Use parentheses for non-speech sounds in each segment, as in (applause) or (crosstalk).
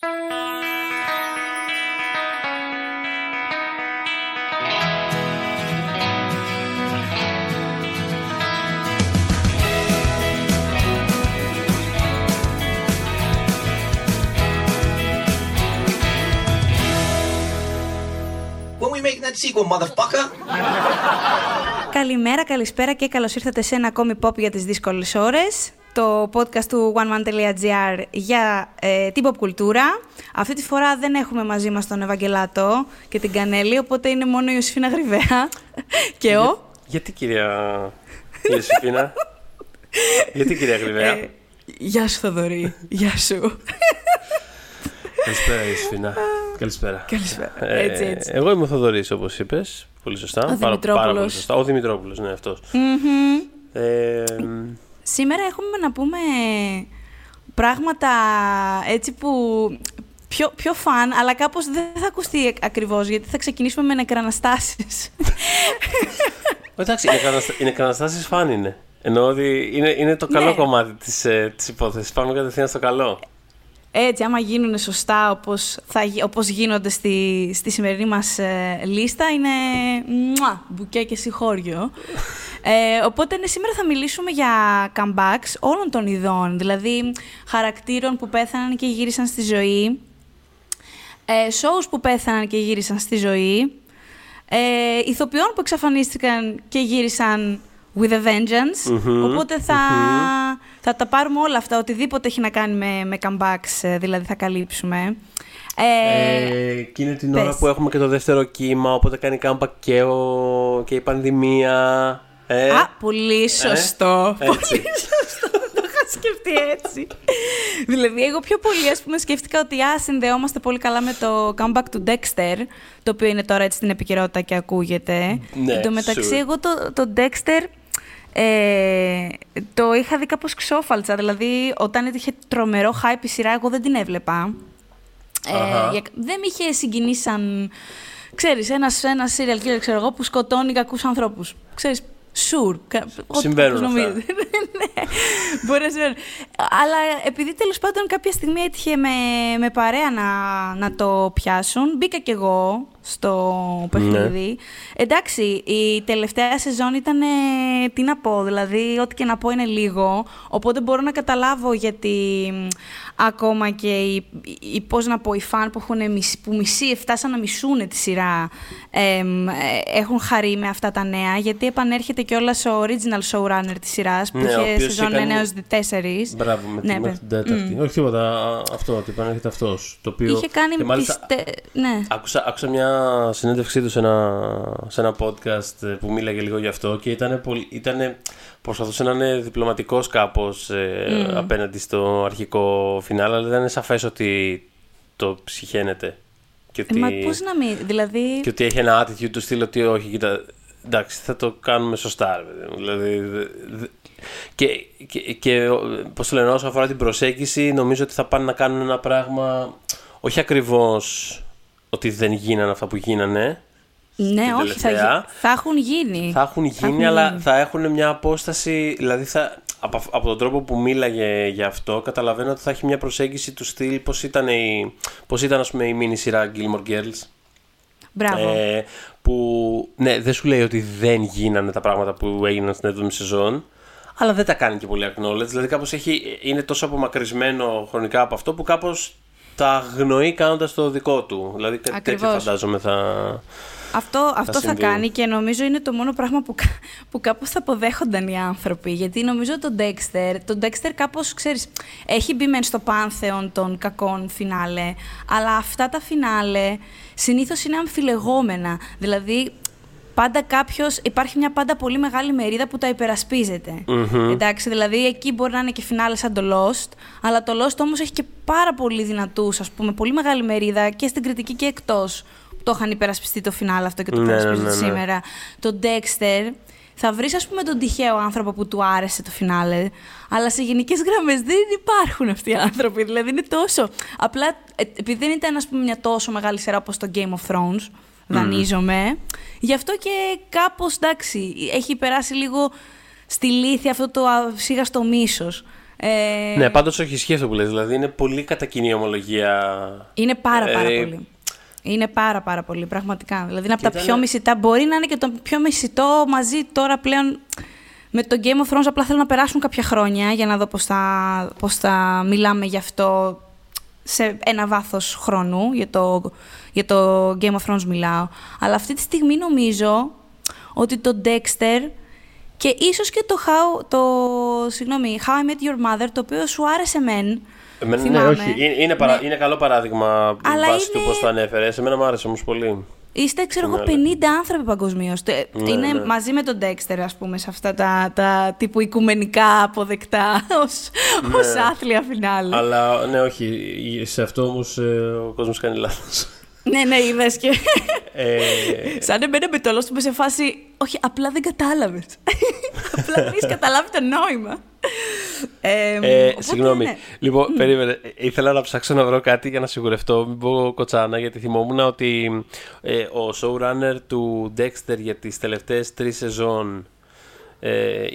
When we make that sequel, motherfucker. Καλημέρα, καλησπέρα και καλώς ήρθατε σε ένα ακόμη pop για τις δύσκολες ώρες. Το podcast του oneman.gr για ε, την pop κουλτούρα. Αυτή τη φορά δεν έχουμε μαζί μας τον Ευαγγελάτο και την Κανέλη, οπότε είναι μόνο η Ιωσήφινα Γρυβαία (laughs) και ο... Γιατί κυρία Ιωσήφινα, γιατί κυρία Γρυβαία; Ε, γεια σου Θοδωρή, γεια σου. Καλησπέρα Ιωσήφινα. Καλησπέρα. Καλησπέρα. Ε, Έτσι, έτσι. Εγώ είμαι ο Θοδωρής όπως είπες. Πολύ σωστά. Ο Πάρα- πάρα, Δημητρόπουλος. πολύ σωστά. Ο Δημητρόπουλος, ναι αυτός. Μμμ. Ε, Σήμερα έχουμε να πούμε πράγματα έτσι που πιο, πιο φαν, αλλά κάπως δεν θα ακουστεί ακριβώς, γιατί θα ξεκινήσουμε με νεκραναστάσεις. εντάξει, οι νεκραναστα- οι νεκραναστάσεις φαν είναι. Εννοώ ότι είναι, είναι το καλό Ναι. κομμάτι της, ε, της υπόθεσης. Πάμε κατευθείαν στο καλό. Έτσι, άμα γίνουν σωστά όπως, θα, γι- όπως γίνονται στη, στη σημερινή μας ε, λίστα, είναι μουα, μπουκέ και συγχώριο. Ε, οπότε ναι, σήμερα θα μιλήσουμε για comebacks όλων των ειδών, δηλαδή χαρακτήρων που πέθαναν και γύρισαν στη ζωή, ε, shows που πέθαναν και γύρισαν στη ζωή, ε, ηθοποιών που εξαφανίστηκαν και γύρισαν with a vengeance. Μμμ, Οπότε θα, θα τα πάρουμε όλα αυτά, οτιδήποτε έχει να κάνει με, με comebacks, ε, δηλαδή θα καλύψουμε. Ε, Ε, και είναι την πες. ώρα που έχουμε και το δεύτερο κύμα, οπότε κάνει comeback και, ο, και η πανδημία. Ε, Α, πολύ σωστό. έτσι. Πολύ σωστό. Δεν (laughs) το είχα σκεφτεί έτσι. δηλαδή, εγώ πιο πολύ, ας πούμε, σκέφτηκα ότι α, συνδεόμαστε πολύ καλά με το comeback του Dexter, το οποίο είναι τώρα έτσι στην επικαιρότητα και ακούγεται. Ναι, Εν τω μεταξύ, sure. εγώ το, το Dexter ε, το είχα δει κάπως ξόφαλτσα. Δηλαδή, όταν είχε τρομερό hype η σειρά, εγώ δεν την έβλεπα. Ε, Αχα. για- δεν με είχε συγκινήσει σαν, ξέρεις, ένας, ένας serial killer, ξέρω εγώ, που σκοτώνει κακούς ανθρώπους. Ξέρεις, sure. κα- ό,τι- Συμβαίνουν όπως αυτά. νομίζετε. (laughs) ναι, μπορεί να συμβαίνουν. Αλλά επειδή τέλος πάντων κάποια στιγμή έτυχε με, με παρέα να, να το πιάσουν, μπήκα κι εγώ στο παιχνίδι. Εντάξει, η τελευταία σεζόν ήταν, ε, τι να πω, δηλαδή ό,τι και να πω είναι λίγο, οπότε μπορώ να καταλάβω γιατί μ, ακόμα και οι, οι, πώς να πω, οι φαν που, έχουν μισ- που μισεί, φτάσαν να μισούν τη σειρά, εμ, ε, έχουν χαρεί με αυτά τα νέα, γιατί επανέρχεται κιόλας ο original showrunner της σειράς, που Ναι, ο είχε οποίος σεζόν έκανε- 9 έως 4. Μπράβο, με Ναι, την, παι- μέχρι την τέταρτη. Όχι τίποτα. α, Αυτό, ότι επανέρχεται αυτός. Το οποίο. Είχε κάνει και μάλιστα, τις τε- Ναι. Άκουσα, άκουσα μια συνέντευξή του σε ένα, σε ένα podcast ε, που μίλαγε λίγο γι' αυτό και ήταν πολύ, ήτανε, προσπαθούσε να είναι διπλωματικός κάπως ε, απέναντι στο αρχικό φινάλ, αλλά ήταν σαφές ότι το ψυχαίνεται. Και Ε, ότι, Μα πώς να μην, δηλαδή... και ότι έχει ένα attitude του στυλ ότι όχι, κοίτα, εντάξει, θα το κάνουμε σωστά. ρε παιδί μου. Δηλαδή, δε- δε- και, και, και πώς το λένε, όσο αφορά την προσέγγιση, νομίζω ότι θα πάνε να κάνουν ένα πράγμα, όχι ακριβώς ότι δεν γίνανε αυτά που γίνανε, Ναι, στην όχι, θα, τελευταία. γι- θα έχουν γίνει. θα έχουν γίνει, έχουν αλλά γίνει. θα έχουν μια απόσταση. Δηλαδή, θα, από, από τον τρόπο που μίλαγε για αυτό, καταλαβαίνω ότι θα έχει μια προσέγγιση του στυλ πώς ήταν, η, πώς ήταν ας πούμε, η μίνι σειρά Gilmore Girls; Μπράβο. Ε, που ναι, δεν σου λέει ότι δεν γίνανε τα πράγματα που έγιναν στην 7η σεζόν, αλλά δεν τα κάνει και πολύ acknowledge. Δηλαδή, κάπως έχει, είναι τόσο απομακρυσμένο χρονικά από αυτό που κάπως τα αγνοεί κάνοντας το δικό του. Δηλαδή, κάτι τέτοιο Ακριβώς. φαντάζομαι θα. Αυτό, αυτό θα συμβεί. κάνει και νομίζω είναι το μόνο πράγμα που, κα- (laughs) που κάπως θα αποδέχονταν οι άνθρωποι. Γιατί νομίζω το Dexter, το Dexter κάπως, ξέρεις, έχει μπει μεν στο πάνθεον των κακών φινάλε, αλλά αυτά τα φινάλε συνήθως είναι αμφιλεγόμενα. Δηλαδή, πάντα κάποιος, υπάρχει μια πάντα πολύ μεγάλη μερίδα που τα υπερασπίζεται. Εντάξει, δηλαδή εκεί μπορεί να είναι και φινάλε σαν το Lost, αλλά το Lost όμως έχει και πάρα πολύ δυνατούς, ας πούμε, πολύ μεγάλη μερίδα και στην κριτική και εκτός που το είχαν υπερασπιστεί το φινάλε αυτό και το Ναι, ναι, υπερασπίζονται ναι, ναι. σήμερα. Το Dexter θα βρεις, ας πούμε, τον τυχαίο άνθρωπο που του άρεσε το φινάλε, αλλά σε γενικές γραμμές δεν υπάρχουν αυτοί οι άνθρωποι. Δηλαδή είναι τόσο. Απλά ε, επειδή δεν ήταν, ας πούμε, μια τόσο μεγάλη σειρά όπως το Game of Thrones, δανείζομαι. Γι' αυτό και κάπως, εντάξει, έχει περάσει λίγο στη λύθη αυτό το ασίγαστο μίσος. Ε, Ναι, πάντως όχι ισχύει αυτό που λες. Δηλαδή είναι πολύ κατά κοινή ομολογία. Είναι πάρα πάρα Ε, πολύ. Είναι πάρα πάρα πολύ, πραγματικά. Δηλαδή είναι από τα ήταν- πιο μισητά. Μπορεί να είναι και το πιο μισητό μαζί τώρα πλέον με το Game of Thrones. Απλά θέλω να περάσουν κάποια χρόνια για να δω πώς θα, πώς θα μιλάμε γι' αυτό σε ένα βάθος χρόνου. Για το, για το Game of Thrones μιλάω. Αλλά αυτή τη στιγμή νομίζω ότι το Dexter και ίσως και το How, το, συγγνώμη, How I Met Your Mother, το οποίο σου άρεσε μεν, Εμένα, ναι, θυμάμαι. όχι. Είναι, είναι, παρα- Ναι. είναι καλό παράδειγμα Αλλά βάσει του είναι- πώς το ανέφερες. Εμένα μου άρεσε όμως πολύ. Είστε, ξέρω εγώ, Ναι, 50 άνθρωποι παγκοσμίως. Ναι, είναι ναι. μαζί με τον Dexter, ας πούμε, σε αυτά τα, τα τύπου οικουμενικά αποδεκτά (laughs) ως, ως άθλια φινάλε. Αλλά ναι, όχι. Σε αυτό όμως ο κόσμος κάνει λάθος. ναι, ναι, είδες και... ε, Σαν εμένα με το λόγο του σε φάση. Όχι, απλά δεν κατάλαβες. (laughs) απλά δεν έχεις καταλάβει το νόημα. Ε, ε, οπότε, συγγνώμη. ναι. Λοιπόν, περίμενε. Ε, Ήθελα να ψάξω να βρω κάτι για να σιγουρευτώ. Μην πω κοτσάνα, γιατί θυμόμουν ότι ε, ο showrunner του Dexter για τις τελευταίες τρεις σεζόν. Ε,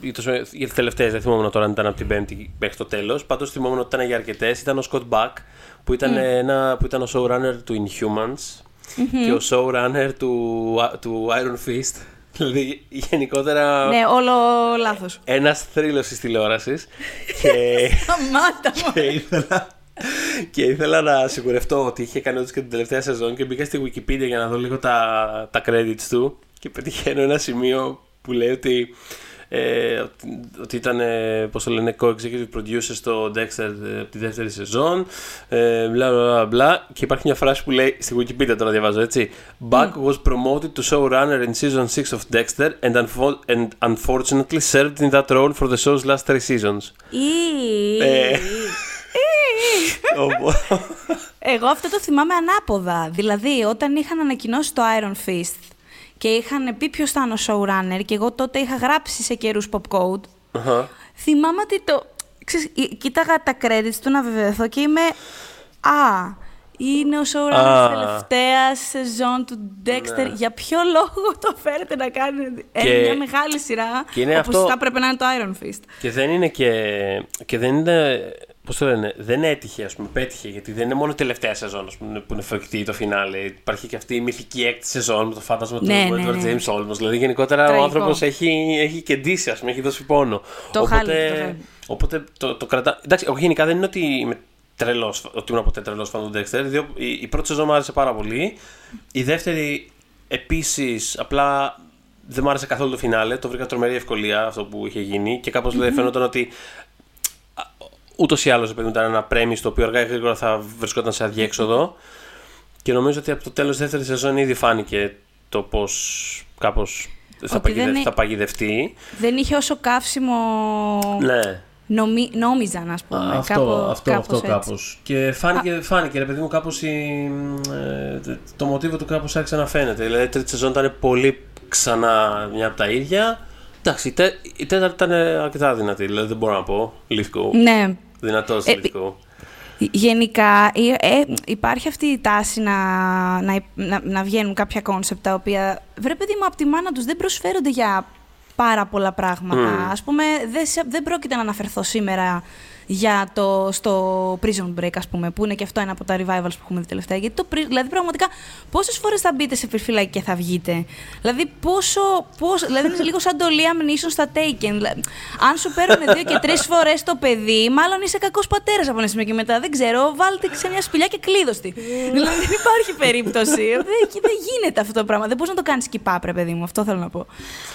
για, το, για τις τελευταίες, δεν θυμόμουν τώρα αν ήταν από την Πέμπτη μέχρι το τέλος. Πάντως θυμόμουν ότι ήταν για αρκετές. Ήταν ο Scott Buck, που ήταν, ένα, που ήταν ο showrunner του Inhumans και ο showrunner του, του Iron Fist. Δηλαδή, γενικότερα Ναι, όλο λάθος. ένας θρύλος της τηλεόρασης και, (laughs) Σταμάτα μου. και, ήθελα, και ήθελα να σιγουρευτώ ότι είχε κάνει όντως και την τελευταία σεζόν και μπήκα στη Wikipedia για να δω λίγο τα, τα credits του και πετυχαίνω ένα σημείο που λέει ότι, ε, ότι, ότι ήταν ε, πώς το λένε co-executive producer στο Dexter ε, από τη δεύτερη σεζόν ε, μπλα μπλα μπλα μπλα και υπάρχει μια φράση που λέει στη Wikipedia τώρα διαβάζω έτσι Buck was promoted to showrunner in season 6 of Dexter and, unfo- and unfortunately served in that role for the show's last three seasons Ή. Ε. Οπό- Εγώ αυτό το θυμάμαι ανάποδα. Δηλαδή, όταν είχαν ανακοινώσει το Iron Fist και είχαν πει ποιος θα είναι ο showrunner και εγώ τότε είχα γράψει σε καιρούς Popcode, Αχα. θυμάμαι ότι το. Ξέρεις, ε, κοίταγα τα credits του να βεβαιωθώ και είμαι. Α, είναι ο showrunner Α. τη τελευταίας σεζόν του Dexter. Για ποιο λόγο το φέρετε να κάνει ε, Και- μια μεγάλη σειρά και είναι όπως αυτό- θα έπρεπε να είναι το Iron Fist. Και δεν είναι και. και δεν είναι. Πώς το λένε, δεν έτυχε, ας πούμε, πέτυχε. Γιατί δεν είναι μόνο η τελευταία σεζόν ας πούμε, που είναι φρικτή το φινάλε. Υπάρχει και αυτή η μυθική έκτη σεζόν με το φάντασμα Ναι, του ναι, Edward ναι. James Olmos. Δηλαδή, γενικότερα Τραγικό. ο άνθρωπος έχει, έχει κεντήσει, ας πούμε, έχει δώσει πόνο. Το οπότε, χάλι, το χάλι. οπότε το, το κρατά. Εντάξει, εγώ γενικά δεν είναι ότι είμαι τρελός, ότι ήμουν ποτέ τρελός φαν του Dexter. διότι η, η πρώτη σεζόν μου άρεσε πάρα πολύ. Η δεύτερη επίσης απλά δεν μου άρεσε καθόλου το φινάλε. Το βρήκα τρομερή ευκολία αυτό που είχε γίνει και κάπως mm φαίνονταν ότι ούτως ή άλλως επειδή ήταν ένα πρέμι το οποίο αργά ή γρήγορα θα βρισκόταν σε αδιέξοδο. Και νομίζω ότι από το τέλος της δεύτερης σεζόν ήδη φάνηκε το πώς κάπως θα, Ότι δεν παγιδευ- είναι- θα παγιδευτεί. Δεν είχε όσο καύσιμο Ναι. Νομι... νόμιζαν, ας πούμε. Αυτό, κάπου- αυτό, κάπως αυτό έτσι. κάπως. Και φάνηκε, φάνηκε, ρε παιδί μου, κάπως η, ε, το μοτίβο του κάπως άρχισε να φαίνεται. Δηλαδή, η τρίτη σεζόν ήταν πολύ ξανά μια από τα ίδια. Εντάξει, η, τε, η τέταρτη ήταν αρκετά δυνατή, δηλαδή δεν μπορώ να πω. Λευκό. Ναι. Δυνατός Ε, λευκό. Γενικά ε, ε, υπάρχει αυτή η τάση να, να, να, να βγαίνουν κάποια κόνσεπτ τα οποία, βρε παιδί μου, από τη μάνα τους δεν προσφέρονται για πάρα πολλά πράγματα. Ας πούμε, δεν, σε- δεν πρόκειται να αναφερθώ σήμερα για το, στο Prison Break, ας πούμε, που είναι και αυτό ένα από τα revivals που έχουμε δει τελευταία. Γιατί το, pri- δηλαδή, πραγματικά, πόσες φορές θα μπείτε σε φυλακή και θα βγείτε; Δηλαδή, πόσο, πόσο, δηλαδή είναι λίγο σαν το Liam Neeson στα Taken. Δηλαδή, αν σου παίρνουν δύο και τρεις φορές το παιδί, μάλλον είσαι κακός πατέρας από ένα σημείο και μετά. Δεν ξέρω, βάλτε σε μια σπηλιά και κλείδωστη. δηλαδή, δεν υπάρχει περίπτωση. δεν, δεν γίνεται αυτό το πράγμα. Δεν μπορείς να το κάνεις keep up, ρε παιδί μου, αυτό θέλω να πω.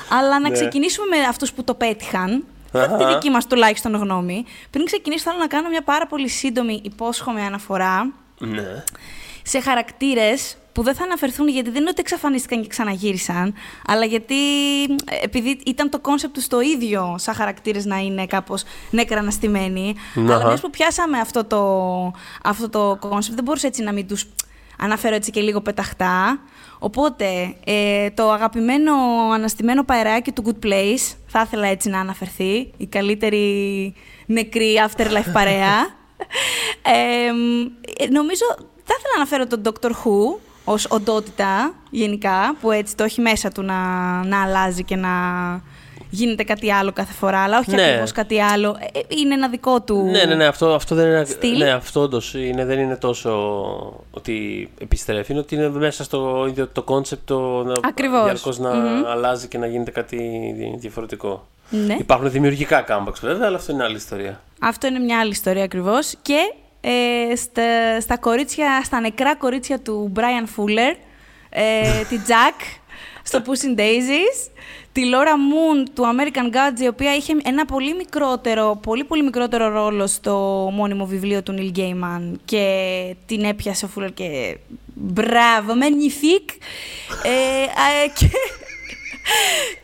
Αλλά να Ναι. ξεκινήσουμε με αυτούς που το πέτυχαν. Αχα. Κατά τη δική μας τουλάχιστον γνώμη. Πριν ξεκινήσω, θέλω να κάνω μια πάρα πολύ σύντομη υπόσχομαι αναφορά Ναι. σε χαρακτήρες που δεν θα αναφερθούν γιατί δεν είναι ότι εξαφανίστηκαν και ξαναγύρισαν, αλλά γιατί ε, επειδή ήταν το κόνσεπτ τους το ίδιο σαν χαρακτήρες να είναι κάπως νεκραναστημένοι. Να. Αλλά μιας που πιάσαμε αυτό το, αυτό το κόνσεπτ, δεν μπορούσα έτσι να μην τους αναφέρω έτσι και λίγο πεταχτά. Οπότε, ε, το αγαπημένο αναστημένο παρεάκι του Good Place θα ήθελα έτσι να αναφερθεί. Η καλύτερη νεκρή afterlife (laughs) παρέα. Ε, ε, νομίζω θα ήθελα να αναφέρω τον Doctor Who ως οντότητα γενικά, που έτσι το έχει μέσα του να, να αλλάζει και να γίνεται κάτι άλλο κάθε φορά, αλλά όχι Ναι. ακριβώς κάτι άλλο. Ε, ε, Είναι ένα δικό του. Ναι, ναι, ναι, αυτό, αυτό δεν είναι. Στυλ. Ναι, αυτό όντως είναι, δεν είναι τόσο ότι επιστρέφει. Είναι ότι είναι μέσα στο ίδιο το κόνσεπτ το να Ακριβώς. διαρκώς να αλλάζει και να γίνεται κάτι δι- διαφορετικό. Ναι. Υπάρχουν δημιουργικά comebacks βέβαια, αλλά αυτό είναι άλλη ιστορία. Αυτό είναι μια άλλη ιστορία ακριβώς. Και ε, στα, στα κορίτσια, στα νεκρά κορίτσια του Bryan Fuller, ε, (laughs) τη Chuck στο Pushing Daisies, τη Laura Moon του American Gods, η οποία είχε ένα πολύ μικρότερο, πολύ πολύ μικρότερο ρόλο στο ομώνυμο βιβλίο του Neil Gaiman και την έπιασε ο Fuller και μπράβο, magnifique. ε, α, και,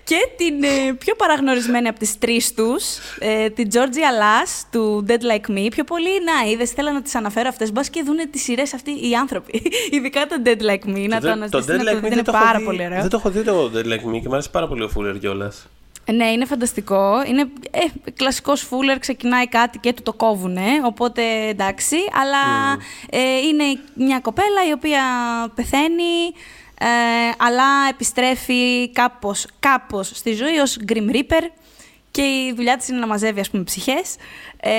και την ε, πιο παραγνωρισμένη από τις τρεις τους, ε, την Georgia Lass του Dead Like Me. Πιο πολύ, να, είδες, θέλω να τις αναφέρω αυτές. Μπας και δούνε τις σειρές αυτοί οι άνθρωποι. (laughs) Ειδικά το Dead Like Me, να το Dead- αναζητήσετε, Dead να το Like Me δείτε, δεν είναι το έχω πάρα δει- πολύ ωραίο. Δεν το έχω δει το Dead Like Me και μου αρέσει πάρα πολύ ο Fuller κιόλας. Ναι, είναι φανταστικό. Είναι ε, κλασικός φούλερ, ξεκινάει κάτι και του το κόβουνε, οπότε εντάξει. Αλλά ε, είναι μια κοπέλα η οποία πεθαίνει, ε, αλλά επιστρέφει κάπως, κάπως στη ζωή ως Grim Reaper και η δουλειά της είναι να μαζεύει, ας πούμε, ψυχές. Ε,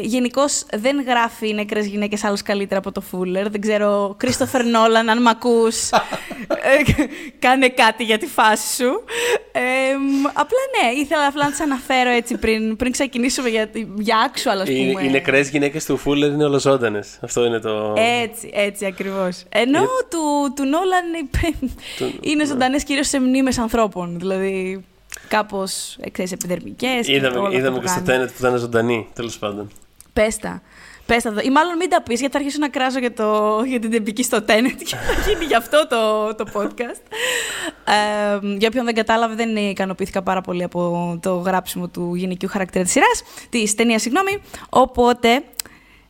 Γενικώς δεν γράφει νεκρές γυναίκες άλλους καλύτερα από το Φούλερ. Δεν ξέρω, Κρίστοφερ Νόλαν, (laughs) αν μ' ακούς, ε, κάνε κάτι για τη φάση σου. Ε, μ, απλά ναι, ήθελα απλά να τις αναφέρω έτσι πριν, πριν ξεκινήσουμε για, για actual, ας Οι, πούμε. οι νεκρές γυναίκες του Fuller είναι ολοζώντανες. Αυτό είναι το. Έτσι, έτσι ακριβώς. Ενώ του, του Νόλαν είπε- είναι ζωντανές κυρίως σε μνήμες ανθρώπων. Δηλαδή, κάπως, ε, ξέρεις, επιδερμικές. και είδαμε όλα αυτά είδαμε που και στο κάνει. Tenet που ήταν ζωντανή, τέλος πάντων. Πες τα. Πες τα. Ή μάλλον μην τα πεις, γιατί θα αρχίσω να κράζω για, το, για την τεμπική στο Tenet και θα γίνει γι' αυτό το, το podcast. Ε, για όποιον δεν κατάλαβε, δεν ικανοποιήθηκα πάρα πολύ από το γράψιμο του γυναικείου χαρακτήρα της σειράς, της ταινίας, συγγνώμη. Οπότε,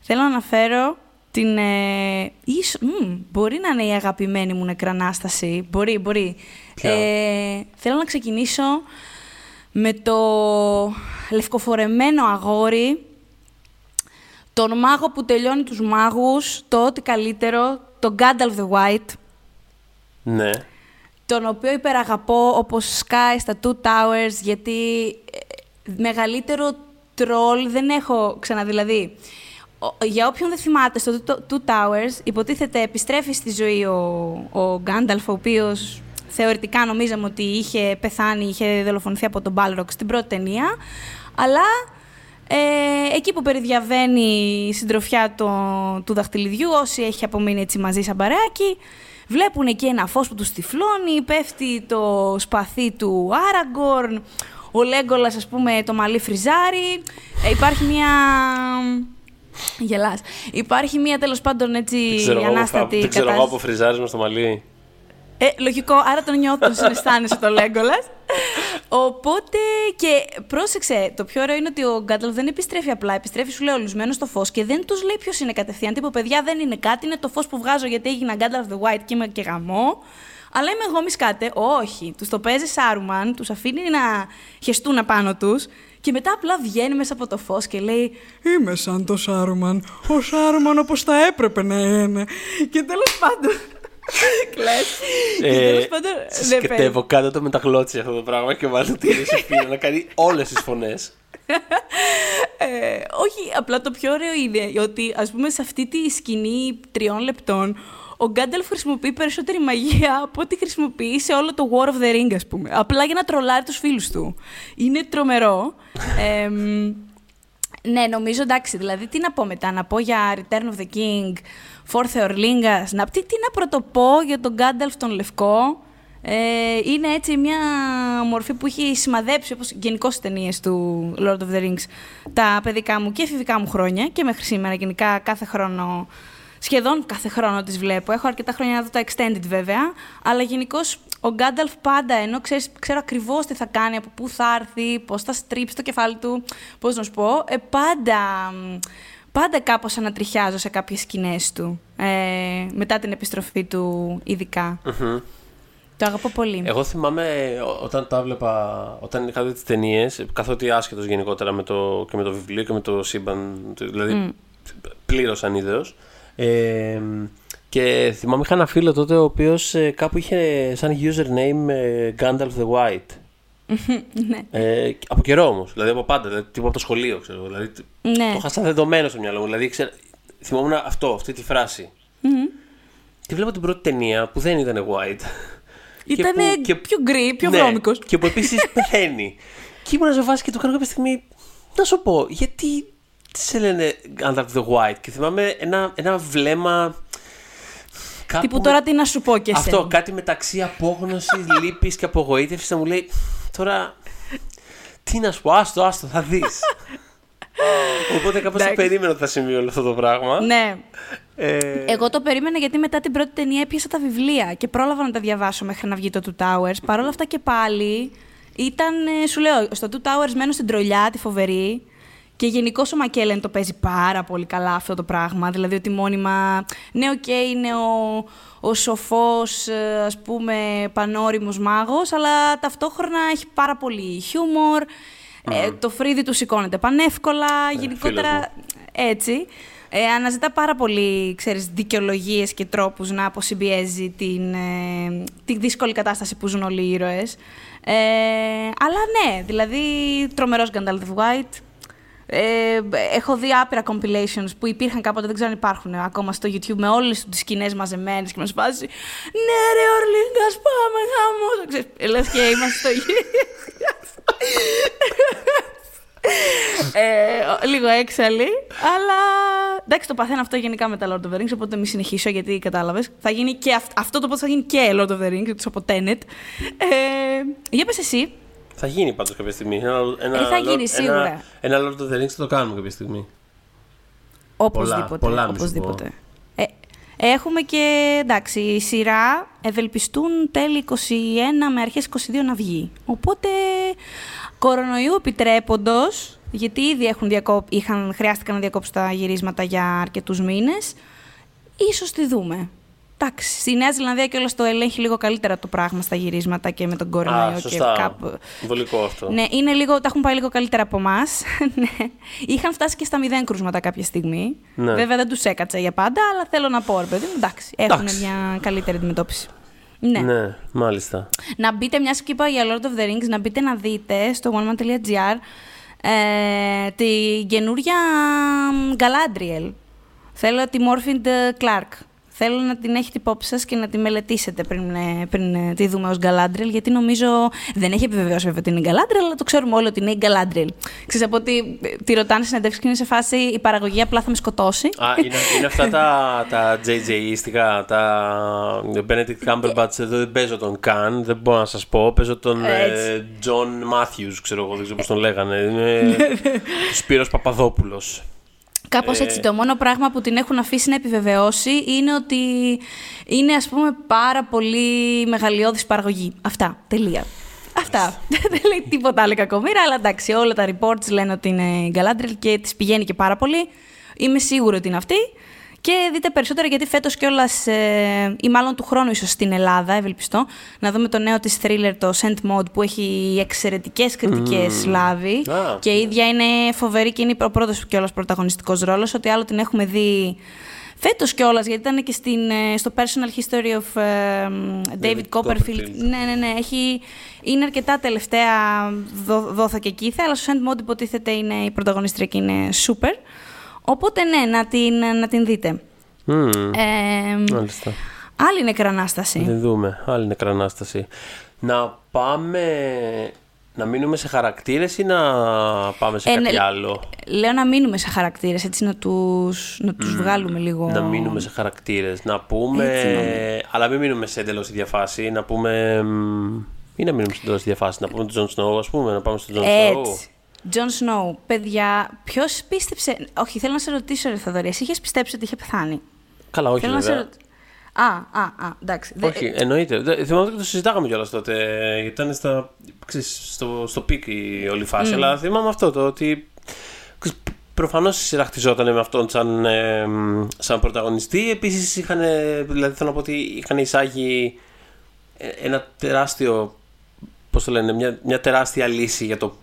θέλω να αναφέρω την... Ε, ίσο- μμ, μπορεί να είναι η αγαπημένη μου νεκρανάσταση. Μπορεί, μπορεί. Ποια; Ε, θέλω να ξεκινήσω με το λευκοφορεμένο αγόρι τον μάγο που τελειώνει τους μάγους, το ό,τι καλύτερο, τον Gandalf the White, Ναι. τον οποίο υπεραγαπώ όπως σκάει στα Two Towers, γιατί ε, μεγαλύτερο τρόλ δεν έχω ξαναδεί. Δηλαδή, ο- για όποιον δεν θυμάται, στο Two- Two Towers υποτίθεται επιστρέφει στη ζωή ο, ο Gandalf, ο οποίος θεωρητικά νομίζαμε ότι είχε πεθάνει, είχε δολοφονηθεί από τον Balrog στην πρώτη ταινία, αλλά ε, εκεί που περιδιαβαίνει η συντροφιά το- του δαχτυλιδιού, όσοι έχει απομείνει έτσι μαζί σαν παρεάκι, βλέπουν εκεί ένα φως που τους τυφλώνει, πέφτει το σπαθί του Άραγκορν, ο Λέγκολας, ας πούμε, το μαλλί φριζάρι. Ε, υπάρχει μια... Γελάς. Υπάρχει μια τέλος πάντων έτσι Δεν ξέρω, εγώ, ανάστατη δεν ξέρω εγώ κατάσταση. από φριζάρισμα στο μαλλί. Ε, λογικό, άρα τον νιώθω, τον συναισθάνεσαι το Λέγκολας. Οπότε και πρόσεξε, το πιο ωραίο είναι ότι ο Γκάνταλφ δεν επιστρέφει απλά, επιστρέφει σου λέει ολουσμένο στο φως και δεν τους λέει ποιος είναι κατευθείαν. Τύπο, παιδιά δεν είναι κάτι, είναι το φως που βγάζω γιατί έγινα Γκάνταλφ the White και είμαι και γαμό. Αλλά είμαι εγώ, μη σκάτε. Όχι. Τους το παίζει Σάρουμαν, τους αφήνει να χεστούν απάνω τους και μετά απλά βγαίνει μέσα από το φως και λέει Είμαι σαν το Σάρουμαν. Ο Σάρουμαν όπως θα έπρεπε να είναι. Και τέλος πάντων. Κλαις. Και Ε, τέλος πάντων. δεν Σκετεύω κάτω το μεταγλώτσει αυτό το πράγμα και μάλλον την Σοφία να κάνει όλες τις φωνές. Ε, όχι, απλά το πιο ωραίο είναι ότι ας πούμε σε αυτή τη σκηνή τριών λεπτών ο Γκάνταλφ χρησιμοποιεί περισσότερη μαγεία από ό,τι χρησιμοποιεί σε όλο το War of the Ring, ας πούμε. Απλά για να τρολάρει τους φίλους του. Είναι τρομερό. Ε, μ, ναι, νομίζω εντάξει. Δηλαδή, τι να πω μετά, να πω για Return of the King, For Theorlingas, να, τι, τι να πρωτοπώ για τον Γκάνταλφ τον Λευκό. Ε, είναι έτσι μια μορφή που έχει σημαδέψει, όπως γενικώς στις ταινίες του Lord of the Rings, τα παιδικά μου και εφηβικά μου χρόνια και μέχρι σήμερα γενικά κάθε χρόνο, σχεδόν κάθε χρόνο τις βλέπω. Έχω αρκετά χρόνια να δω τα extended βέβαια, αλλά γενικώς ο Γκάνταλφ πάντα, ενώ ξέρεις, ξέρω ακριβώς τι θα κάνει, από πού θα έρθει, πώς θα στρίψει το κεφάλι του, πώς να σου πω, ε, πάντα, μ, πάντα κάπως ανατριχιάζω σε κάποιες σκηνές του, ε, μετά την επιστροφή του ειδικά. Το αγαπώ πολύ. Εγώ θυμάμαι ό- όταν τα βλέπα, όταν είχα δει τις ταινίες, καθότι άσχετος γενικότερα με το, και με το βιβλίο και με το σύμπαν, δηλαδή mm. πλήρως ανίδεος. Ε, και θυμάμαι είχα ένα φίλο τότε ο οποίος κάπου είχε σαν username ε, Gandalf the White. (laughs) ναι. Ε, από καιρό όμως. Δηλαδή από πάντα. Δηλαδή, τύπου από το σχολείο, ξέρω. Δηλαδή, Ναι. Το είχα σαν δεδομένο στο μυαλό μου. Δηλαδή, ξέρω, θυμόμουν αυτό, αυτή τη φράση. Και βλέπω την πρώτη ταινία που δεν ήταν white. Ήταν που- και- πιο γκρι, πιο Ναι, βρώμικος. Και που επίσης (laughs) πεθαίνει. και ήμουν σε φάση και του κάνω κάποια στιγμή. Να σου πω, γιατί σε λένε Under the White. Και θυμάμαι ένα, ένα βλέμμα. Κάπου Τύπου τώρα τι να σου πω και Αυτό, εσένα. κάτι μεταξύ απόγνωσης, (laughs) λύπης και απογοήτευσης να μου λέει τώρα. Τι να σου πω, άστο, άστο, θα δεις. (laughs) Οπότε κάπως το Εντάξει. περίμενα ότι θα συμβεί όλο αυτό το πράγμα. Ναι. Ε, Εγώ το περίμενα γιατί μετά την πρώτη ταινία έπιασα τα βιβλία και πρόλαβα να τα διαβάσω μέχρι να βγει το Two Towers. Παρ' όλα αυτά και πάλι ήταν, ε, σου λέω, στο Two Towers μένω στην τρολιά, τη φοβερή. Και γενικώ ο McKellen το παίζει πάρα πολύ καλά αυτό το πράγμα. Δηλαδή ότι μόνιμα. Ναι, οκ, είναι ο, ο σοφός, ας πούμε, πανώριμο μάγος, αλλά ταυτόχρονα έχει πάρα πολύ χιούμορ. Ε, το φρύδι του σηκώνεται πανεύκολα. γενικότερα φίλος έτσι. Ε, αναζητά πάρα πολύ, ξέρεις, δικαιολογίες και τρόπους να αποσυμπιέζει την, ε, τη δύσκολη κατάσταση που ζουν όλοι οι ήρωες. Ε, αλλά ναι, δηλαδή τρομερός Gandalf the White. Ε, έχω δει άπειρα compilations που υπήρχαν κάποτε, δεν ξέρω αν υπάρχουν ακόμα στο YouTube, με όλες τις σκηνές μαζεμένες και μας φάση «Ναι ρε Ορλίγκας, πάμε γάμος!» Ξέρεις, Λες και είμαστε στο ε, λίγο έξαλλη, αλλά εντάξει, το παθαίνω αυτό γενικά με τα Lord of the Rings, οπότε μην συνεχίσω γιατί κατάλαβες. Θα γίνει και αυ- αυτό το πότε θα γίνει και Lord of the Rings, εκτό από Tenet. Ε, για πες εσύ. Θα γίνει πάντως κάποια στιγμή. Ένα, ένα, Ε, θα γίνει, Lord- σίγουρα. Ένα, ένα Lord of the Rings θα το κάνουμε κάποια στιγμή. Οπωσδήποτε. πολλά μη σου οπωσδήποτε. Ε, έχουμε και εντάξει, η σειρά ευελπιστούν τέλη 21 με αρχές 22 να βγει. Οπότε κορονοϊού επιτρέποντος, γιατί ήδη έχουν διακόπ, είχαν, χρειάστηκαν να διακόψουν τα γυρίσματα για αρκετούς μήνες, ίσως τη δούμε. Εντάξει, στη Νέα Ζηλανδία και το ελέγχει λίγο καλύτερα το πράγμα στα γυρίσματα και με τον κορονοϊό Α, και σωστά. κάπου. Βολικό αυτό. Ναι, είναι λίγο, τα έχουν πάει λίγο καλύτερα από εμάς. (laughs) ναι. Είχαν φτάσει και στα μηδέν κρούσματα κάποια στιγμή. Ναι. Βέβαια δεν τους έκατσε για πάντα, αλλά θέλω να πω, ρε παιδί μου, εντάξει, έχουν Εντάξει. μια καλύτερη αντιμετώπιση. Ναι. ναι, μάλιστα. Να μπείτε, μια και είπα για Lord of the Rings, να μπείτε να δείτε στο oneman.gr ε, τη καινούρια Galadriel. Θέλω τη Morphin Clark. Θέλω να την έχετε υπόψη σας και να τη μελετήσετε πριν, ε, πριν ε, τη δούμε ως Galadriel, γιατί νομίζω δεν έχει επιβεβαιώσει βέβαια ότι είναι η Galadriel, αλλά το ξέρουμε όλοι ότι είναι η Galadriel. Ξέρεις από ότι ε, τη ρωτάνε συνεντεύξεις και είναι σε φάση η παραγωγή απλά θα με σκοτώσει. Α, είναι, είναι αυτά τα, τα JJ-ιστικά, τα Benedict Cumberbatch, εδώ δεν παίζω τον Καν, δεν μπορώ να σας πω, παίζω τον ε, Έτσι. John Matthews, ξέρω εγώ, δεν ξέρω πώς τον λέγανε, είναι (laughs) ο Σπύρος Παπαδόπουλος. Κάπως Ε. έτσι. Το μόνο πράγμα που την έχουν αφήσει να επιβεβαιώσει είναι ότι είναι, ας πούμε, πάρα πολύ μεγαλειώδης παραγωγή. Αυτά. Τελεία. Αυτά. (laughs) Δεν λέει τίποτα άλλο κακομοίρα, αλλά εντάξει, όλα τα reports λένε ότι είναι η Galadriel και της πηγαίνει και πάρα πολύ. Είμαι σίγουρη ότι είναι αυτή. Και δείτε περισσότερα γιατί φέτος κιόλας, ε, ή μάλλον του χρόνου ίσως στην Ελλάδα, ευελπιστώ, να δούμε το νέο της thriller, το Sent Mode, που έχει εξαιρετικές κριτικές λάβει. Α. Και η ίδια είναι φοβερή και είναι ο πρώτος κιόλας πρωταγωνιστικός ρόλος, ότι άλλο την έχουμε δει φέτος κιόλας, γιατί ήταν και στην, ε, στο Personal History of ε, David, David Copperfield. Copperfield. Ναι, ναι, ναι. Έχει, είναι αρκετά τελευταία δό, δόθα και κήθα, αλλά στο Send Mode υποτίθεται είναι η πρωταγωνίστρια και είναι super. Οπότε ναι, να την, να την δείτε. Μμμ, Ε, Μάλιστα. άλλη νεκρανάσταση. Δεν δούμε. Άλλη νεκρανάσταση. Να πάμε. Να μείνουμε σε χαρακτήρες ή να πάμε σε Ε, κάτι ναι, άλλο; Λέω να μείνουμε σε χαρακτήρες, έτσι να τους, να τους βγάλουμε λίγο. Να μείνουμε σε χαρακτήρες. Να πούμε. Έτσι νομίζω. αλλά μην μείνουμε σε εντελώς ίδια φάση. Να πούμε. μ, Ή να μείνουμε σε εντελώς ίδια φάση. Να πούμε τον Τζον Σνόου, ας πούμε. Να πάμε στον Τζον Σνόου. Έτσι. Τζον Σνόου. Παιδιά, ποιος πίστεψε. Όχι, θέλω να σε ρωτήσω, Ρε Θοδωρή, εσύ είχες πιστέψει ότι είχε πεθάνει; Καλά, όχι θέλω να σε βέβαια. ρωτήσω. Α, α, α, εντάξει. Δε- Όχι, εννοείται. Δε- Θυμάμαι ότι το συζητάγαμε κιόλας τότε. Γιατί ήταν στα, ξέρεις, στο, στο peak η όλη φάση. Αλλά θυμάμαι αυτό το ότι. Προφανώς η σειρά χτιζόταν με αυτόν σαν, ε, μ, σαν πρωταγωνιστή. Επίσης είχαν. Δηλαδή θέλω να πω ότι είχαν εισάγει ε, ένα τεράστιο. Πώς το λένε, μια, μια τεράστια λύση για το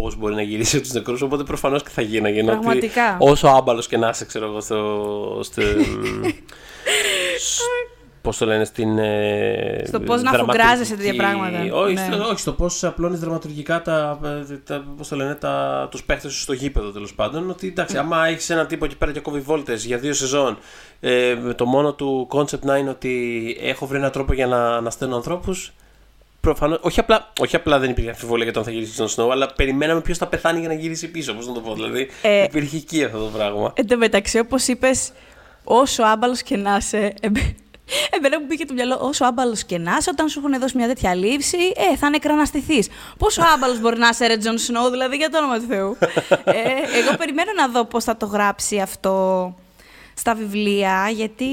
πώς μπορεί να γυρίσει τους νεκρούς. Οπότε προφανώς και θα γύρναγε. ενώ ότι Πραγματικά. Όσο άμπαλος και να είσαι, ξέρω εγώ, στο. στο Πώς το λένε, στην. Ε, Στο πώς να αφουγκράζεσαι τέτοια πράγματα. Όχι, Ναι. στο, όχι, στο πώς απλώνεις δραματουργικά τα, ε, τα, πώς το λένε, τα, τους παίχτες σου στο γήπεδο τέλος πάντων. Ότι εντάξει, άμα έχεις έναν τύπο εκεί πέρα και κόβει βόλτες για δύο σεζόν, ε, με το μόνο του concept να είναι ότι έχω βρει έναν τρόπο για να, να στέλνω ανθρώπους. Προφανώ, όχι, απλά, όχι απλά δεν υπήρχε αμφιβολία για το αν θα γυρίσει στον Snow, αλλά περιμέναμε ποιος θα πεθάνει για να γυρίσει πίσω. Πώς να το πω, δηλαδή. Ε, υπήρχε εκεί αυτό το πράγμα. Εν τω μεταξύ, όπως είπες, όσο άμπαλος και να είσαι. εμέ- Εμένα μου πήγε το μυαλό, όσο άμπαλος και να είσαι, όταν σου έχουν δώσει μια τέτοια λύση, ε, θα νεκραναστηθεί. Πόσο άμπαλος μπορεί να είσαι, Ρε Τζον Σνόου, δηλαδή για το όνομα του Θεού. ε, εγώ περιμένω να δω πώς θα το γράψει αυτό στα βιβλία, γιατί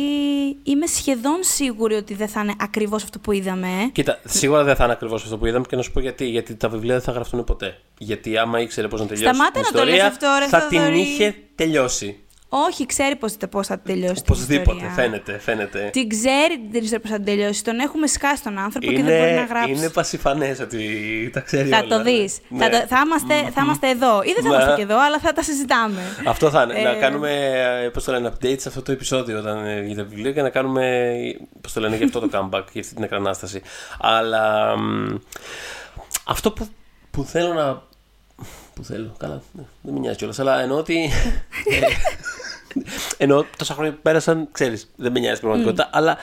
είμαι σχεδόν σίγουρη ότι δεν θα είναι ακριβώς αυτό που είδαμε. Κοίτα, σίγουρα δεν θα είναι ακριβώς αυτό που είδαμε και να σου πω γιατί. Γιατί τα βιβλία δεν θα γραφτούν ποτέ. Γιατί άμα ήξερε πώς να τελειώσει Σταμάτα την να το λες ιστορία, αυτό, ρε, θα την Θοδωρή. είχε τελειώσει. Όχι, ξέρει πώς, πώς θα τελειώσει την Οπωσδήποτε, ιστορία. φαίνεται. φαίνεται. Την ξέρει την ιστορία πώς θα την τελειώσει. Τον έχουμε σκάσει τον άνθρωπο και δεν μπορεί να γράψει. είναι πασιφανέ ότι τα ξέρει Θα όλα. το δεις. Ναι. Θα, το- θα, είμαστε, θα είμαστε εδώ. Ή δεν θα Ναι. είμαστε και εδώ, αλλά θα τα συζητάμε. Αυτό θα είναι. Να Ε, κάνουμε ε, πώς το λένε, update σε αυτό το επεισόδιο όταν ε, βγει το βιβλίο και να κάνουμε. Πώς το λένε, για αυτό το comeback, για αυτή την εκρανάσταση. Αλλά μ, αυτό που, που θέλω να. Που θέλω, καλά, ναι, δεν με νοιάζει κιόλας, αλλά εννοώ ότι. Ε, εννοώ τόσα χρόνια που πέρασαν, ξέρεις, δεν με νοιάζει η πραγματικότητα, αλλά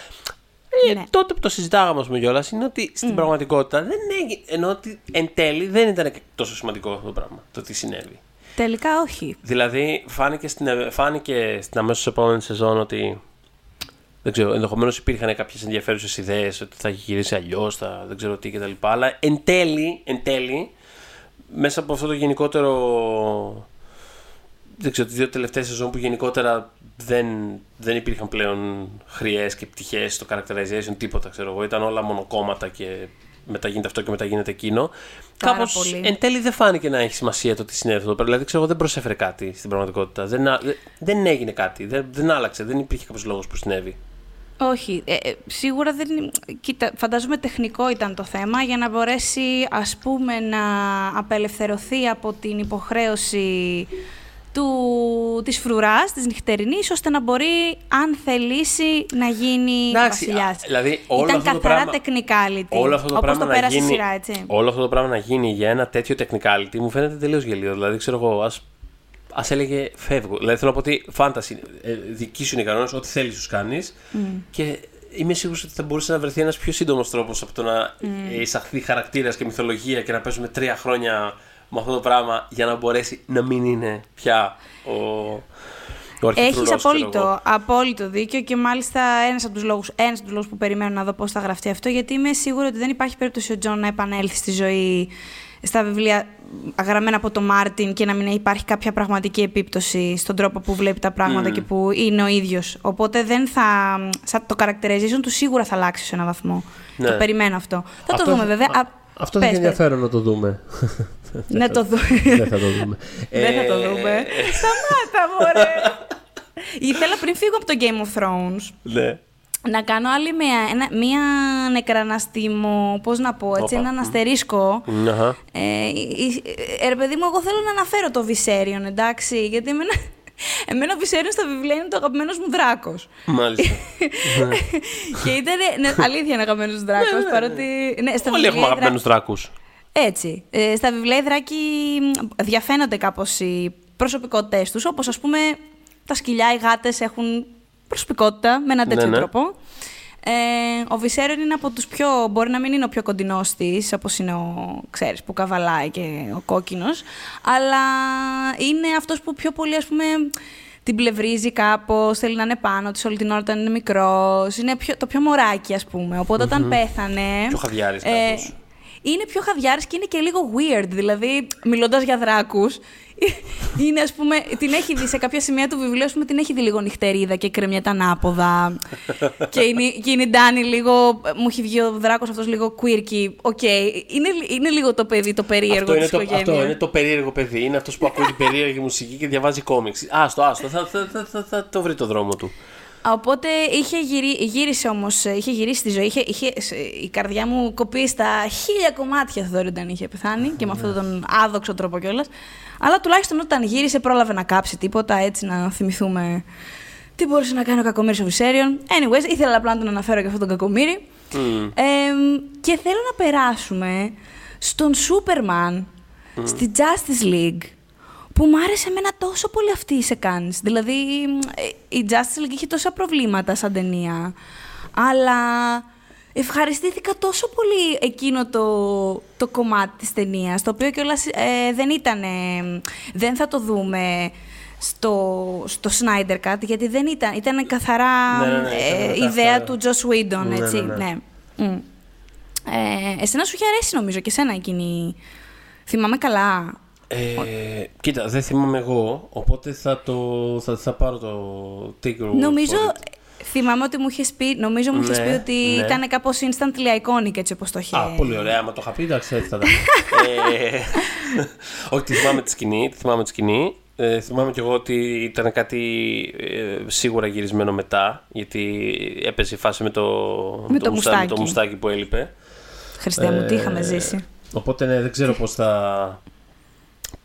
ε, Ναι. τότε που το συζητάγαμε, ας πούμε, κιόλας, είναι ότι στην πραγματικότητα δεν έγινε. Ενώ ότι εν τέλει δεν ήταν και τόσο σημαντικό αυτό το πράγμα, το τι συνέβη. Τελικά όχι. Δηλαδή, φάνηκε στην, φάνηκε στην αμέσως επόμενη σεζόν ότι. Δεν ξέρω, ενδεχομένως υπήρχαν κάποιες ενδιαφέρουσες ιδέες ότι θα έχει γυρίσει αλλιώς, θα δεν ξέρω τι κτλ. Αλλά εν τέλει, εν τέλει, μέσα από αυτό το γενικότερο. Δεν ξέρω, τις δύο τελευταίες σεζόν που γενικότερα δεν, δεν υπήρχαν πλέον χρειές και πτυχές στο characterization, τίποτα ξέρω εγώ. Ήταν όλα μονοκόμματα και μετά γίνεται αυτό και μετά γίνεται εκείνο. Πάρα Κάπως πολύ. εν τέλει δεν φάνηκε να έχει σημασία το τι συνέβη εδώ πέρα. Δηλαδή, ξέρω εγώ, δεν προσέφερε κάτι στην πραγματικότητα. Δεν, α- δεν- δεν έγινε κάτι. Δεν, δεν άλλαξε. Δεν υπήρχε κάποιος λόγος που συνέβη. Όχι. Ε, ε, σίγουρα δεν. Κοίτα, φαντάζομαι τεχνικό ήταν το θέμα για να μπορέσει, ας πούμε, να απελευθερωθεί από την υποχρέωση του, της φρουράς, της νυχτερινής, ώστε να μπορεί, αν θελήσει, να γίνει Εντάξει, βασιλιάς. α, δηλαδή, όλο Ήταν αυτό το καθαρά πράγμα- technicality, Όλο αυτό το όπως πράγμα το να πέρασε η γίνει, σειρά, έτσι. Όλο αυτό το πράγμα να γίνει για ένα τέτοιο technicality μου φαίνεται τελείως γελίο. Δηλαδή, ξέρω εγώ, ας, ας έλεγε φεύγω. Δηλαδή, θέλω να πω ότι φάνταση, ε, δική σου είναι οι κανόνε, ό,τι θέλεις τους κάνεις. Και είμαι σίγουρος ότι θα μπορούσε να βρεθεί ένας πιο σύντομος τρόπος από το να ε, εισαχθεί χαρακτήρας και μυθολογία και να παίζουμε τρία χρόνια με αυτό το πράγμα για να μπορέσει να μην είναι πια ο. ο αρχιφρουρός, Έχεις ξέρω εγώ. απόλυτο, απόλυτο δίκιο και μάλιστα ένας από τους λόγους, ένας από τους λόγους που περιμένω να δω πώς θα γραφτεί αυτό γιατί είμαι σίγουρη ότι δεν υπάρχει περίπτωση ο Τζον να επανέλθει στη ζωή στα βιβλία γραμμένα από τον Μάρτιν και να μην υπάρχει κάποια πραγματική επίπτωση στον τρόπο που βλέπει τα πράγματα και που είναι ο ίδιος. Οπότε δεν θα, σαν το characterization του σίγουρα θα αλλάξει σε έναν βαθμό. Ναι. Το περιμένω αυτό. Θα Αυτό- το δούμε βέβαια. α- Α, Αυτό πες, θα έχει πες. ενδιαφέρον να το δούμε. Ναι, το δούμε. Δεν θα το δούμε. Δεν θα το Ε, δούμε. Σταμάτα, μωρέ. Ήθελα πριν φύγω από το Game of Thrones Ναι. να κάνω άλλη μια, ένα, μια νεκραναστήμο, πώς να πω, έτσι, Όπα. έναν αστερίσκο. Αχα. Ε, η- ε, ρε παιδί μου, εγώ θέλω να αναφέρω το Viserion, εντάξει, γιατί εμένα, εμένα ο Viserion στα βιβλία είναι το αγαπημένος μου δράκος. Μάλιστα. (laughs) και ήταν, ναι, αλήθεια είναι αγαπημένος δράκος, παρότι... Ναι, στα Όλοι βιβλία έχουμε οι δρά- αγαπημένους δράκους. έτσι. Ε, στα βιβλία οι δράκοι μ, διαφαίνονται κάπως οι προσωπικότητες τους, όπως ας πούμε τα σκυλιά, οι γάτες έχουν προσωπικότητα με έναν τέτοιο Ναι, ναι. τρόπο. Ε, ο Βυσέριον είναι από τους πιο, μπορεί να μην είναι ο πιο κοντινός της, όπως είναι ο, ξέρεις, που καβαλάει και ο κόκκινος, αλλά είναι αυτός που πιο πολύ, ας πούμε, την πλευρίζει κάπως, θέλει να είναι πάνω της όλη την ώρα όταν είναι μικρός, είναι πιο, το πιο μωράκι, ας πούμε. Οπότε όταν πέθανε... Πιο χαδιάρης ε, κάπως. είναι πιο χαδιάρης και είναι και λίγο weird. Δηλαδή, μιλώντας για δράκους, (laughs) είναι ας πούμε, την έχει δει σε κάποια σημεία του βιβλίου, ας πούμε, την έχει δει λίγο νυχτερίδα και κρεμιέται ανάποδα. (laughs) και, είναι, και είναι η Ντάνη λίγο. Μου έχει βγει ο δράκος αυτός λίγο quirky. Ok. Είναι, είναι λίγο το παιδί, το περίεργο Αυτό τη είναι, το, οικογένεια. αυτό είναι το περίεργο παιδί. Είναι αυτός που ακούει την περίεργη μουσική και διαβάζει κόμιξ. Άστο, άστο. Θα, θα, θα, θα, θα το βρει το δρόμο του. Οπότε είχε γυρί, γύρισε όμως, είχε γυρίσει στη ζωή. Είχε, είχε, σε- η καρδιά μου κοπεί στα χίλια κομμάτια Θοδωρή όταν είχε πεθάνει και με αυτόν τον άδοξο τρόπο κιόλας. Αλλά τουλάχιστον όταν γύρισε πρόλαβε να κάψει τίποτα, έτσι να θυμηθούμε Τι μπορούσε να κάνει ο κακομύρης ο Βυσέριον. Anyways, ήθελα απλά να τον αναφέρω και αυτόν τον κακομύρη. Μμ. Ε, και θέλω να περάσουμε στον Σούπερμαν, στη Justice League, που μου άρεσε εμένα τόσο πολύ αυτή η σεκάνς. Δηλαδή, ε, η Justice League είχε τόσα προβλήματα σαν ταινία, αλλά ευχαριστήθηκα τόσο πολύ εκείνο το, το κομμάτι της ταινίας, το οποίο κιόλας ε, δεν ήταν, ε, δεν θα το δούμε στο, στο Snyder Cut, γιατί δεν ήταν, ήταν καθαρά Ναι, ναι, ναι, ε, ήταν καθαρά. ιδέα του Joss Whedon, Ναι, έτσι, ναι, ναι. ναι. Μμ. Ε, εσένα σου είχε αρέσει νομίζω και εσένα εκείνη. Θυμάμαι καλά. Ε, κοίτα, δεν θυμάμαι εγώ, οπότε θα, το, θα, θα πάρω το take your word Νομίζω, for it. θυμάμαι ότι μου είχες πει, νομίζω μου είχες Ναι, πει ότι ναι. ήταν κάπως instantly iconic έτσι όπως το είχε. Α, πολύ ωραία. Άμα το είχα πει, εντάξει, έτσι θα ήταν. (laughs) ε, όχι, τη θυμάμαι τη σκηνή. Τη θυμάμαι τη σκηνή. Ε, θυμάμαι κι εγώ ότι ήταν κάτι ε, σίγουρα γυρισμένο μετά, γιατί έπεσε η φάση με το, Με το μουστα- με μουστάκι. το μουστάκι που έλειπε. Χριστέ μου, τι Ε, είχαμε ζήσει. Οπότε ναι, δεν ξέρω πώς θα,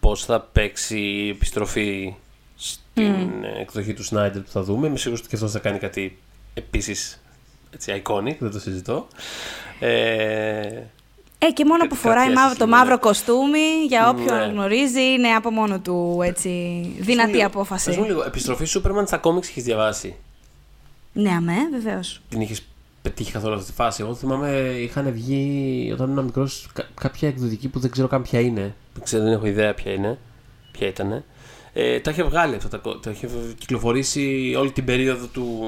πώς θα παίξει η επιστροφή στην ε, εκδοχή του Σνάιντερ που θα δούμε. Είμαι σίγουρος ότι και αυτός θα κάνει κάτι επίσης έτσι, iconic, δεν το συζητώ. Ε, Ε, και μόνο κάτι- που φοράει κάτι μαύρο, το άσχημο, μαύρο ναι. κοστούμι, για όποιον Ναι. γνωρίζει, είναι από μόνο του έτσι, δυνατή Πες μου απόφαση. λίγο, επιστροφή Σούπερμαν στα κόμιξ έχεις διαβάσει; Ναι, αμέ, βεβαίως. Την είχες πετύχει καθόλου αυτή τη φάση. Εγώ θυμάμαι είχαν βγει όταν ήμουν μικρός κάποια εκδοτική που δεν ξέρω καν ποια είναι. Δεν ξέρω, δεν έχω ιδέα ποια είναι. Ποια ήταν. Ε, τα είχε βγάλει αυτά τα κο- Τα είχε κυκλοφορήσει όλη την περίοδο του,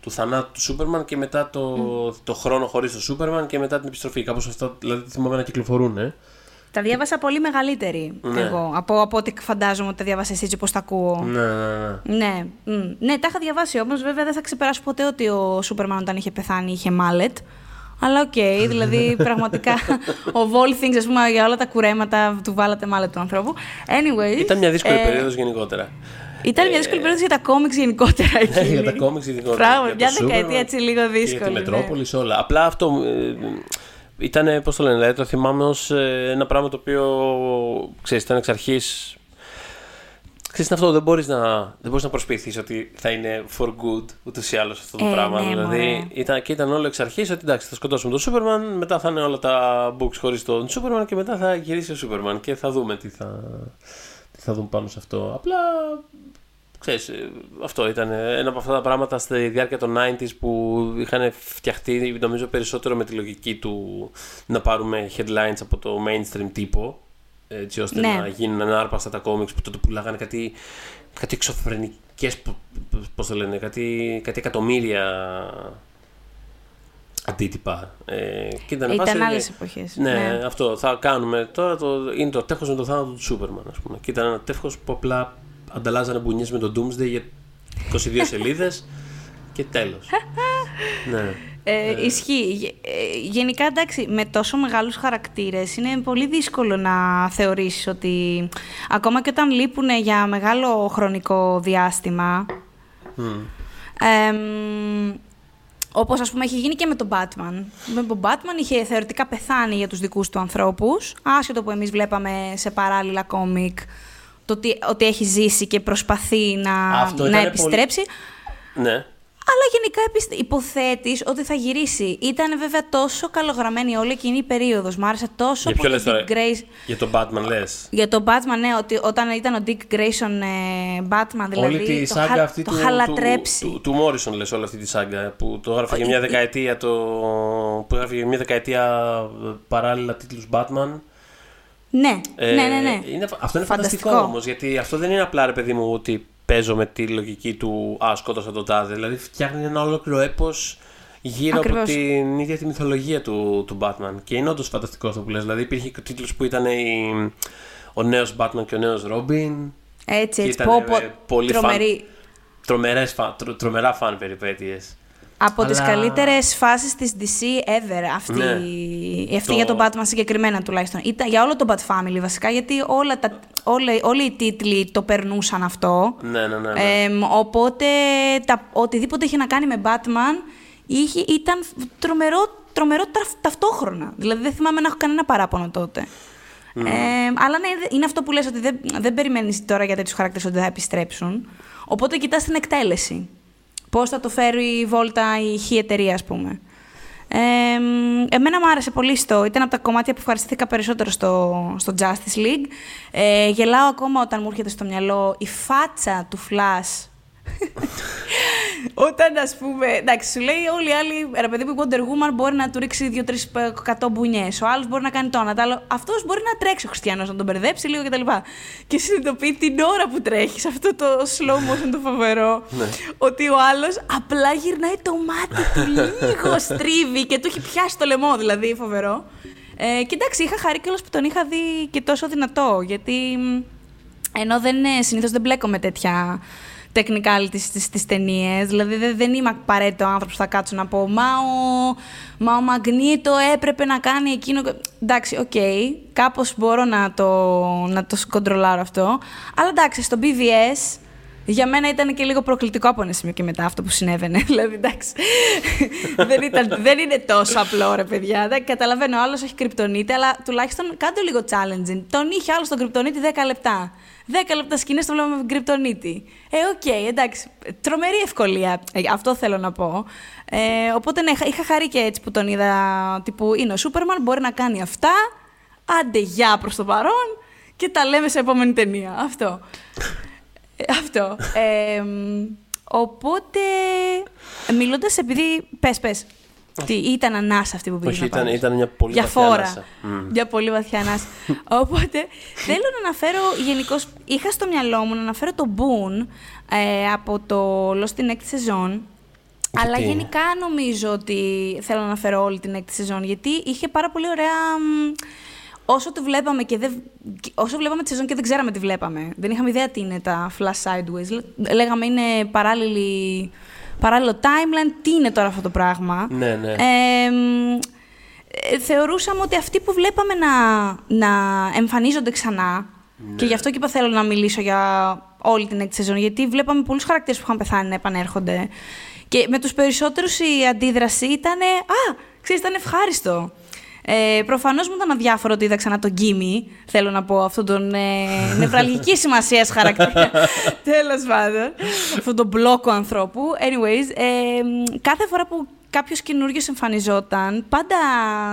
του θανάτου του Σούπερμαν και μετά το, το χρόνο χωρίς το Σούπερμαν και μετά την επιστροφή. Κάπως αυτά δηλαδή θυμάμαι να κυκλοφορούν. Ε. Τα διάβασα πολύ μεγαλύτερη Ναι. εγώ, από, από ό,τι φαντάζομαι ότι τα διάβασα εσύ έτσι όπως τα ακούω. Ναι, ναι, ναι. Ναι, μ. ναι, τα είχα διαβάσει όμως. Βέβαια δεν θα ξεπεράσω ποτέ ότι ο Σούπερμαν όταν είχε πεθάνει είχε μάλετ. Αλλά οκ, δηλαδή (laughs) πραγματικά of all things, ας πούμε, για όλα τα κουρέματα του βάλατε mullet του ανθρώπου. Anyway. Ήταν μια δύσκολη ε, περίοδος γενικότερα. Ήταν μια δύσκολη περίοδος για τα κόμιξ γενικότερα (laughs) εκείνη. για τα κόμιξ γενικότερα. Πράγμα, για το μια Superman δεκαετία έτσι λίγο και δύσκολη. Για τη ναι. Μετρόπολης, όλα. Απλά αυτό ήταν, πώς το λένε, δηλαδή το θυμάμαι ως ένα πράγμα το οποίο ξέρεις, ήταν εξ αρχής. Ξέρεις, είναι αυτό, δεν μπορείς να, δεν μπορείς να προσποιηθείς ότι θα είναι for good ούτως ή άλλως αυτό το Ε, πράγμα. ναι, δηλαδή μωρέ. ήταν, και ήταν όλο εξ αρχής ότι εντάξει θα σκοτώσουμε τον Σούπερμαν, μετά θα είναι όλα τα books χωρίς τον Σούπερμαν και μετά θα γυρίσει ο Σούπερμαν και θα δούμε τι θα, τι θα δούμε πάνω σε αυτό. Απλά Ξέρεις, ε, αυτό ήταν ένα από αυτά τα πράγματα στη διάρκεια των 90s που είχαν φτιαχτεί νομίζω περισσότερο με τη λογική του να πάρουμε headlines από το mainstream τύπο έτσι ώστε Ναι. να γίνουν ανάρπαστα τα comics που τότε πουλάγανε κάτι, κάτι εξωφρενικές πο- πο- πώς το λένε, κάτι, κάτι εκατομμύρια αντίτυπα. Ε, και ήταν, Ήταν φάση, άλλες εποχές, Ναι, ναι. αυτό θα κάνουμε. Τώρα το, είναι το τεύχος με το θάνατο του Σούπερμαν, ας πούμε. Και ήταν ένα τεύχος που απλά ανταλλάζανε μπουνιές με τον Doomsday για 22 (laughs) σελίδες και τέλος. (laughs) ναι. Ε, ισχύει. Γε- ε, γενικά, εντάξει, με τόσο μεγάλους χαρακτήρες είναι πολύ δύσκολο να θεωρήσεις ότι ακόμα και όταν λείπουν για μεγάλο χρονικό διάστημα, Μμ. εμ, όπως ας πούμε έχει γίνει και με τον Batman. Με τον Batman είχε θεωρητικά πεθάνει για τους δικούς του ανθρώπους, άσχετο που εμείς βλέπαμε σε παράλληλα κόμικ το ότι, ότι έχει ζήσει και προσπαθεί να, Αυτό να ήτανε πολύ- επιστρέψει. ναι. Αλλά γενικά επιστε- υποθέτεις ότι θα γυρίσει. Ήταν βέβαια τόσο καλογραμμένη όλη εκείνη η περίοδος. Μ' άρεσε τόσο Για ποιο πολύ λες ο τώρα, Dick Grayson. για τον Batman λες; Για τον Batman, ναι, ότι όταν ήταν ο Dick Grayson ε, Batman, δηλαδή. Όλη τη το, σάγκα χα- αυτή το του, χαλατρέψει. του, του, του Morrison λες όλη αυτή τη σάγκα που το έγραφε για Όχι, μια η- δεκαετία το, που έγραφε για μια δεκαετία ε, παράλληλα τίτλους Batman Ναι, Ε, ναι, ναι. ναι. Είναι, αυτό είναι φανταστικό, Φανταστικό. όμως, γιατί αυτό δεν είναι απλά ρε παιδί μου ότι παίζω με τη λογική του Α, σκότωσα τον τάδε. Δηλαδή φτιάχνει ένα ολόκληρο έπος γύρω από Ακριβώς. την ίδια τη μυθολογία του, του Batman. Και είναι όντως φανταστικό αυτό που λες. Δηλαδή υπήρχε και ο τίτλος που ήταν η- ο νέος Batman και ο νέος Robin. Έτσι, Και έτσι. ήταν, Πω, πω, ε, πολύ τρομερή. Τρομερές, φαν- τρο- τρομερά φαν περιπέτειες. Από τις Αλλά- καλύτερες φάσεις της DC ever, αυτή, Ναι. αυτή Το- για τον Batman συγκεκριμένα τουλάχιστον. Ήταν για όλο το Bat Family βασικά, γιατί όλα τα, όλα, όλοι οι τίτλοι το περνούσαν αυτό. Ναι, ναι, ναι. ναι. Εμ, οπότε τα, οτιδήποτε είχε να κάνει με Batman είχε, ήταν τρομερό, τρομερό τραφ- ταυτόχρονα. Δηλαδή δεν θυμάμαι να έχω κανένα παράπονο τότε. Εμ, αλλά ναι, δε- είναι αυτό που λες ότι δεν, δεν περιμένεις τώρα για τέτοιους χαρακτήρες ότι θα επιστρέψουν. Οπότε κοιτάς την εκτέλεση. Πώς θα το φέρει η βόλτα η χ εταιρεία, ας πούμε. Ε, εμένα μου άρεσε πολύ στο. Ήταν από τα κομμάτια που ευχαριστήθηκα περισσότερο στο, στο Justice League. Ε, γελάω ακόμα όταν μου έρχεται στο μυαλό η φάτσα του Flash όταν ας πούμε. Εντάξει, σου λέει όλοι οι άλλοι. Ρε παιδί μου, η Wonder Woman μπορεί να του ρίξει 2-3 εκατό μπουνιές. Ο άλλος μπορεί να κάνει το ένα. Αυτός μπορεί να τρέξει ο Χριστιανός, να τον μπερδέψει λίγο κτλ. Και, και συνειδητοποιεί την ώρα που τρέχει, αυτό το slow motion το φοβερό. Ναι. ότι ο άλλος απλά γυρνάει το μάτι του λίγο (laughs) στρίβει και του έχει πιάσει το λαιμό, δηλαδή φοβερό. Ε, και εντάξει, είχα χαρεί κιόλας που τον είχα δει και τόσο δυνατό. Γιατί ενώ δεν, συνήθως δεν μπλέκω τέτοια technicality στις, στις ταινίες. Δηλαδή δεν, δεν είμαι απαραίτητο άνθρωπος που θα κάτσω να πω «Μα ο, μα ο Μαγνήτο έπρεπε να κάνει εκείνο...» Εντάξει, ok, okay, κάπως μπορώ να το, να το σκοντρολάρω αυτό. Αλλά εντάξει, στο BVS για μένα ήταν και λίγο προκλητικό από ένα σημείο και μετά αυτό που συνέβαινε. (laughs) Δηλαδή, εντάξει. δεν, ήταν, δεν είναι τόσο απλό, ρε παιδιά. Δεν, καταλαβαίνω, ο άλλος έχει κρυπτονίτη, αλλά τουλάχιστον κάντε λίγο challenging. Τον είχε ο άλλος στον κρυπτονίτη 10 λεπτά. 10 λεπτά σκηνές το βλέπουμε με κρυπτονίτη. Ε, ok, okay, εντάξει. Τρομερή ευκολία. Ε, αυτό θέλω να πω. Ε, οπότε ναι, είχα χαρεί και έτσι που τον είδα. Τύπου είναι ο Σούπερμαν, μπορεί να κάνει αυτά. Άντε, γεια προς το παρόν. Και τα λέμε σε επόμενη ταινία. Αυτό. Ε, αυτό. (laughs) Ε, οπότε, μιλώντας επειδή. Πες, πες. Τι, ήταν ανάσα αυτή που πήγε. Όχι, ήταν, ήταν μια πολύ Για βαθιά φόρα. ανάσα. Μμ. Για πολύ βαθιά ανάσα. (laughs) Οπότε, θέλω να αναφέρω γενικώς. Είχα στο μυαλό μου να αναφέρω το Boon ε, από το Lost την έκτη σεζόν. Αλλά Γιατί; γενικά νομίζω ότι θέλω να αναφέρω όλη την έκτη σεζόν. Γιατί είχε πάρα πολύ ωραία. μ, Όσο τη βλέπαμε και δεν. Όσο βλέπαμε τη σεζόν και δεν ξέραμε τι βλέπαμε. Δεν είχαμε ιδέα τι είναι τα flash sideways. Λέ- Λέγαμε είναι παράλληλη, παράλληλο timeline. Τι είναι τώρα αυτό το πράγμα. Ναι, ναι. Ε, μ, ε, θεωρούσαμε ότι αυτοί που βλέπαμε να, να εμφανίζονται ξανά. Και γι' αυτό και είπα θέλω να μιλήσω για όλη την έκτη σεζόν. Γιατί βλέπαμε πολλούς χαρακτήρες που είχαν πεθάνει να επανέρχονται. Και με τους περισσότερους η αντίδραση ήταν. Α, ξέρεις, ήταν ευχάριστο. Ε, Προφανώς μου ήταν αδιάφορο ότι είδα ξανά τον Γκίμι. Θέλω να πω αυτόν τον ε, νευραλγική (laughs) σημασίας χαρακτήρα. Τέλος πάντων. Αυτόν τον μπλόκο ανθρώπου. Anyways, ε, μ, κάθε φορά που κάποιος καινούριο εμφανιζόταν, πάντα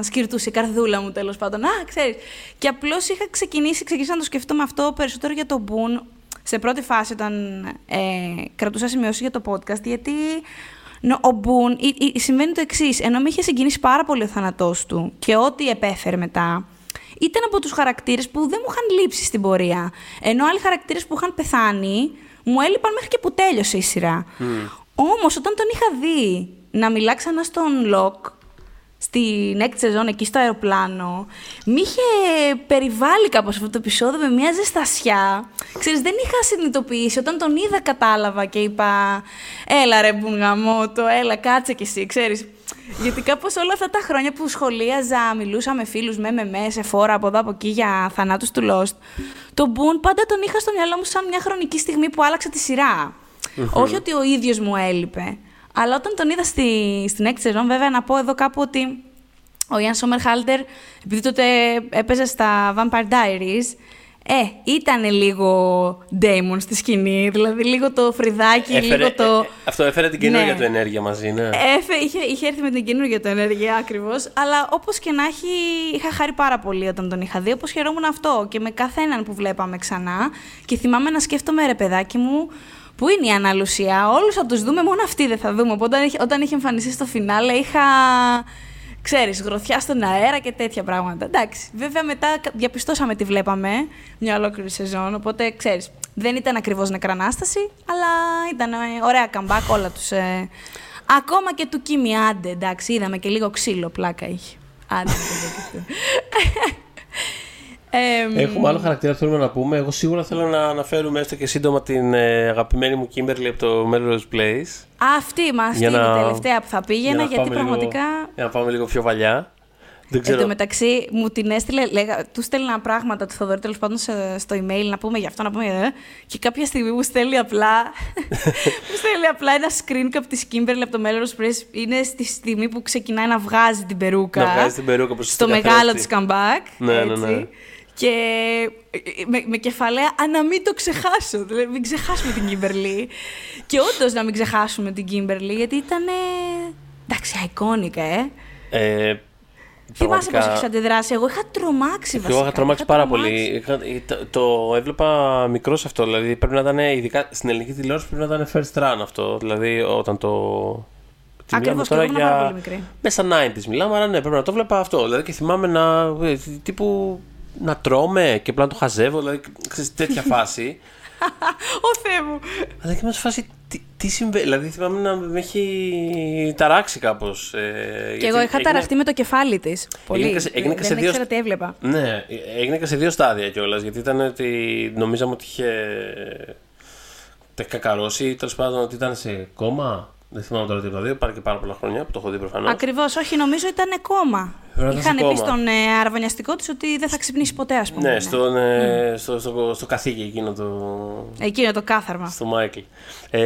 σκυρτούσε η καρδούλα μου τέλος πάντων. Α, ξέρεις. Και απλώς είχα ξεκινήσει, ξεκίνησα να το σκεφτούμε αυτό περισσότερο για τον Μπουν σε πρώτη φάση όταν ε, κρατούσα σημειώσεις για το podcast, γιατί νο- ο Μπουν ή- ή- συμβαίνει το εξής. Ενώ με είχε συγκινήσει πάρα πολύ ο θάνατός του και ό,τι επέφερε μετά, ήταν από τους χαρακτήρες που δεν μου είχαν λείψει στην πορεία. Ενώ άλλοι χαρακτήρες που είχαν πεθάνει, μου έλειπαν μέχρι και που τέλειωσε η σειρά. Όμως, όταν τον είχα δει να μιλά ξανά στον Λοκ, στην έκτη σεζόν εκεί στο αεροπλάνο, μη είχε περιβάλει κάπως αυτό το επεισόδιο με μια ζεστασιά. Ξέρεις, δεν είχα συνειδητοποιήσει. Όταν τον είδα κατάλαβα και είπα «Έλα ρε μπουγαμότο, έλα κάτσε κι εσύ», ξέρεις. Γιατί κάπως όλα αυτά τα χρόνια που σχολίαζα, μιλούσα με φίλους, με με με, σε φόρα από εδώ από εκεί για θανάτους του Lost, τον Boone πάντα τον είχα στο μυαλό μου σαν μια χρονική στιγμή που άλλαξε τη σειρά. Όχι ότι ο ίδιος μου έλειπε. Αλλά όταν τον είδα στη, στην έκτη σεζόν, βέβαια να πω εδώ κάπου ότι ο Ιαν Σόμερ Χάλτερ, επειδή τότε έπαιζε στα Vampire Diaries, ε, ήταν λίγο Damon στη σκηνή, δηλαδή λίγο το φρυδάκι, Έφερε- λίγο το... ε, ε, αυτό έφερε την καινούργια Ναι. του ενέργεια μαζί, ναι. Έφε, είχε, είχε έρθει με την καινούργια του ενέργεια ακριβώς. Αλλά όπως και να έχει, είχα χάρη πάρα πολύ όταν τον είχα δει. Όπως χαιρόμουν αυτό και με καθέναν που βλέπαμε ξανά. Και θυμάμαι να σκέφτομαι, ρε παιδάκι μου, πού είναι η Άννα Λουσία; Όλους θα τους δούμε, μόνο αυτή δεν θα δούμε. Οπότε όταν είχε, όταν είχε εμφανιστεί στο φινάλε, είχα. Ξέρεις, γροθιά στον αέρα και τέτοια πράγματα. Εντάξει, βέβαια μετά κα- διαπιστώσαμε τι βλέπαμε μια ολόκληρη σεζόν, οπότε ξέρεις, δεν ήταν ακριβώς νεκρανάσταση, αλλά ήταν ε, ωραία καμπάκ όλα τους. ε. Ακόμα και του Κίμι Άντε, εντάξει, είδαμε και λίγο ξύλο πλάκα είχε. Άντε, (laughs) δεν το δέχεται. Εμ, Έχουμε άλλο χαρακτήρα που θέλουμε να πούμε. Εγώ σίγουρα θέλω να αναφέρουμε έστω και σύντομα την ε, αγαπημένη μου Kimberly από το Melrose Place. Αυτή μας Για είναι να- η τελευταία που θα Για πήγαινα, να γιατί πάμε πραγματικά... Λίγο, για να πάμε λίγο πιο παλιά. Δεν Εν ξέρω. τω μεταξύ, μου την έστειλε, λέγα, του στέλνα πράγματα του Θοδωρή τέλος πάντων σε- στο email να πούμε γι' αυτό, να πούμε. Ε, και κάποια στιγμή μου στέλνει απλά. (laughs) μου στέλνει απλά ένα screen από της Kimberly από το Melrose Press. Είναι στη στιγμή που ξεκινάει να βγάζει την περούκα. Να βγάζει την περούκα προς Στο την μεγάλο καθρέφτη. της comeback. Ναι, ναι, έτσι. ναι. Και ε, με, με κεφαλαία, α, να μην το ξεχάσω. Δηλαδή, μην ξεχάσουμε την Κίμπερλι. και όντως να μην ξεχάσουμε την Κίμπερλι, γιατί ήταν. Εντάξει, iconic, ε. Ε, Θυμάσαι πραγματικά- πώς έχει αντιδράσει. Εγώ είχα τρομάξει βασικά. Εγώ είχα τρομάξει πάρα τρομάξει. πολύ. Είχα- το, το έβλεπα μικρός αυτό. Δηλαδή πρέπει να ήταν, ειδικά στην ελληνική τηλεόραση, πρέπει να ήταν first run αυτό. Δηλαδή όταν το. τι μιλάμε Ακριβώς, και εγώ ήμουν πάρα πολύ μικρή. Μέσα 90s μιλάμε, αλλά ναι, πρέπει να το βλέπα αυτό. Δηλαδή και θυμάμαι να. ε, τύπου. Να τρώμε και απλά να το χαζεύω. Δηλαδή ξέρεις, τέτοια (laughs) φάση. Ω Θεέ μου. αλλά και μέσα φάση. Τι, τι συμβαίνει. Δηλαδή θυμάμαι να με έχει ταράξει κάπως. Ε, Και εγώ είχα ταραχτεί με το κεφάλι της. Πολύ. Έγινε και σε- έγινε και δεν σε δύο- ήξερα τι έβλεπα. Ναι, έγινε και σε δύο στάδια κιόλας. Γιατί ήταν ότι νομίζαμε ότι είχε τε- κακαρώσει, τέλος πάντων ότι ήταν σε κόμμα. Δεν θυμάμαι τώρα τι το δει, πάρει και πάρα πολλά χρόνια που το έχω δει προφανώς. Ακριβώς, όχι, νομίζω ήταν κόμμα. Πρέπει να ήταν Είχαν σε πει κόμμα. στον ε, αραβωνιαστικό τη ότι δεν θα ξυπνήσει ποτέ, ας πούμε. Ναι, στον, ε, στο, στο, στο καθήκη εκείνο το. Εκείνο το κάθαρμα. στο Μάικλ.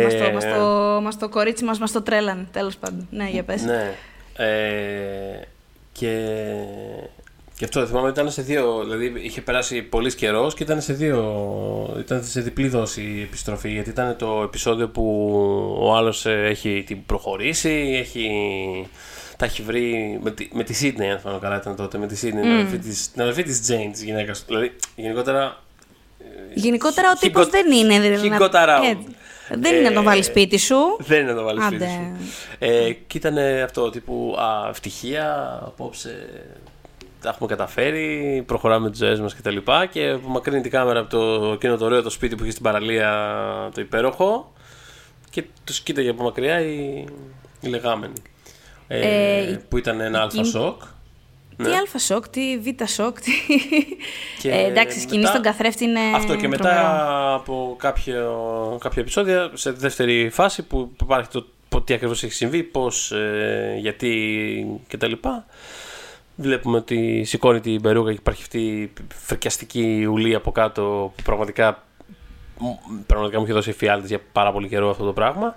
Μας, το, Ε, μας, το, μας το κορίτσι μας μας το τρέλανε, τέλος πάντων. Ναι, για πες. Ναι. Ε, και, και αυτό θυμάμαι ήταν σε δύο. Δηλαδή είχε περάσει πολύς καιρός και ήταν σε δύο. ήταν σε διπλή δόση η επιστροφή. Γιατί ήταν το επεισόδιο που ο άλλος έχει την προχωρήσει, έχει. Τα έχει βρει με τη, με τη Σίδνεϊ, αν θυμάμαι καλά ήταν τότε. Με τη Σίδνεϊ, την αδερφή της- την αδερφή της Τζέιν, της γυναίκας του. Δηλαδή, γενικότερα. Γενικότερα ο He τύπος got- δεν είναι... δηλαδή, he να- got around. Ε, δεν είναι να το Ε, βάλει σπίτι σου. Δεν είναι να το βάλεις σπίτι Άντε. σου. Ε, και ήταν αυτό τύπου α, ευτυχία, απόψε τα έχουμε καταφέρει, προχωράμε τις ζωές μας κτλ. Και, τα λοιπά και απομακρύνει την κάμερα από το, εκείνο το ωραίο το σπίτι που είχε στην παραλία το υπέροχο και τους κοίταγε από μακριά η, η λεγάμενη. Ε, Ε, που ήταν ένα αλφα Κιμ- σοκ. Τι αλφα σοκ, τι β σοκ, τι... Και ε, εντάξει, η σκηνής μετά- στον καθρέφτη είναι Αυτό και μετά τρομερό. από κάποιο, κάποια επεισόδια, σε δεύτερη φάση που υπάρχει το πο- τι ακριβώς έχει συμβεί, πώς, ε, γιατί κτλ. Βλέπουμε ότι σηκώνει την περούκα και υπάρχει αυτή η φρικιαστική ουλή από κάτω που πραγματικά, μ- πραγματικά μου είχε δώσει εφιάλτης για πάρα πολύ καιρό αυτό το πράγμα.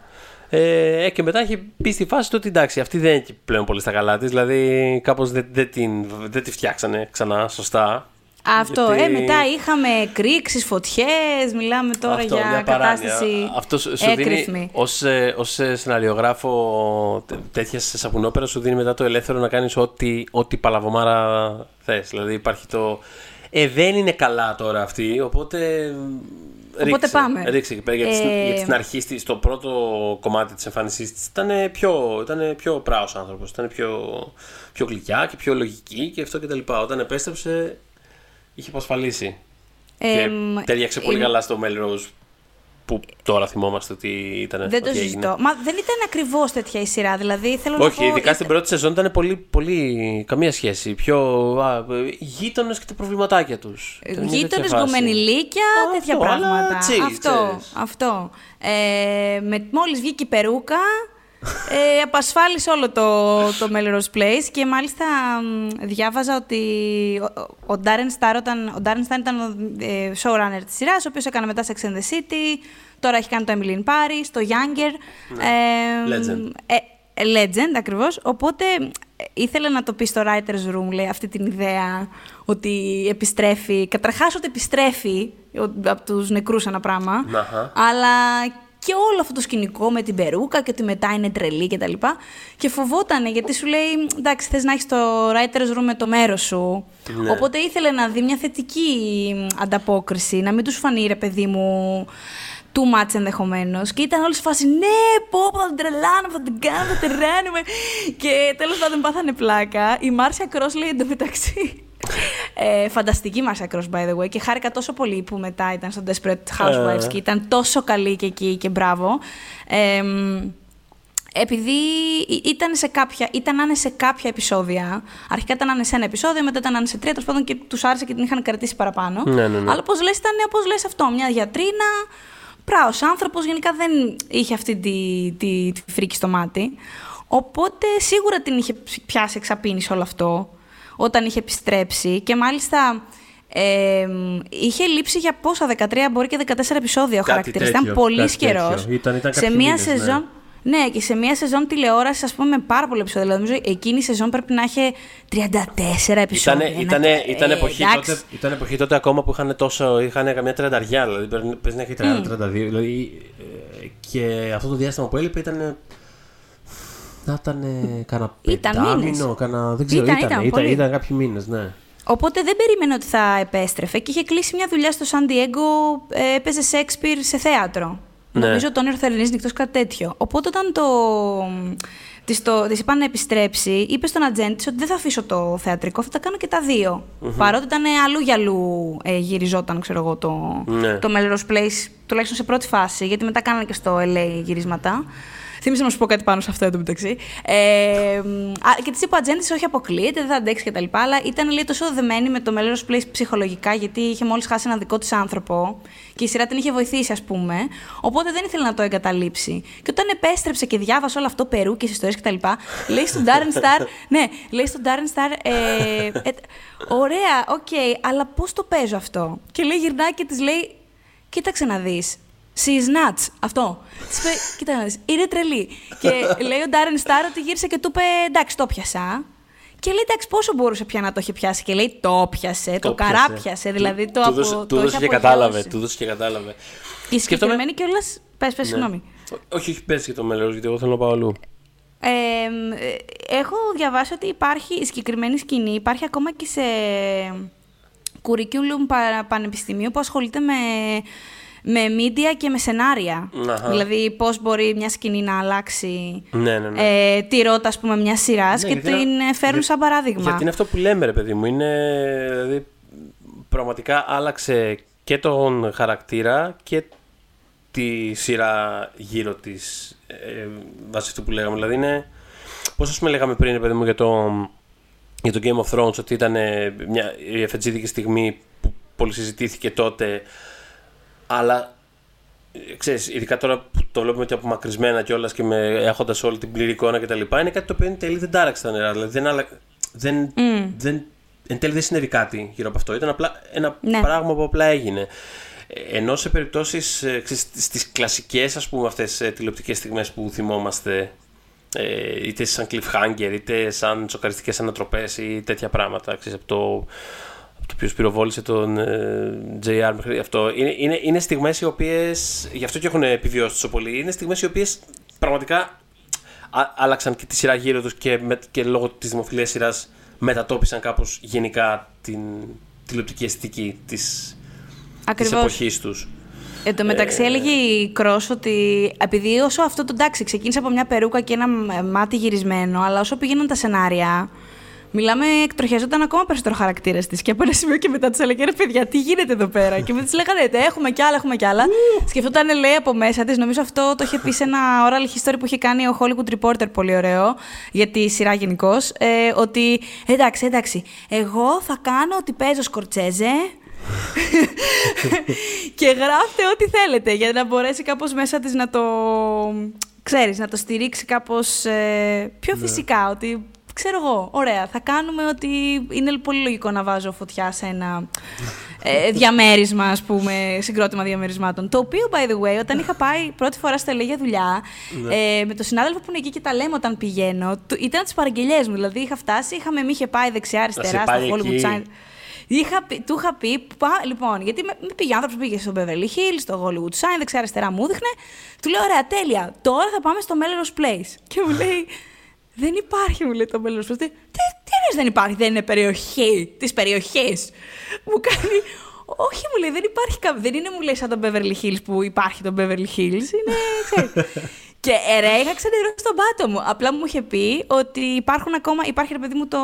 Ε, και μετά έχει μπει στη φάση του ότι εντάξει, αυτή δεν είναι και πλέον πολύ στα καλά της. Δηλαδή, κάπως δεν, δεν, την, δεν τη φτιάξανε ξανά σωστά. Αυτό, Γιατί- ε, μετά είχαμε κρίξεις, φωτιές, μιλάμε τώρα Αυτό, για μια παράνοια. κατάσταση Αυτό σου σου δίνει, έκρηθμη. ως, ε, ως ε, σεναριογράφο τέ- τέτοια σαπουνόπερα, σου δίνει μετά το ελεύθερο να κάνεις ό,τι, ό,τι παλαβομάρα θες. Δηλαδή υπάρχει το, ε, δεν είναι καλά τώρα αυτή, οπότε... Οπότε ρίξε, πάμε. Ρίξε εκεί πέρα, γιατί, στην- Ε, γιατί στην αρχή, στη- στο πρώτο κομμάτι της εμφάνισής της, ήταν πιο, ήτανε πιο πράος άνθρωπος, ήταν πιο, πιο γλυκιά και πιο λογική και αυτό και τα λοιπά. Όταν επέστρεψε, είχε απασφαλίσει. Εμ, Και ταιριάξε πολύ είναι- καλά στο Melrose που τώρα θυμόμαστε ότι ήταν. Δεν το ότι έγινε. συζητώ. Μα δεν ήταν ακριβώς τέτοια η σειρά. Δηλαδή θέλω να Όχι, πω. ειδικά ήταν- στην πρώτη σεζόν ήταν πολύ, πολύ καμία σχέση. Πιο γείτονες και τα προβληματάκια τους. Γείτονες, γκομενιλίκια, Α, τέτοια αυτό, αλλά πράγματα. chill, αυτό. ξέρεις. αυτό. Ε, με, μόλις βγήκε η περούκα, ε, απασφάλισε όλο το, το Melrose Place και μάλιστα μ, διάβαζα ότι ο, ο, ο Darren Star, όταν, ο Darren Star ήταν ο ε, showrunner της σειράς, ο οποίος έκανε μετά Sex and the City, τώρα έχει κάνει το Emily in Paris, το Younger. Ε, Ναι. Legend. ε, ε, legend, ακριβώς. Οπότε ε, ήθελε να το πει στο writer's room, λέει, αυτή την ιδέα ότι επιστρέφει. Καταρχάς ότι επιστρέφει ο- από τους νεκρούς ένα πράγμα. Αχα. Αλλά και όλο αυτό το σκηνικό με την περούκα και ότι μετά είναι τρελή και τα λοιπά. Και φοβότανε γιατί σου λέει, εντάξει, θες να έχεις το writer's room με το μέρος σου. Ναι. Οπότε ήθελε να δει μια θετική ανταπόκριση, να μην τους φανεί, ρε παιδί μου, too much ενδεχομένως. Και ήταν όλη σε φάση, ναι, πω, πω, θα την τρελάνουμε, θα την κάνουμε, θα την ράνουμε. και τέλος πάντων πάθανε πλάκα. Η Μάρσια Κρός λέει εντωμεταξύ. Ε, φανταστική Μάρσια Κρός, by the way. Και χάρηκα τόσο πολύ που μετά ήταν στο Desperate Housewives Ε. και ήταν τόσο καλή και εκεί και μπράβο. Ε, επειδή ή- ήταν, σε κάποια, ήταν να είναι σε κάποια επεισόδια. Αρχικά ήταν να είναι σε ένα επεισόδιο, μετά ήταν να είναι σε τρία, τέλος πάντων και τους άρεσε και την είχαν κρατήσει παραπάνω. Ναι, ναι, ναι. Αλλά όπως λες, ήταν όπως λες αυτό. Μια γιατρίνα, πράος άνθρωπος, γενικά δεν είχε αυτή τη, τη, τη φρίκη στο μάτι. Οπότε σίγουρα την είχε πιάσει εξαπίνηση όλο αυτό όταν είχε επιστρέψει και μάλιστα ε, είχε λείψει για πόσα, 13 μπορεί και 14 επεισόδια ο Κάτι χαρακτήρας. Ήταν τέτοιο, πολύ κάτι καιρός. τέτοιο. Ήταν- ήταν Σε κάποιοι μία μήνες, ναι. σεζόν. Ναι, και σε μια σεζόν τηλεόρασης, ας πούμε, με πάρα πολλά επεισόδια. Δηλαδή, νομίζω εκείνη η σεζόν πρέπει να είχε 34 επεισόδια. Ήτανε, ήτανε, Ένα- ήταν, ε, εποχή εντάξει. τότε, ήταν εποχή τότε ακόμα που είχαν τόσο. είχαν καμιά τρενταριά. Δηλαδή πρέπει- παίζει να έχει 30-32. Δηλαδή, ε, και αυτό το διάστημα που έλειπε ήταν. Να ήταν κάνα Ήταν πεντάμινο, μήνες. κάνα. Δεν ξέρω, Ήταν, ήταν, ήταν, ήταν, πολύ. ήταν κάποιοι μήνες, ναι. Οπότε δεν περίμενε ότι θα επέστρεφε και είχε κλείσει μια δουλειά στο Σαν Diego, ε, έπαιζε Σέξπιρ σε θέατρο. Ναι. Νομίζω τον Ερθερινής νυχτός κάτι τέτοιο. Οπότε όταν το... Της, το, της είπαν να επιστρέψει, είπε στον ατζέντη της ότι δεν θα αφήσω το θεατρικό, θα τα κάνω και τα δυο Παρότι ήταν αλλού για αλλού ε, γυριζόταν, ξέρω εγώ, το, Ναι. το Melrose Place, τουλάχιστον σε πρώτη φάση, γιατί μετά κάνανε και στο LA γυρίσματα. Θύμισε να σου πω κάτι πάνω σε αυτό εδώ μεταξύ. Ε, μ, α, και της είπε ο ατζέντης, όχι αποκλείεται, δεν θα αντέξει κτλ. Αλλά ήταν λέει, τόσο δεμένη με το Melrose Place ψυχολογικά, γιατί είχε μόλις χάσει έναν δικό της άνθρωπο και η σειρά την είχε βοηθήσει, ας πούμε. Οπότε δεν ήθελε να το εγκαταλείψει. Και όταν επέστρεψε και διάβασε όλο αυτό, Περού και ιστορίε κτλ. λέει στον Darren Star. (laughs) ναι, λέει στον Darren Star. Ε, ε, ωραία, οκ, αλλά πώς το παίζω αυτό; Και λέει γυρνάει και της λέει, κοίταξε να δεις. She is nuts. Αυτό. Της είπε, κοίτα να δεις, είναι τρελή. και λέει ο Darren Star ότι γύρισε και του είπε, εντάξει, το 'πιασα. Και λέει, εντάξει, πόσο μπορούσε πια να το έχει πιάσει. Και λέει, το πιάσε, το, πιάσε. καράπιασε. Δηλαδή, το, του απο, δώσε, το του έχει δώσε και απογειώσει. κατάλαβε. Του δώσε και κατάλαβε. Και η Σκέφτομαι- συγκεκριμένη κιόλα. Πες, πες, συγγνώμη. Ό- Όχι, όχι, πες και το μέλος, γιατί εγώ θέλω να πάω αλλού. Ε, ε, έχω διαβάσει ότι υπάρχει η συγκεκριμένη σκηνή, υπάρχει ακόμα και σε curriculum πα- πανεπιστημίου που ασχολείται με, με media και με σενάρια. Αχα. Δηλαδή πώς μπορεί μια σκηνή να αλλάξει Ναι, ναι, ναι. ε, τη ρότα ας πούμε μιας σειράς Ναι, και γιατί την είναι- ε, φέρουν για- σαν παράδειγμα. Γιατί είναι αυτό που λέμε, ρε παιδί μου. Είναι. Δηλαδή, πραγματικά άλλαξε και τον χαρακτήρα και τη σειρά γύρω της. Ε, βάσει αυτού που λέγαμε. Δηλαδή είναι. Πώς ας πούμε λέγαμε πριν, ρε παιδί μου, για το, για το Game of Thrones, ότι ήταν ε, μια η εφετζίδικη στιγμή που πολύ συζητήθηκε τότε. Αλλά ε, ξέρεις, ειδικά τώρα που το βλέπουμε και απομακρυσμένα κιόλας και με, έχοντας όλη την πλήρη εικόνα κτλ. Είναι κάτι το οποίο εν τέλει δεν τάραξε τα νερά. Δηλαδή δεν, άλλα- δεν, δεν, εν τέλει δεν συνέβη κάτι γύρω από αυτό. Ήταν απλά ένα Ναι. πράγμα που απλά έγινε. Ε, Ενώ σε περιπτώσεις, ε, ξέρεις, στις κλασικές ας πούμε αυτές ε, τηλεοπτικές στιγμές που θυμόμαστε ε, είτε σαν cliffhanger είτε σαν σοκαριστικές ανατροπές ή τέτοια πράγματα ξέρεις, από το, από το οποίος πυροβόλησε τον ε, JR μέχρι αυτό. Είναι, είναι, είναι στιγμές οι οποίες, γι' αυτό και έχουν επιβιώσει τόσο πολύ, είναι στιγμές οι οποίες πραγματικά α- άλλαξαν και τη σειρά γύρω τους και, με, και λόγω της δημοφιλίας σειράς μετατόπισαν κάπως γενικά την τηλεοπτική αισθητική της, της Ακριβώς. εποχής τους. Εν τω μεταξύ έλεγε η Κρός ότι επειδή όσο αυτό το εντάξει ξεκίνησε από μια περούκα και ένα μ- μάτι γυρισμένο, αλλά όσο πήγαιναν τα σενάρια, μιλάμε, εκτροχιαζόταν ακόμα περισσότερο χαρακτήρα της. Και από ένα σημείο και μετά τους έλεγε ρε παιδιά, τι γίνεται εδώ πέρα; και μετά της λέγανε «Ε, έχουμε κι άλλα, έχουμε κι άλλα. Σκεφτόταν, λέει από μέσα της, νομίζω αυτό το είχε πει σε ένα oral history που είχε κάνει ο Hollywood Reporter, πολύ ωραίο, για τη σειρά γενικώς. Ε, ότι εντάξει, εντάξει, εγώ θα κάνω ότι παίζω Σκορτσέζε, (laughs) και γράφτε ό,τι θέλετε για να μπορέσει κάπως μέσα της να το, ξέρεις, να το στηρίξει κάπως ε, πιο φυσικά, ότι ξέρω εγώ, ωραία, θα κάνουμε ότι είναι πολύ λογικό να βάζω φωτιά σε ένα ε, διαμέρισμα, ας πούμε, συγκρότημα διαμερισμάτων. Το οποίο, by the way, όταν είχα πάει πρώτη φορά στο LA για δουλειά, ε, με τον συνάδελφο που είναι εκεί και τα λέμε όταν πηγαίνω, του- ήταν τις παραγγελίες μου, δηλαδή είχα φτάσει, είχαμε, με είχε πάει δεξιά-αριστερά στο πάει Hollywood εκεί. Sign. Είχα, πει- του είχα πει, πά- λοιπόν, γιατί με, με πήγε άνθρωπος πήγε στο Beverly Hills, στο Hollywood Sign, δεξιά-αριστερά μου δείχνε. Του λέω, ωραία, τέλεια. Τώρα θα πάμε στο Melrose Place. Και μου λέει, δεν υπάρχει, μου λέει το Melrose Place. Τι, τι εννοείς δεν υπάρχει, δεν είναι περιοχή της περιοχής. Μου κάνει, όχι, μου λέει, δεν υπάρχει κα- Δεν είναι, μου λέει, σαν το Beverly Hills που υπάρχει το Beverly Hills. Είναι, ξέρεις. (laughs) Και ε, ρε, είχα ξενερώσει τον πάτο μου. Απλά μου είχε πει ότι υπάρχουν ακόμα, υπάρχει ρε παιδί μου το,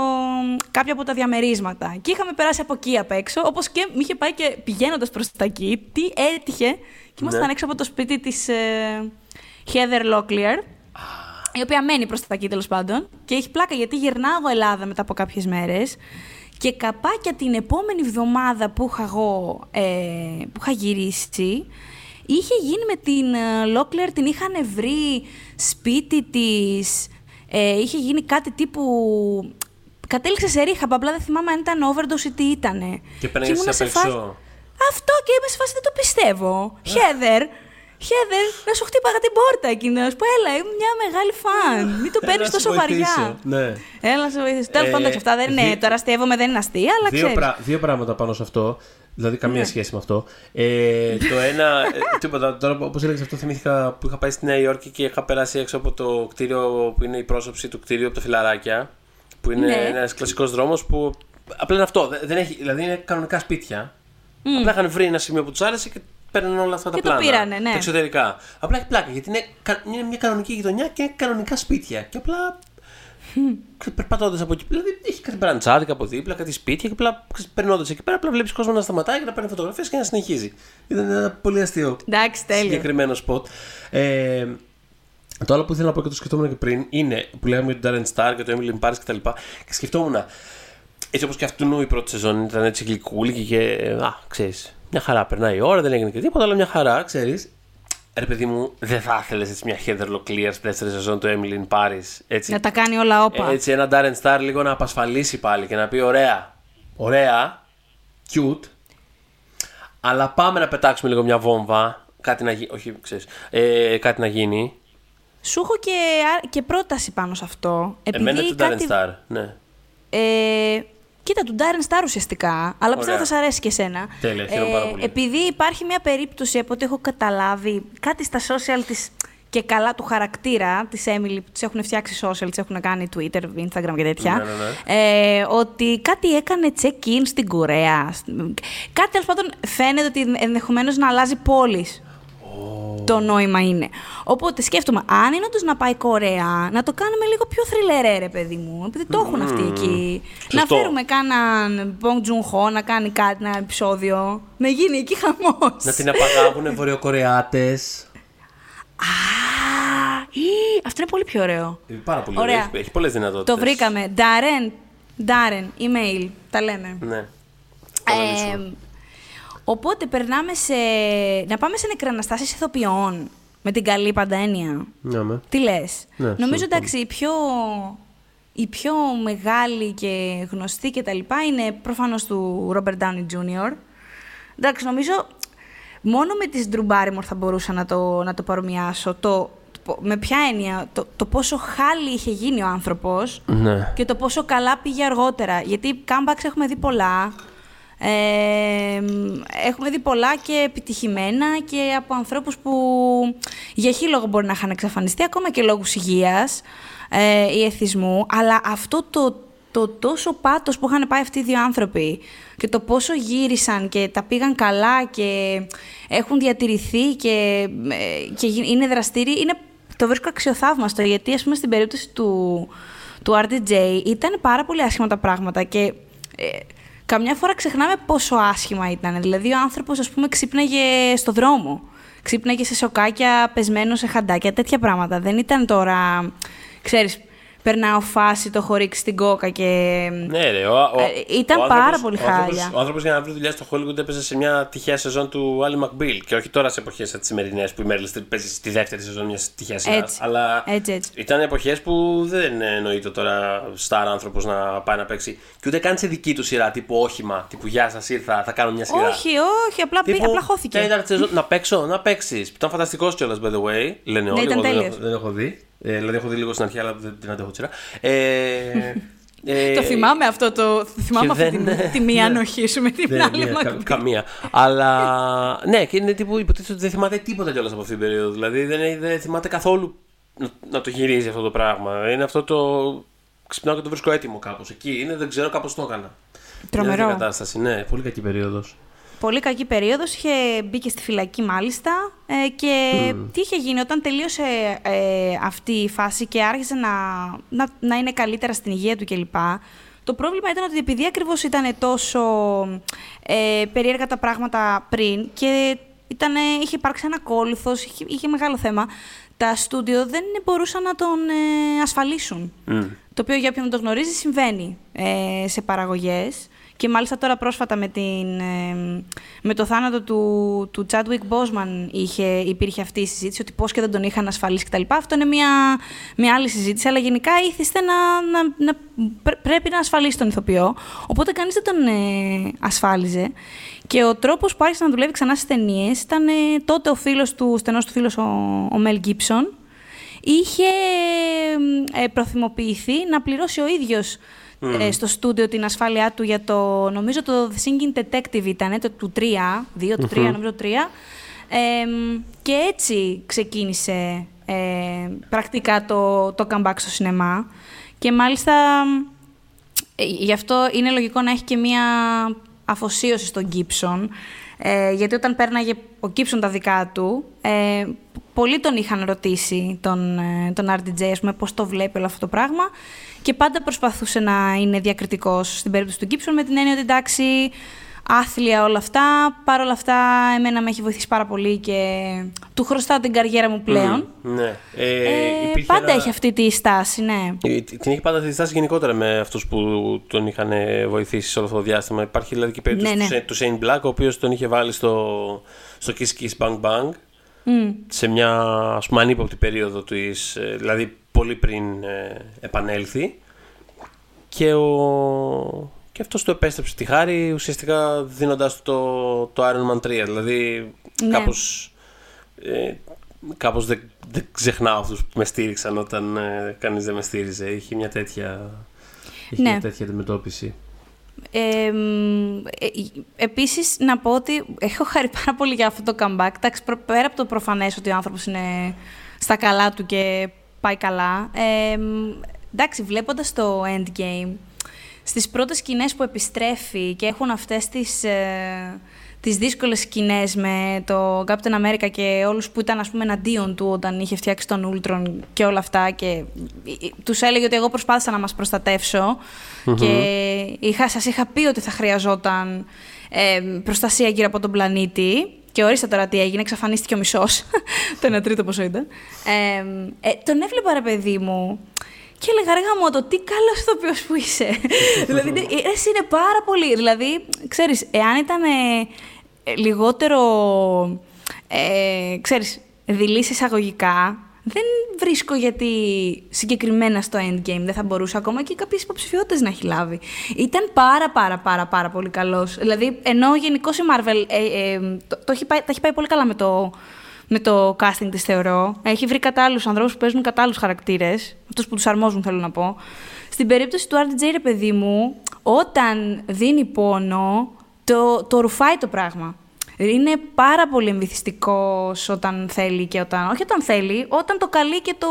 κάποια από τα διαμερίσματα. Και είχαμε περάσει από εκεί απ' έξω, όπως και μου είχε πάει και πηγαίνοντας προς τα εκεί, τι έτυχε. Και ήμασταν Ναι. έξω από το σπίτι της ε, Heather Locklear, η οποία μένει προς τα εκεί τέλος πάντων. Και έχει πλάκα γιατί γυρνάω Ελλάδα μετά από κάποιες μέρες. Και καπάκια την επόμενη εβδομάδα που είχα εγώ ε, που είχα γυρίσει, είχε γίνει με την ε, Locklear, την είχαν βρει σπίτι της, ε, είχε γίνει κάτι τύπου... Κατέληξε σε ρίχα, απλά δεν θυμάμαι αν ήταν overdose ή τι ήτανε. Και παίρναγες ήμουνα σε σε φάση- απ' έξω. Αυτό και είμαι σε φάση δεν το πιστεύω. Heather, Χέδερ, να σου χτύπαγα την πόρτα εκείνο. Που έλα, είμαι μια μεγάλη φαν. (laughs) Μην το Έλα παίρνεις να τόσο σε βοηθήσω. βαριά. Ναι. Έλα να σε βοηθήσει. Τέλος Ε, πάντων, εντάξει, αυτά δεν είναι. δι- Τώρα αστείευομαι, δεν είναι αστεία, αλλά Δύο, ξέρεις. πρά- δύο πράγματα πάνω σε αυτό. Δηλαδή, καμία Ναι. σχέση με αυτό. Ε, το ένα, ε, τίποτα. Τώρα, όπως έλεγες αυτό, θυμήθηκα που είχα πάει στη Νέα Υόρκη και είχα περάσει έξω από το κτίριο που είναι η πρόσωψη του κτίριου από τα φιλαράκια. Που είναι Ναι. ένας κλασικός δρόμος που. Απλά είναι αυτό. δε- Δεν έχει, δηλαδή, είναι κανονικά σπίτια. Απλά είχαν βρει ένα σημείο που τους άρεσε και παίρνουν όλα αυτά Και τα το πλάνα. πήρανε, ναι. Τα εξωτερικά. Απλά έχει πλάκα γιατί είναι, κα- είναι μια κανονική γειτονιά και είναι κανονικά σπίτια. Και απλά (laughs) περπατώντας από εκεί, δηλαδή έχει κάτι μπραντσάδικα από δίπλα, κάτι σπίτια και απλά περνώντας εκεί πέρα, απλά βλέπεις κόσμο να σταματάει και να παίρνει φωτογραφίες και να συνεχίζει. Ήταν ένα πολύ αστείο Εντάξει, τέλειο. συγκεκριμένο σποτ. Ε, το άλλο που ήθελα να πω και το σκεφτόμουν και πριν είναι που λέγαμε για τον Darren Star και το Emily in Paris κτλ. Και, και σκεφτόμουν, έτσι όπως και αυτού η πρώτη σεζόν ήταν έτσι γλυκούλικη και. Α, ξέρεις, μια χαρά περνάει η ώρα, δεν έγινε και τίποτα, αλλά μια χαρά, ξέρεις. Ρε παιδί μου, δεν θα ήθελες έτσι μια Heather Locklear στη δεύτερη σεζόν του Emily in Paris. Έτσι. Να τα κάνει όλα όπα. Έτσι, ένα Darren Star λίγο να απασφαλίσει πάλι και να πει: Ωραία, ωραία, cute, αλλά πάμε να πετάξουμε λίγο μια βόμβα. Κάτι να γίνει. Όχι, ξέρεις, ε, κάτι να γίνει. Σου έχω και, α- και πρόταση πάνω σε αυτό. Επειδή Εμένα του κάτι... Darren Star. Ναι. Ε, κοίτα, του Darren Star ουσιαστικά, αλλά πιστεύω θα Ωραία. σ' αρέσει και εσένα. Ε, Τέλεια, χαίρομαι πάρα πολύ. Επειδή υπάρχει μια περίπτωση από ό,τι έχω καταλάβει, κάτι στα social της και καλά του χαρακτήρα της Emily που τις έχουν φτιάξει social, τις έχουν κάνει Twitter, Instagram και τέτοια, Ναι, ναι, Ε, ότι κάτι έκανε check-in στην Κορέα. Κάτι τέλος πάντων φαίνεται ότι ενδεχομένως να αλλάζει πόλεις. Το νόημα είναι. Οπότε σκέφτομαι, αν είναι όντως να πάει Κορέα, να το κάνουμε λίγο πιο θρυλερέ, ρε παιδί μου. Επειδή το έχουν αυτοί εκεί. Να Σωστό. φέρουμε κάναν Bong Joon Ho να κάνει κάτι, ένα επεισόδιο. Να γίνει εκεί χαμός. Να την απαγάγουν βορειοκορεάτες. Α, ή, αυτό είναι πολύ πιο ωραίο. Πάρα πολύ Ωραία. ωραίο. Έχει, έχει πολλές δυνατότητες. Το βρήκαμε. Darren, Darren, email. Τα λέμε. Ναι. Ε, οπότε περνάμε σε. Να πάμε σε νεκραναστάσεις ηθοποιών. Με την καλή πάντα έννοια. Ναι, με. Τι λες; Ναι, Νομίζω σωστό. εντάξει, η πιο, η πιο μεγάλη και γνωστή και τα λοιπά είναι προφανώς του Robert Downey Jr. Εντάξει, νομίζω μόνο με τις Drew Barrymore θα μπορούσα να το, να το παρομοιάσω. Το, το- με ποια έννοια, το, το πόσο χάλι είχε γίνει ο άνθρωπος Ναι. και το πόσο καλά πήγε αργότερα. Γιατί comebacks έχουμε δει πολλά. Ε, έχουμε δει πολλά και επιτυχημένα και από ανθρώπους που για χι λόγο μπορεί να είχαν εξαφανιστεί, ακόμα και λόγους υγείας ε, ή εθισμού, αλλά αυτό το, το τόσο πάτος που είχαν πάει αυτοί οι δύο άνθρωποι και το πόσο γύρισαν και τα πήγαν καλά και έχουν διατηρηθεί και, ε, και γι- είναι δραστήριοι, είναι, το βρίσκω αξιοθαύμαστο. Γιατί ας πούμε στην περίπτωση του, του RDJ ήταν πάρα πολύ άσχημα τα πράγματα και ε, καμιά φορά ξεχνάμε πόσο άσχημα ήταν. Δηλαδή ο άνθρωπος ας πούμε ξύπναγε στο δρόμο. Ξύπναγε σε σοκάκια, πεσμένο σε χαντάκια, τέτοια πράγματα. Δεν ήταν τώρα, ξέρεις, περνάω φάση, το έχω ρίξει στην κόκα και... Ναι, ρε, ο, ο, Ε, ήταν ο πάρα άνθρωπος- πολύ ο άνθρωπος- χάλια. Ο άνθρωπος για να βρει δουλειά στο Hollywood έπαιζε σε μια τυχαία σεζόν του Άλλη Μακμπίλ. Και όχι τώρα σε εποχές σαν τις σημερινές που η Μέρλι Στριπ παίζει στη δεύτερη σεζόν μιας τυχαίας σειράς. Έτσι. Αλλά Έτσι, έτσι. ήταν εποχές που δεν εννοείται τώρα στάρ άνθρωπος να πάει να παίξει. Και ούτε καν σε δική του σειρά, τύπου όχημα. Τύπου Γεια σας, ήρθα, θα κάνω μια σειρά. Όχι, όχι, απλά, μπή- Τύπου, απλά χώθηκε. τέταρτη σεζόν, να παίξω, να παίξεις. Ήταν φανταστικός κιόλας, by the way. Λένε όλοι. Ναι, ήταν εγώ δεν, τέλειος. έχω, δεν έχω δει. Ε, δηλαδή, έχω δει λίγο στην αρχή, αλλά δεν την αντέχω τη σειρά. Ε, (laughs) ε, Το θυμάμαι αυτό, το, θυμάμαι και αυτή δεν- τη, (laughs) τη μία ναι. ανοχή σου με την δεν, άλλη μία, κα- μακρύ. καμία. Αλλά ναι, και είναι τύπου υποτίθεται ότι δεν θυμάται τίποτα κιόλας από αυτήν την περίοδο. Δηλαδή δεν, έχει- δεν θυμάται καθόλου να, να το γυρίζει αυτό το πράγμα. Είναι αυτό το. Ξυπνάω και το βρίσκω έτοιμο κάπως. Εκεί είναι, δεν ξέρω, κάπως το έκανα. Τρομερό. Μια τέτοια κατάσταση, ναι, πολύ κακή περίοδος. Πολύ κακή περίοδος, είχε μπει και στη φυλακή μάλιστα ε, και τι είχε γίνει όταν τελείωσε ε, αυτή η φάση και άρχισε να, να, να είναι καλύτερα στην υγεία του κλπ. Το πρόβλημα ήταν ότι επειδή ακριβώς ήταν τόσο ε, περίεργα τα πράγματα πριν και ήτανε, είχε υπάρξει ένα κόλυθος, είχε, είχε μεγάλο θέμα, τα στούντιο δεν μπορούσαν να τον ε, ασφαλίσουν. Το οποίο για όποιον δεν το γνωρίζει συμβαίνει ε, σε παραγωγές Και μάλιστα τώρα πρόσφατα με, την, ε, με το θάνατο του, του Chadwick Boseman είχε, υπήρχε αυτή η συζήτηση, ότι πώς και δεν τον είχαν ασφαλίσει κτλ. Αυτό είναι μια, μια άλλη συζήτηση, αλλά γενικά ήθιστε να, να, να, πρέπει να ασφαλίσει τον ηθοποιό. Οπότε κανείς δεν τον ε, ασφάλιζε. Και ο τρόπος που άρχισε να δουλεύει ξανά στις ταινίες ήταν ε, τότε ο φίλος του, στενός του φίλος ο, ο Μέλ Γκίψον, είχε ε, προθυμοποιηθεί να πληρώσει ο ίδιος ε, στο στούντιο την ασφάλειά του για το, νομίζω το The Singing Detective ήταν, το του 3, 2 του 3, νομίζω το 3. και έτσι ξεκίνησε ε, πρακτικά το, το comeback στο σινεμά. Και μάλιστα ε, γι' αυτό είναι λογικό να έχει και μία αφοσίωση στον Gibson. Ε, γιατί όταν πέρναγε ο Gibson τα δικά του, ε, πολλοί τον είχαν ρωτήσει τον, ε, τον RDJ, ας πούμε, πώς το βλέπει όλο αυτό το πράγμα και πάντα προσπαθούσε να είναι διακριτικός στην περίπτωση του Gibson με την έννοια ότι εντάξει, άθλια όλα αυτά. Παρ' όλα αυτά, εμένα με έχει βοηθήσει πάρα πολύ και του χρωστάω την καριέρα μου πλέον. ναι. Ε, ε, πάντα έχει αυτή τη στάση, ναι. Ε, την έχει πάντα αυτή τη στάση γενικότερα με αυτούς που τον είχαν βοηθήσει σε όλο αυτό το διάστημα. Υπάρχει δηλαδή και η περίπτωση ναι, ναι. του Shane Black, ο οποίος τον είχε βάλει στο, στο Kiss Kiss Bang Bang. Σε μια ας πούμε ανύποπτη περίοδο της, ε, δηλαδή πολύ πριν ε, επανέλθει και ο, και αυτός του επέστρεψε τη χάρη ουσιαστικά δίνοντας το, το Iron Man 3. Δηλαδή ναι. κάπως, ε, κάπως δεν, δεν ξεχνάω αυτούς που με στήριξαν όταν ε, κανείς δεν με στήριζε. Είχε μια τέτοια, είχε ναι. μια τέτοια αντιμετώπιση. Ε, επίσης να πω ότι έχω χάρη πάρα πολύ για αυτό το comeback. Εντάξει, πέρα από το προφανές ότι ο άνθρωπος είναι στα καλά του και πάει καλά. Ε, εντάξει, βλέποντας το Endgame, στις πρώτες σκηνές που επιστρέφει και έχουν αυτές τις, ε, τις δύσκολες σκηνές με το Captain America και όλους που ήταν ας πούμε εναντίον του όταν είχε φτιάξει τον Ultron και όλα αυτά και τους έλεγε ότι εγώ προσπάθησα να μας προστατευσω και είχα, σας είχα πει ότι θα χρειαζόταν ε, προστασία γύρω από τον πλανήτη και ορίστε τώρα τι έγινε, εξαφανίστηκε ο μισός. (laughs) το ένα τρίτο πόσο ήταν. Ε, ε, τον έβλεπα ρε παιδί μου και έλεγα, ρε το τι καλός ηθοποιός που είσαι. (laughs) δηλαδή, εσύ είναι πάρα πολύ. Δηλαδή, ξέρεις, εάν ήταν ε, ε, λιγότερο. Ε, ξέρεις, δειλής εισαγωγικά, δεν βρίσκω γιατί συγκεκριμένα στο Endgame δεν θα μπορούσε ακόμα και κάποιες υποψηφιότητες να έχει λάβει. Ήταν πάρα πάρα πάρα πάρα πολύ καλός. Δηλαδή, ενώ γενικώ η Marvel ε, ε, το, το έχει πάει, τα έχει πάει πολύ καλά με το, με το casting της, θεωρώ. Έχει βρει κατάλληλου ανθρώπους που παίζουν κατάλληλου χαρακτήρες. Αυτούς που τους αρμόζουν, θέλω να πω. Στην περίπτωση του RDJ, ρε παιδί μου, όταν δίνει πόνο, το, το ρουφάει το πράγμα. Είναι πάρα πολύ εμβυθιστικός όταν θέλει και όταν. Όχι όταν θέλει, όταν το καλεί και το,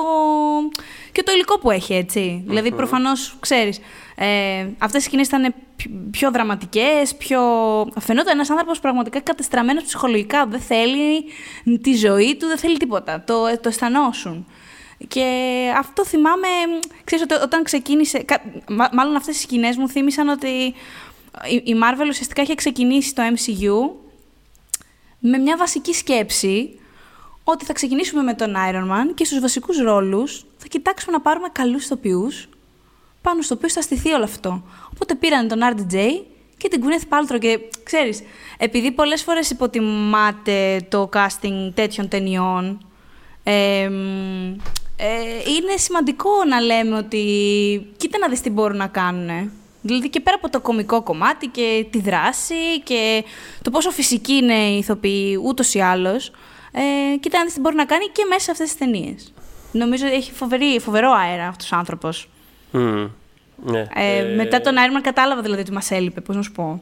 και το υλικό που έχει, έτσι. Mm-hmm. Δηλαδή, προφανώς ξέρεις. Ε, Αυτές οι σκηνές ήταν πιο δραματικές, πιο. Φαινόταν ένας άνθρωπος πραγματικά κατεστραμμένος ψυχολογικά. Δεν θέλει τη ζωή του, δεν θέλει τίποτα. Το, το αισθανόσουν. Και αυτό θυμάμαι, ξέρεις, όταν ξεκίνησε, μάλλον αυτές οι σκηνές μου θύμισαν ότι η Marvel ουσιαστικά είχε ξεκινήσει το MCU με μια βασική σκέψη ότι θα ξεκινήσουμε με τον Iron Man και στους βασικούς ρόλους θα κοιτάξουμε να πάρουμε καλούς ηθοποιούς πάνω στο οποίο θα στηθεί όλο αυτό. Οπότε πήραν τον RDJ και την Gwyneth Paltrow και ξέρεις, επειδή πολλές φορές υποτιμάται το casting τέτοιων ταινιών, ε, ε, είναι σημαντικό να λέμε ότι κοίτα να δεις τι μπορούν να κάνουν. Δηλαδή και πέρα από το κομικό κομμάτι και τη δράση και το πόσο φυσική είναι η ηθοποιή ούτως ή άλλως. Ε, κοίτα να τι μπορεί να κάνει και μέσα σε αυτές τις ταινίες. Νομίζω ότι έχει φοβερή, φοβερό αέρα αυτός ο άνθρωπος. Mm, ναι. ε, ε, μετά τον Iron κατάλαβα δηλαδή ότι μας έλειπε, πώς να σου πω.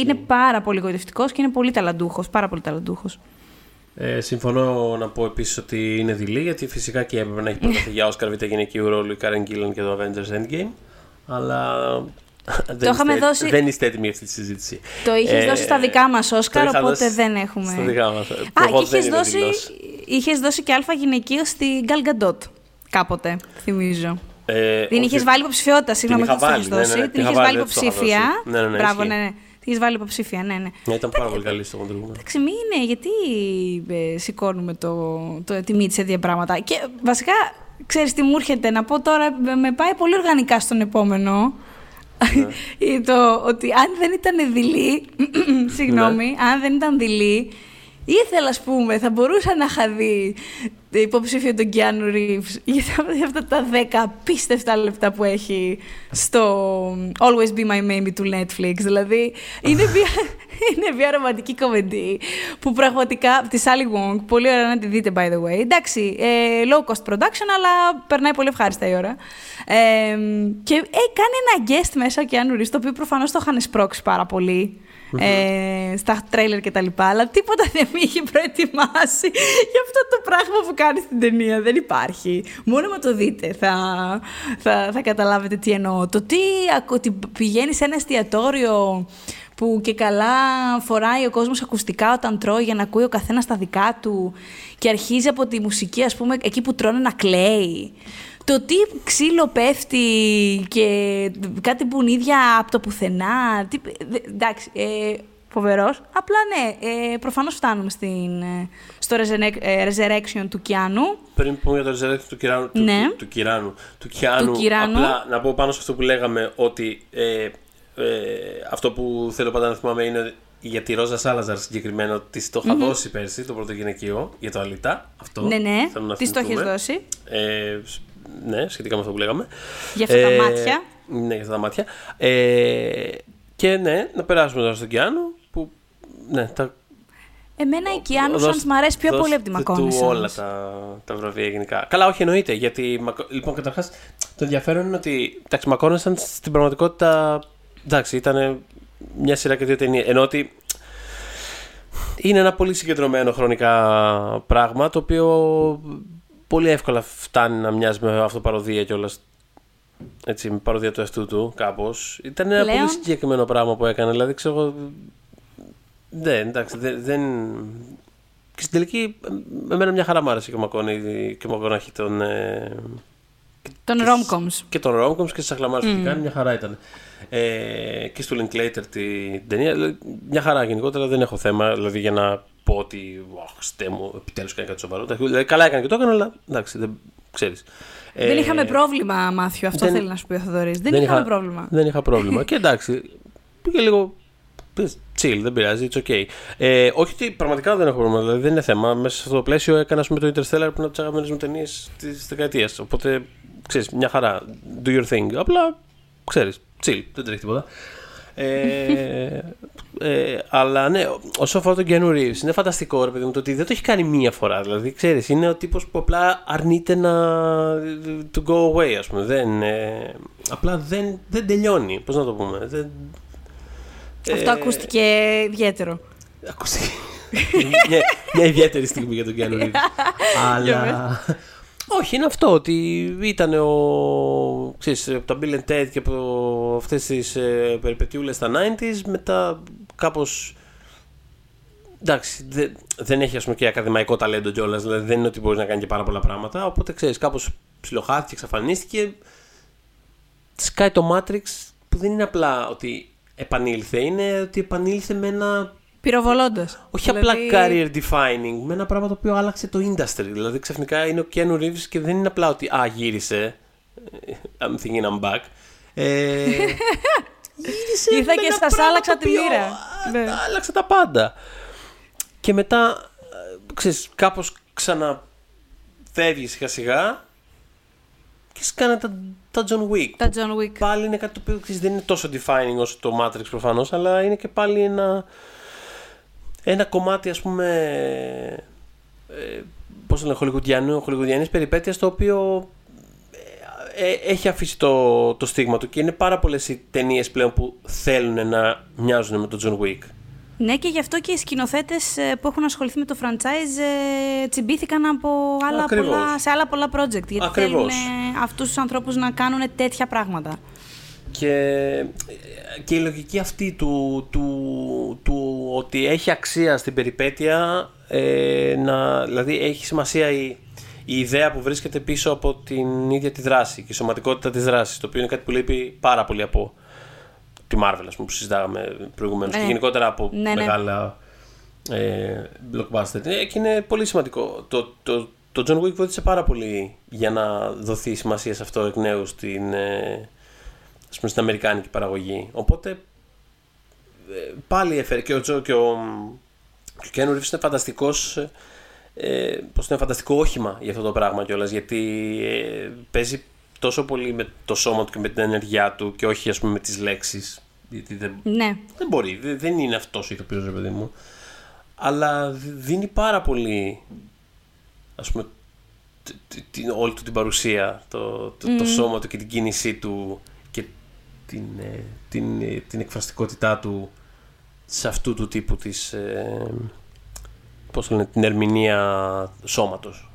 Είναι πάρα πολύ γοητευτικός και είναι πολύ ταλαντούχος. Πάρα πολύ ταλαντούχος. Ε, συμφωνώ να πω επίσης ότι είναι δειλή, γιατί φυσικά και έπρεπε να έχει (laughs) προταθεί για Όσκαρ Β' γυναικείου ρόλου η Κάρεν Γκίλαν και το Avengers Endgame αλλά δεν, είστε, δώσει... δεν είστε έτοιμοι αυτή τη συζήτηση. Το είχες ε, δώσει στα δικά μας Όσκαρ, οπότε δεν έχουμε. Στα δικά μας. Α, και είχες δώσει, είχες δώσει και αλφα γυναικείο στη Gal Gadot κάποτε, θυμίζω. Ε, την είχες βάλει υποψηφιότητα, συγγνώμη, δεν την είχες δώσει. την είχες βάλει υποψήφια. Ναι, ναι, ναι, Μπράβο, ναι, ναι. Την είχες βάλει υποψήφια, ναι, ναι. ναι ήταν πάρα πολύ καλή στο κοντρούμενο. Εντάξει, μην είναι, γιατί ε, σηκώνουμε το, το, της μύτη σε δύο πράγματα. Και βασικά ξέρεις τι μου έρχεται να πω τώρα, με πάει πολύ οργανικά στον επόμενο. (laughs) ή το ότι αν δεν ήταν δειλή, (clears throat) συγγνώμη, Ναι. αν δεν ήταν δειλή, ήθελα, ας πούμε, θα μπορούσα να είχα δει υποψήφιο τον Keanu Reeves για τα- για αυτά τα 10 απίστευτα λεπτά που έχει στο Always Be My Maybe του Netflix. Δηλαδή, είναι (laughs) μια, είναι μια ρομαντική κομμεντή που πραγματικά, τη Sally Wong, πολύ ωραία να τη δείτε by the way. Εντάξει, ε, low cost production, αλλά περνάει πολύ ευχάριστα η ώρα. Ε, και ε, κάνει ένα guest μέσα ο Keanu Reeves, το οποίο προφανώς το είχαν σπρώξει πάρα πολύ ε, στα τρέιλερ και τα λοιπά, αλλά τίποτα δεν με είχε προετοιμάσει για αυτό το πράγμα που κάνει στην ταινία. Δεν υπάρχει. Μόνο με το δείτε θα, θα, θα καταλάβετε τι εννοώ. Το τι ακου- ότι πηγαίνει σε ένα εστιατόριο που και καλά φοράει ο κόσμος ακουστικά όταν τρώει για να ακούει ο καθένας τα δικά του και αρχίζει από τη μουσική ας πούμε εκεί που τρώνε να κλαίει. Το τι ξύλο πέφτει και κάτι μπουνίδια από το πουθενά. Τι, δε- εντάξει, ε, φοβερός. Απλά ναι, ε, προφανώς φτάνουμε στην, ε, στο resurrec- ε, resurrection του Κιάνου. Πριν πούμε για το resurrection του Κυράνου, του, Ναι. του, του Κυράνου, του Κιάνου, Του Κυράνου. απλά να πω πάνω σε αυτό που λέγαμε ότι ε, ε, αυτό που θέλω πάντα να θυμάμαι είναι ότι για τη Ρόζα Σάλαζαρ συγκεκριμένα τη το είχα δώσει πέρσι, το πρώτο γυναικείο, για το Αλιτά. Αυτό Ναι, ναι, θέλω να τι το έχεις θυμηθούμε. δώσει. Ε, σ- ναι, σχετικά με αυτό που λέγαμε. Για αυτά τα μάτια. Ναι, για αυτά τα μάτια. Ε, και ναι, να περάσουμε τώρα στον Κιάνου που ναι, τα Εμένα η Κιάνου Δώστε- Σαντς μ' αρέσει πιο πολύ από τη δώστε Μακόνης του όλα τα, τα βραβεία γενικά. Καλά, όχι εννοείται. Γιατί, Μακο- λοιπόν, καταρχάς, το ενδιαφέρον είναι ότι. Εντάξει, Μακόνη στην πραγματικότητα. Εντάξει, ήταν μια σειρά και δύο ταινίε. Ενώ ότι. Είναι ένα πολύ συγκεντρωμένο χρονικά πράγμα το οποίο πολύ εύκολα φτάνει να μοιάζει με αυτοπαροδία κιόλας. Έτσι, με παροδία του εαυτού του, κάπως. Ήταν ένα Πλέον- πολύ συγκεκριμένο πράγμα που έκανε. Δηλαδή, ξέρω εγώ, ναι, εντάξει, δεν. δεν... Και στην τελική, ε, εμένα μια χαρά μ' άρεσε και ο Μακόνη και ο Μακόναχη τον. Ε, Των και Romcoms. σ- Και τον Ρόμκομ και στις αχλαμάρες που είχε κάνει, μια χαρά ήταν. Ε, και στο Linklater την ταινία. δηλαδή, Μια χαρά γενικότερα δεν έχω θέμα δηλαδή, για να πω ότι. Αχ, στέ μου, επιτέλους κάνει κάτι σοβαρό. Εντάξει, Δηλαδή, καλά έκανε και το έκανε, αλλά εντάξει, δεν ξέρεις. Δεν είχαμε πρόβλημα, Μάθιο. Αυτό δεν- θέλει να σου πει ο Θοδωρής. Δεν, είχαμε πρόβλημα. Δεν είχα πρόβλημα. και εντάξει, πήγε λίγο πες, chill, δεν πειράζει, it's okay. Ε, όχι ότι πραγματικά δεν έχω πρόβλημα, δηλαδή δεν είναι θέμα. Μέσα σε αυτό το πλαίσιο έκανα ας πούμε, το Interstellar που είναι από τις αγαπημένες μου ταινίες της δεκαετίας. Οπότε ξέρεις, μια χαρά. Do your thing. Απλά ξέρεις, chill, δεν τρέχει τίποτα. Ε, ε, αλλά ναι, όσο αφορά τον Keanu Reeves, είναι φανταστικό ρε παιδί μου το ότι δεν το έχει κάνει μία φορά. Δηλαδή, ξέρεις, είναι ο τύπος που απλά αρνείται να. to go away, ας πούμε. Δεν, ε, απλά δεν, δεν τελειώνει. Πώς να το πούμε. Δεν, Αυτό ε, ακούστηκε ιδιαίτερο. Ακούστηκε. μια, (laughs) μια ιδιαίτερη στιγμή για τον Keanu Reeves. (laughs) Αλλά. Όχι, είναι αυτό ότι ήταν ο. ξέρεις, από τα Bill and Ted και από αυτές τις ε, περιπετιούλες στα 90s, μετά κάπως. Εντάξει, δε- δεν έχει ας πούμε και ακαδημαϊκό ταλέντο κιόλας, δηλαδή δεν είναι ότι μπορείς να κάνει και πάρα πολλά πράγματα. Οπότε ξέρεις, κάπως ψιλοχάθηκε, εξαφανίστηκε. Σκάει το Matrix που δεν είναι απλά ότι επανήλθε, είναι ότι επανήλθε με ένα Πυροβολώντας. όχι απλά career defining, με ένα πράγμα το οποίο άλλαξε το industry. Δηλαδή ξαφνικά είναι ο Keanu Reeves και δεν είναι απλά ότι Α, γύρισε. ε, I'm thinking I'm back. Ε, (laughs) γύρισε. Ήρθα με και ένα σας πράγμα άλλαξα το τη οποίο, μοίρα. α, Ναι. Άλλαξε τα πάντα. Και μετά, ε, ξέρεις, κάπως ξαναφεύγει σιγά σιγά και σκάνε τα, τα John Wick. Τα John Wick. Πάλι είναι κάτι το οποίο ξέρεις, δεν είναι τόσο defining όσο το Matrix προφανώς, αλλά είναι και πάλι ένα, ένα κομμάτι ας πούμε, ε, πώς το λένε, χολιγουδιανού, χολιγουδιανής περιπέτειας το οποίο ε, ε, έχει αφήσει το, το στίγμα του και είναι πάρα πολλές οι ταινίες πλέον που θέλουν να μοιάζουν με τον John Wick. Ναι, και γι' αυτό και οι σκηνοθέτες που έχουν ασχοληθεί με το franchise ε, τσιμπήθηκαν από άλλα Ακριβώς. πολλά, σε άλλα πολλά project. Γιατί Ακριβώς. θέλουν αυτούς τους ανθρώπους να κάνουν τέτοια πράγματα. Και, και η λογική αυτή του, του, του ότι έχει αξία στην περιπέτεια, ε, να, δηλαδή έχει σημασία η, η ιδέα που βρίσκεται πίσω από την ίδια τη δράση και η σωματικότητα της δράσης, το οποίο είναι κάτι που λείπει πάρα πολύ από τη Marvel, ας πούμε, που συζητάγαμε προηγουμένως Ναι. και γενικότερα από Ναι, ναι. μεγάλα ε, blockbuster. Ε, και είναι πολύ σημαντικό. Το, το, το John Wick βοήθησε πάρα πολύ για να δοθεί σημασία σε αυτό εκ νέου στην, ε, ας πούμε, στην αμερικάνικη παραγωγή. Οπότε ε, πάλι έφερε και ο, Τζο- και ο, και ο Keanu Reeves είναι φανταστικός ε, πώς είναι φανταστικό όχημα για αυτό το πράγμα κιόλας. Γιατί ε, παίζει τόσο πολύ με το σώμα του και με την ενέργειά του και όχι ας πούμε με τις λέξεις. Γιατί δεν, Ναι. δεν μπορεί, δεν, δεν είναι αυτός ο ηθοποιός ρε παιδί μου. Αλλά δι- δίνει πάρα πολύ ας πούμε τ- τ- την, όλη του την παρουσία, το, το, το σώμα του και την κίνησή του και την, ε, την, ε, την εκφραστικότητά του σε αυτού του τύπου της ε, πώς λένε, την ερμηνεία σώματος.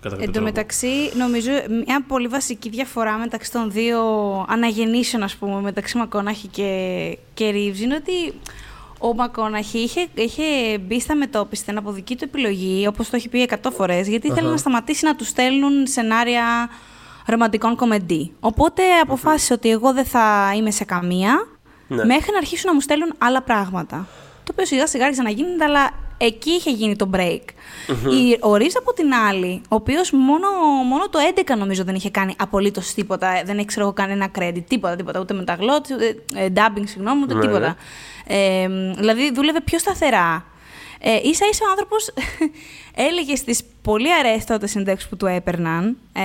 κατά κάποιο Εν τω τρόπο. μεταξύ, νομίζω μια πολύ βασική διαφορά μεταξύ των δύο αναγεννήσεων, ας πούμε, μεταξύ Μακόναχη και, και Reeves, είναι ότι ο Μακόναχη είχε, είχε μπει στα μετώπιστα από δική του επιλογή, όπως το έχει πει 100 φορές, γιατί ήθελε να σταματήσει να τους στέλνουν σενάρια ρομαντικών κομεντί. Οπότε αποφάσισε ότι εγώ δεν θα είμαι σε καμία, Ναι. μέχρι να αρχίσουν να μου στέλνουν άλλα πράγματα. Το οποίο σιγά σιγά άρχισε να γίνεται, αλλά εκεί είχε γίνει το break. Η, ο Ρίζ από την άλλη, ο οποίος μόνο, μόνο το 11 νομίζω δεν είχε κάνει απολύτως τίποτα. Δεν έχει ξέρω εγώ κανένα credit, τίποτα, τίποτα. Ούτε μεταγλώτη, ούτε ε, dubbing, συγγνώμη, ούτε Ναι, τίποτα. ναι. Ε, δηλαδή δούλευε πιο σταθερά. Ε, ίσα ίσα ο άνθρωπος (laughs) έλεγε στις πολύ αραιέ τότε συνεντεύξει που του έπαιρναν, ε,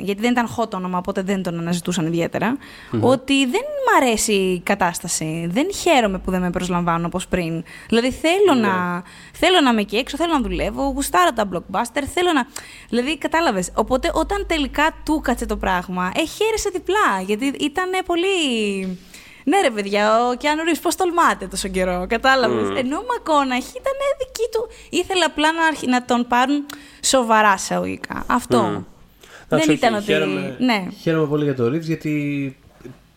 γιατί δεν ήταν hot όνομα, οπότε δεν τον αναζητούσαν ιδιαίτερα, ότι δεν μ' αρέσει η κατάσταση. Δεν χαίρομαι που δεν με προσλαμβάνουν όπως πριν. Δηλαδή θέλω, να, θέλω να είμαι εκεί έξω, θέλω να δουλεύω, γουστάρω τα blockbuster, θέλω να. Δηλαδή, κατάλαβες. Οπότε όταν τελικά του κάτσε το πράγμα, ε, χαίρεσε διπλά, γιατί ήταν πολύ. Ναι, ρε παιδιά, ο Κιάνου Ρίβς πώς τολμάτε τόσο καιρό, κατάλαβες. Ενώ ο Μακόναχη ήταν δική του. Ήθελε απλά να, αρχι- να τον πάρουν σοβαρά σε οικά. Αυτό. Δεν Εντάξει, όχι, ήταν ότι. Χαίρομαι, Ναι. χαίρομαι πολύ για το Reeves γιατί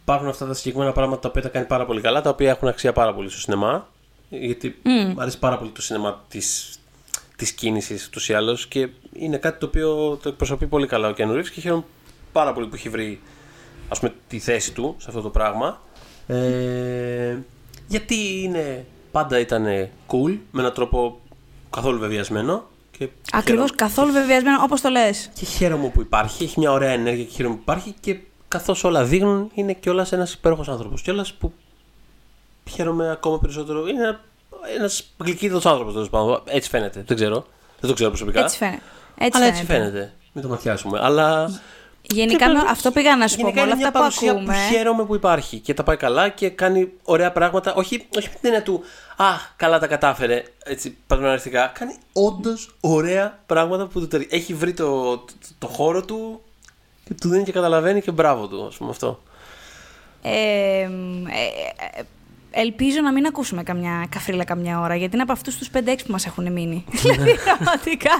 υπάρχουν αυτά τα συγκεκριμένα πράγματα τα οποία τα κάνει πάρα πολύ καλά, τα οποία έχουν αξία πάρα πολύ στο σινεμά. Γιατί μου αρέσει πάρα πολύ το σινεμά της, της κίνησης ούτως ή άλλως και είναι κάτι το οποίο το εκπροσωπεί πολύ καλά ο Keanu Reeves και χαίρομαι πάρα πολύ που έχει βρει ας πούμε τη θέση του σε αυτό το πράγμα. Ε, γιατί είναι, πάντα ήταν cool με έναν τρόπο καθόλου βεβαιασμένο. Και Ακριβώς χαίρομαι- καθόλου βεβαιασμένο, όπως το λες. και χαίρομαι που υπάρχει, έχει μια ωραία ενέργεια και χαίρομαι που υπάρχει και καθώς όλα δείχνουν, είναι κιόλας ένας υπέροχος άνθρωπος. Κιόλας που χαίρομαι ακόμα περισσότερο. Είναι ένα γλυκύτατος άνθρωπος τέλος πάντων. Έτσι φαίνεται. Δεν ξέρω. Δεν το ξέρω προσωπικά. Έτσι φαίνεται. Έτσι αλλά φαίνεται. έτσι φαίνεται. Μην το ματιάσουμε. Αλλά. Γενικά, Και με- βέβαια, αυτό πήγα να σου πω. γενικά Με όλα είναι μια αυτά που παρουσία ακούμε. Που χαίρομαι που υπάρχει και τα πάει καλά και κάνει ωραία πράγματα. Όχι, όχι με την έννοια του Α, καλά τα κατάφερε. Έτσι, πατροναριστικά. Κάνει όντως ωραία πράγματα που του ταιριάζει. Έχει βρει το, το, το χώρο του και του δίνει και καταλαβαίνει και μπράβο του, ας πούμε αυτό. Ε, ε, ε, ελπίζω να μην ακούσουμε καμιά καφρίλα καμιά ώρα, γιατί είναι από αυτούς τους 5-6 που μας έχουν μείνει. (laughs) δηλαδή, πραγματικά,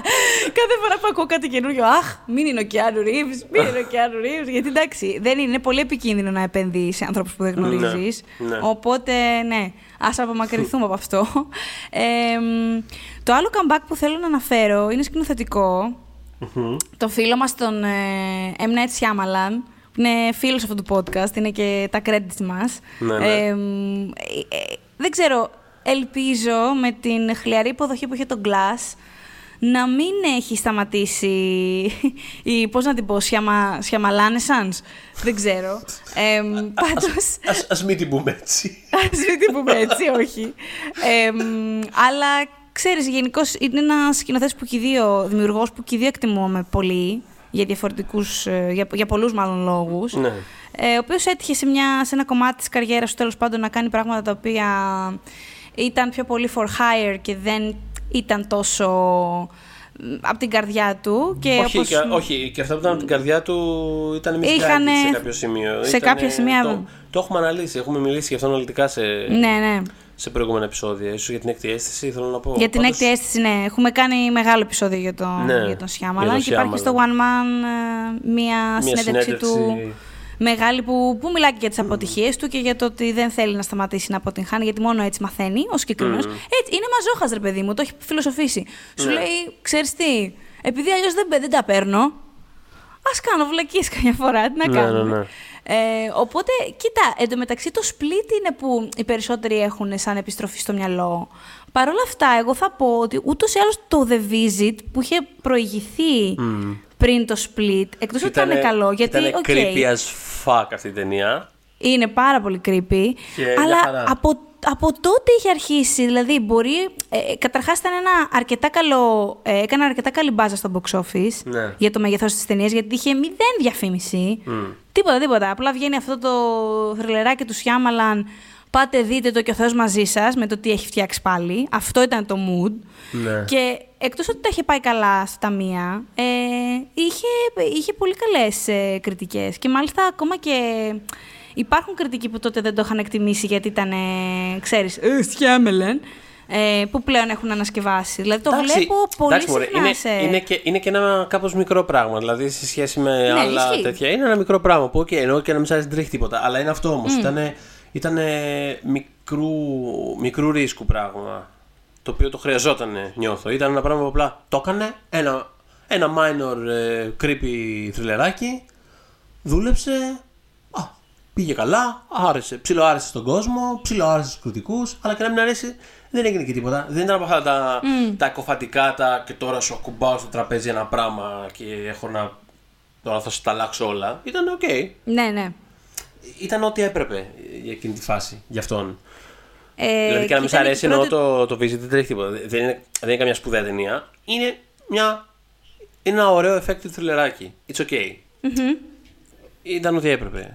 κάθε φορά που ακούω κάτι καινούριο, Αχ, μην είναι ο Κιάνου Ρίβς, μην είναι ο Κιάνου Ρίβς. Γιατί εντάξει, δεν είναι, είναι πολύ επικίνδυνο να επενδύεις σε άνθρωπους που δεν γνωρίζεις. Ναι, ναι. Οπότε, ναι, ας απομακρυνθούμε από αυτό. Ε, μ, το άλλο comeback που θέλω να αναφέρω είναι σκηνοθετικό. Το φίλο μας τον ε, M. Night Shyamalan, που είναι φίλος αυτού του podcast, είναι και τα credits μας. Ναι, ναι. Ε, μ, ε, ε, δεν ξέρω, ελπίζω με την χλιαρή υποδοχή που είχε το Glass να μην έχει σταματήσει (laughs) η, πώς να την πω, σιαμα, σιαμαλάνεσανς, δεν ξέρω. Ε, μ, πάντως, Ας, ας μην την πούμε έτσι. (laughs) Ας μην την πούμε έτσι, όχι. Ε, μ, αλλά ξέρεις, γενικώς είναι ένας σκηνοθέτης που και οι δύο, δημιουργός που και οι δύο εκτιμούμε πολύ, για διαφορετικούς, ε, για, για πολλούς μάλλον λόγους. ναι. Ε, ο οποίος έτυχε σε, μια, σε ένα κομμάτι της καριέρας του τέλος πάντων να κάνει πράγματα τα οποία ήταν πιο πολύ for hire και δεν ήταν τόσο από την καρδιά του. Και όχι, όπως... και, όχι, και αυτά που ήταν από την καρδιά του ήταν Είχανε- misguided σε κάποιο σημείο. σε Ήτανε- κάποια σημεία- Το, το έχουμε αναλύσει, έχουμε μιλήσει γι' αυτό αναλυτικά σε, Ναι, ναι. Σε προηγούμενα επεισόδια. Ίσως για την έκτη αίσθηση θέλω να πω. Για την Πάντως, έκτη αίσθηση, ναι. Έχουμε κάνει μεγάλο επεισόδιο για τον, Ναι, για τον Σιάμαλα. για τον Και υπάρχει και στο One Man ε, μία, Μια συνέντευξη, του συνέντευξη. μεγάλη που, που μιλάει και για τις αποτυχίες του και για το ότι δεν θέλει να σταματήσει να αποτυγχάνει, γιατί μόνο έτσι μαθαίνει ο συγκεκριμένος. Έτσι, είναι μαζόχας, ρε παιδί μου, το έχει φιλοσοφήσει. Σου Ναι. λέει, ξέρεις τι, επειδή αλλιώς δεν, δεν τα παίρνω, ας κάνω βλακίες καμιά φορά. Τι να Ναι, κάνουμε. ναι, ναι. Ε, οπότε, κοίτα, εντωμεταξύ το split είναι που οι περισσότεροι έχουν σαν επιστροφή στο μυαλό. Παρ' όλα αυτά, εγώ θα πω ότι ούτως ή άλλως το The Visit που είχε προηγηθεί πριν το Split, εκτός ότι ήταν Ήτανε- καλό, γιατί. Ήτανε οκ, creepy as fuck αυτή η ταινία. Είναι πάρα πολύ creepy. Και μια αλλά χαρά. από, από τότε είχε αρχίσει. Δηλαδή, μπορεί. Ε, Καταρχάς, ήταν ένα αρκετά καλό. Ε, έκανε αρκετά καλή μπάζα στο box office Ναι. για το μέγεθο της ταινίας, γιατί είχε μηδέν διαφήμιση. Τίποτα, τίποτα. Απλά βγαίνει αυτό το θρυλεράκι του Σιάμαλαν. Πάτε δείτε το και ο Θεός μαζί σας με το τι έχει φτιάξει πάλι. Αυτό ήταν το mood. Ναι. Και εκτός ότι τα είχε πάει καλά στα ταμεία, ε, είχε, είχε πολύ καλές ε, κριτικές. Και μάλιστα ακόμα και υπάρχουν κριτικοί που τότε δεν το είχαν εκτιμήσει γιατί ήταν, ε, ξέρεις, ε, Σιάμαλαν, ε, που πλέον έχουν ανασκευάσει. Δηλαδή το Εντάξει, βλέπω πολύ εντάξει, μωρέ, συχνά είναι, σε... είναι, και, είναι και ένα κάπως μικρό πράγμα. Δηλαδή σε σχέση με Ναι, άλλα ισχύει. τέτοια. Είναι ένα μικρό πράγμα που, okay, ενώ και να μην σ' αρέσει δεν τρέχει τίποτα. Αλλά είναι αυτό όμως. Mm. Ήτανε, ήτανε μικρού, μικρού ρίσκου πράγμα. Το οποίο το χρειαζόταν, νιώθω. Ήταν ένα πράγμα που απλά το έκανε. Ένα, ένα minor ε, creepy θρυλεράκι. Δούλεψε. Α, πήγε καλά. Άρεσε. Ψιλο άρεσε στον κόσμο. Ψιλο άρεσε στους κριτικούς. Αλλά και να μην αρέσει, δεν έγινε και τίποτα. Δεν ήταν από αυτά τα, τα εκοφαντικά τα και τώρα σου ακουμπάω στο τραπέζι ένα πράγμα και έχω να. Τώρα θα σου τα αλλάξω όλα. Ήταν οκ. Ναι, ναι. Ήταν ό,τι έπρεπε για εκείνη τη φάση. Γι' αυτόν. Ε, δηλαδή και να μην σ' ήταν αρέσει, η εννοώ πρώτη- το, το Visit δεν τρέχει τίποτα. Δεν είναι, δεν είναι καμιά σπουδαία ταινία. Είναι μια. Είναι ένα ωραίο effective θρυλεράκι. It's okay. Ήταν ό,τι έπρεπε.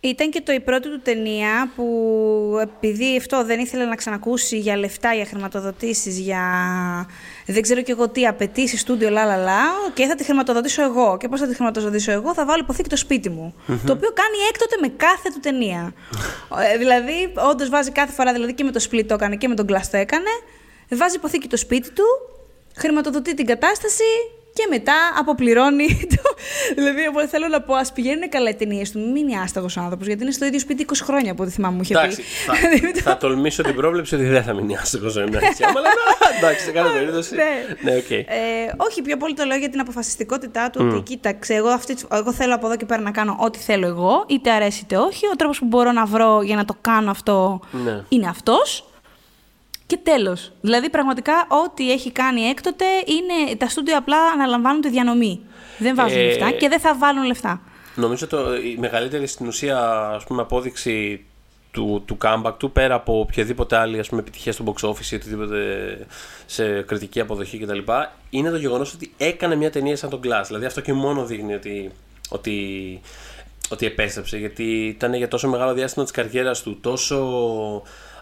Ήταν και το η πρώτη του ταινία που επειδή αυτό δεν ήθελε να ξανακούσει για λεφτά, για χρηματοδοτήσεις, για δεν ξέρω και εγώ τι απαιτήσεις, στούντιο, λα, λα, λα, και θα τη χρηματοδοτήσω εγώ. Και πώς θα τη χρηματοδοτήσω εγώ, θα βάλω υποθήκη το σπίτι μου. Το οποίο κάνει έκτοτε με κάθε του ταινία. Ε, δηλαδή, όντως βάζει κάθε φορά, δηλαδή και με το Split το έκανε και με τον Glass το έκανε, βάζει υποθήκη το σπίτι του, χρηματοδοτεί την κατάσταση και μετά αποπληρώνει. (laughs) Το... δηλαδή, εγώ θέλω να πω, ας πηγαίνουν καλά οι ταινίες του. Μην είναι άσταγος άνθρωπος, γιατί είναι στο ίδιο σπίτι 20 χρόνια από ό,τι θυμάμαι μου είχε Εντάξει, πει. θα, (laughs) Δηλαδή, θα τολμήσω την πρόβλεψη ότι δεν θα μείνει άστοχο ζωή μια έτσι. Αλλά (laughs) εντάξει, σε κάθε περίπτωση. Ναι. Ναι, οκ. Ε, όχι, πιο πολύ το λέω για την αποφασιστικότητά του ότι κοίταξε, εγώ, αυτή, εγώ θέλω από εδώ και πέρα να κάνω ό,τι θέλω εγώ, είτε αρέσει είτε όχι. Ο τρόπος που μπορώ να βρω για να το κάνω αυτό Ναι. είναι αυτός. Και τέλος. Δηλαδή, πραγματικά, ό,τι έχει κάνει έκτοτε είναι. Τα στούντιο απλά αναλαμβάνουν τη διανομή. Δεν βάζουν Ε, λεφτά και δεν θα βάλουν λεφτά. Νομίζω το, η μεγαλύτερη στην ουσία ας πούμε, απόδειξη του, του comeback του πέρα από οποιαδήποτε άλλη ας πούμε, επιτυχία στο box office ή οτιδήποτε σε κριτική αποδοχή κτλ. είναι το γεγονός ότι έκανε μια ταινία σαν τον Glass. Δηλαδή αυτό και μόνο δείχνει ότι, ότι, ότι επέστρεψε. Γιατί ήταν για τόσο μεγάλο διάστημα της καριέρας του τόσο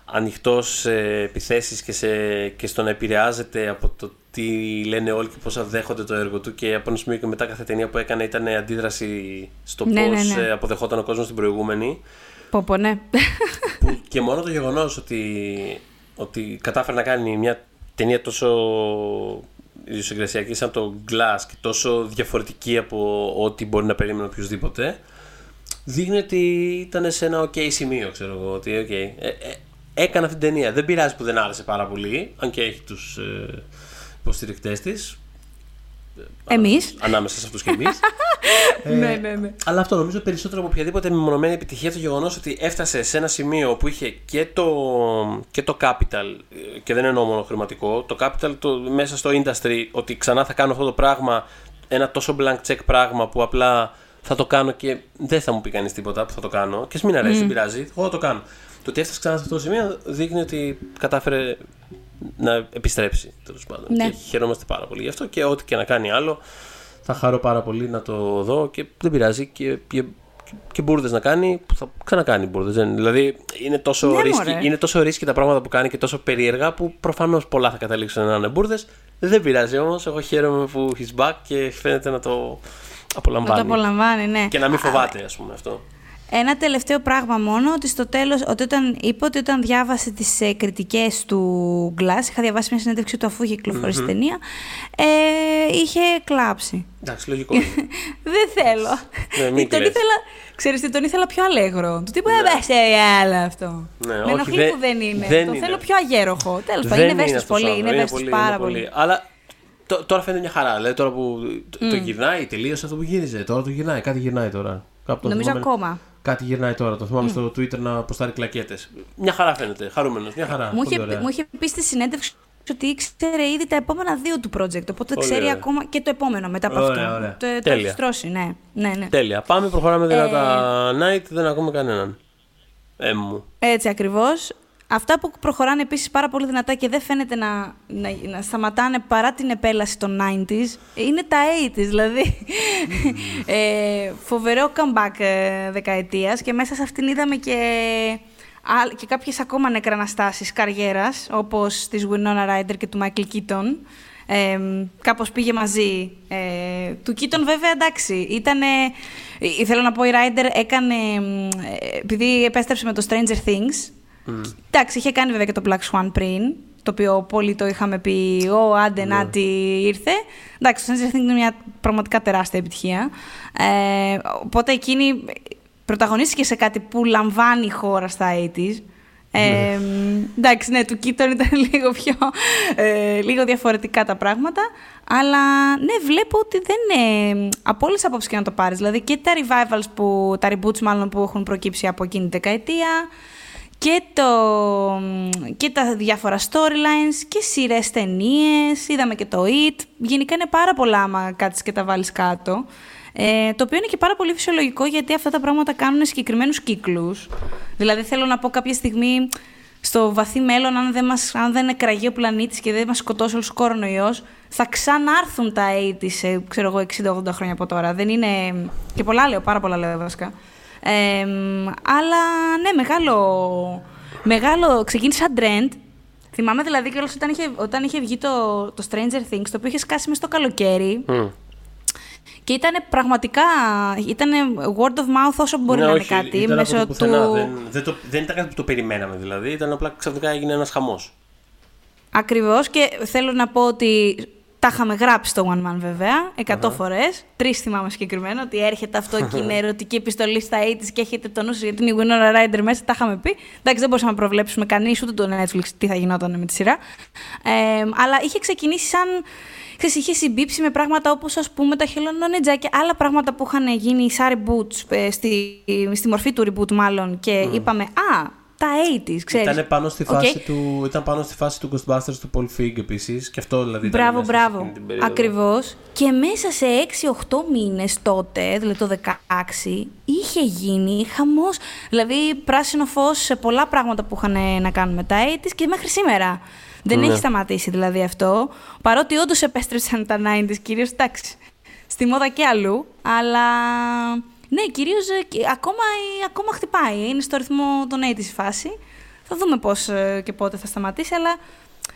ανοιχτός σε επιθέσεις και, σε, και στο να επηρεάζεται από το τι λένε όλοι και πώς δέχονται το έργο του και από ένα σημείο και μετά κάθε ταινία που έκανε ήταν αντίδραση στο Ναι, ναι, πώς ναι. ε, αποδεχόταν ο κόσμος στην προηγούμενη Πω, πω, ναι. (laughs) που και μόνο το γεγονός ότι, ότι κατάφερε να κάνει μια ταινία τόσο ιδιοσυγκρασιακή σαν το Glass και τόσο διαφορετική από ό,τι μπορεί να περίμενε οποιοδήποτε δείχνει ότι ήταν σε ένα ok σημείο, ξέρω εγώ. Ότι okay, ε, ε, έκανε αυτή την ταινία. Δεν πειράζει που δεν άρεσε πάρα πολύ, αν και έχει τους ε, υποστηρικτές της. Εμείς. Ανάμεσα σε αυτούς και εμείς. (laughs) ναι, ναι, ναι. Αλλά αυτό νομίζω περισσότερο από οποιαδήποτε μεμονωμένη επιτυχία το γεγονός ότι έφτασε σε ένα σημείο που είχε και το, και το capital, ε, και δεν εννοώ μόνο χρηματικό, το capital το, μέσα στο industry, ότι ξανά θα κάνω αυτό το πράγμα, ένα τόσο blank check πράγμα που απλά θα το κάνω και δεν θα μου πει κανείς τίποτα που θα το κάνω. Και ας μην αρέσει, δεν πειράζει, εγώ θα το κάνω. Το ότι έφτασε ξανά σε αυτό το σημείο δείχνει ότι κατάφερε να επιστρέψει τέλος πάντων. Ναι. Και χαιρόμαστε πάρα πολύ γι' αυτό και ό,τι και να κάνει άλλο θα χαρώ πάρα πολύ να το δω και δεν πειράζει και, και, και μπουρδες να κάνει που θα ξανακάνει μπουρδες. Δεν- Δηλαδή είναι τόσο, Ναι, ρίσκι, μωρέ. είναι τόσο ρίσκι τα πράγματα που κάνει και τόσο περίεργα που προφανώς πολλά θα καταλήξουν να είναι μπουρδες. Δεν πειράζει όμως, εγώ χαίρομαι που he's back και φαίνεται να το Να απολαμβάνει. το απολαμβάνει, ναι. Και να μην Α, φοβάται ας πούμε αυτό. Ένα τελευταίο πράγμα μόνο, ότι στο τέλος, ότι όταν, είπε ότι όταν διάβασε τις ε, κριτικές του Glass, είχα διαβάσει μια συνέντευξη του αφού είχε κυκλοφορήσει η ταινία, ε, είχε κλάψει. Εντάξει, λογικό. είναι. (laughs) Δεν θέλω. Ναι, μην τον κλαις. ήθελα, ξέρεις τι, τον ήθελα πιο αλέγρο. Του τύπου, ναι. σε άλλο αυτό. Ναι, Με όχι, ενοχλεί δεν- που δεν είναι. δεν τον είναι. θέλω πιο αγέροχο. Τέλος πάντων, Δεν είναι ευαίσθητος αυτός ο πολύ. άνθρωπος, Είναι ευαίσθητος πάρα είναι πολύ. Αλλά τ- τώρα φαίνεται μια χαρά. Δηλαδή τώρα που το, το γυρνάει, τελείωσε αυτό που γύριζε. Τώρα το γυρνάει, κάτι γυρνάει τώρα. Κάπου το Νομίζω θυμάμαι- ακόμα. Κάτι γυρνάει τώρα. Το θυμάμαι στο Twitter να ποστάρει κλακέτες. Μια χαρά φαίνεται. Χαρούμενος. Μια χαρά. Μου Πολύ είχε, ωραία. μου είχε πει στη συνέντευξη ότι ήξερε ήδη τα επόμενα δύο του project. Οπότε Πολύ ξέρει ωραία. ακόμα και το επόμενο μετά από Ωραία, αυτό. ωραία. Το, το Τέλεια. έχει στρώσει, ναι. ναι, ναι. Τέλεια. Πάμε, προχωράμε Ε, δυνατά. Night, δεν ακούμε κανέναν. Ε, μου. Έτσι ακριβώς. Αυτά που προχωράνε επίσης πάρα πολύ δυνατά και δεν φαίνεται να, να, να σταματάνε παρά την επέλαση των 90s, είναι τα 80s, δηλαδή. ε, φοβερό comeback ε, δεκαετίας και μέσα σε αυτήν είδαμε και, και κάποιες ακόμα νεκραναστάσεις καριέρας, όπως της Winona Ryder και του Michael Keaton. Ε, κάπως πήγε μαζί. Ε, του Keaton βέβαια εντάξει, ήτανε... Ε, θέλω να πω η Ryder έκανε, ε, επειδή επέστρεψε με το Stranger Things, Mm. Εντάξει, είχε κάνει βέβαια και το Black Swan πριν, το οποίο πολύ το είχαμε πει, ο άντε ναι. να τι ήρθε. Εντάξει, το Stranger Things είναι μια πραγματικά τεράστια επιτυχία. Ε, οπότε εκείνη πρωταγωνίστηκε σε κάτι που λαμβάνει η χώρα στα 80's. Ε, ναι. εντάξει, ναι, του Κίτον ήταν (laughs) λίγο πιο ε, λίγο διαφορετικά τα πράγματα. Αλλά ναι, βλέπω ότι δεν είναι. Από όλες απόψεις και να το πάρεις. Δηλαδή και τα revivals, που, τα reboots μάλλον που έχουν προκύψει από εκείνη την δεκαετία και, το, και τα διάφορα storylines και σειρές ταινίες. Είδαμε και το It. Γενικά είναι πάρα πολλά άμα κάτσεις και τα βάλεις κάτω. Ε, το οποίο είναι και πάρα πολύ φυσιολογικό γιατί αυτά τα πράγματα κάνουν συγκεκριμένους κύκλους. Δηλαδή θέλω να πω κάποια στιγμή στο βαθύ μέλλον, αν δεν, μας, αν δεν εκραγεί ο πλανήτης και δεν μας σκοτώσει όλος ο κορονοϊός, θα ξανάρθουν τα 80 σε, ξέρω εγώ, 60-80 χρόνια από τώρα. Δεν είναι... Και πολλά λέω, πάρα πολλά λέω βασικά αλλά ναι, μεγάλο, μεγάλο ξεκίνησε σαν trend. Θυμάμαι δηλαδή και όταν είχε, όταν είχε βγει το, το Stranger Things, το οποίο είχε σκάσει μέσα στο καλοκαίρι. Και ήταν πραγματικά. ήταν word of mouth όσο μπορεί ναι, να είναι κάτι. Ήταν μέσω του... Δεν, δεν, το, δεν ήταν κάτι που το περιμέναμε δηλαδή. Ήταν απλά ξαφνικά έγινε ένας χαμός. Ακριβώς και θέλω να πω ότι τα είχαμε γράψει στο One Man βέβαια, 100 uh-huh. φορές. Τρεις θυμάμαι συγκεκριμένα ότι έρχεται αυτό (laughs) και είναι ερωτική επιστολή στα AIDS και έχετε το νου σας γιατί είναι η Winona Ryder μέσα. Τα είχαμε πει. Εντάξει, δεν μπορούσαμε να προβλέψουμε κανείς ούτε το Netflix τι θα γινόταν με τη σειρά. Ε, αλλά είχε ξεκινήσει σαν. Ξέρεις, είχε συμπίψει με πράγματα όπως ας πούμε τα χελονόνετζα και άλλα πράγματα που είχαν γίνει σαν reboot, στη, στη μορφή του reboot μάλλον και mm. είπαμε «Α, τα 80s, ξέρεις. Ήταν πάνω στη φάση, του, ήταν πάνω στη φάση του Ghostbusters του Paul Feig επίσης και αυτό δηλαδή μπράβο, ήταν μπράβο. Ακριβώς. Και μέσα σε 6-8 μήνες τότε, δηλαδή το 16, είχε γίνει χαμός. Δηλαδή πράσινο φως σε πολλά πράγματα που είχαν να κάνουν με τα 80s και μέχρι σήμερα. Δεν ναι. έχει σταματήσει δηλαδή αυτό. Παρότι όντως επέστρεψαν τα 90s, κυρίως εντάξει, στη μόδα και αλλού, αλλά ναι, κυρίως ε, ακόμα, ακόμα χτυπάει. Είναι στο ρυθμό των 80 η φάση. Θα δούμε πώς ε, και πότε θα σταματήσει, αλλά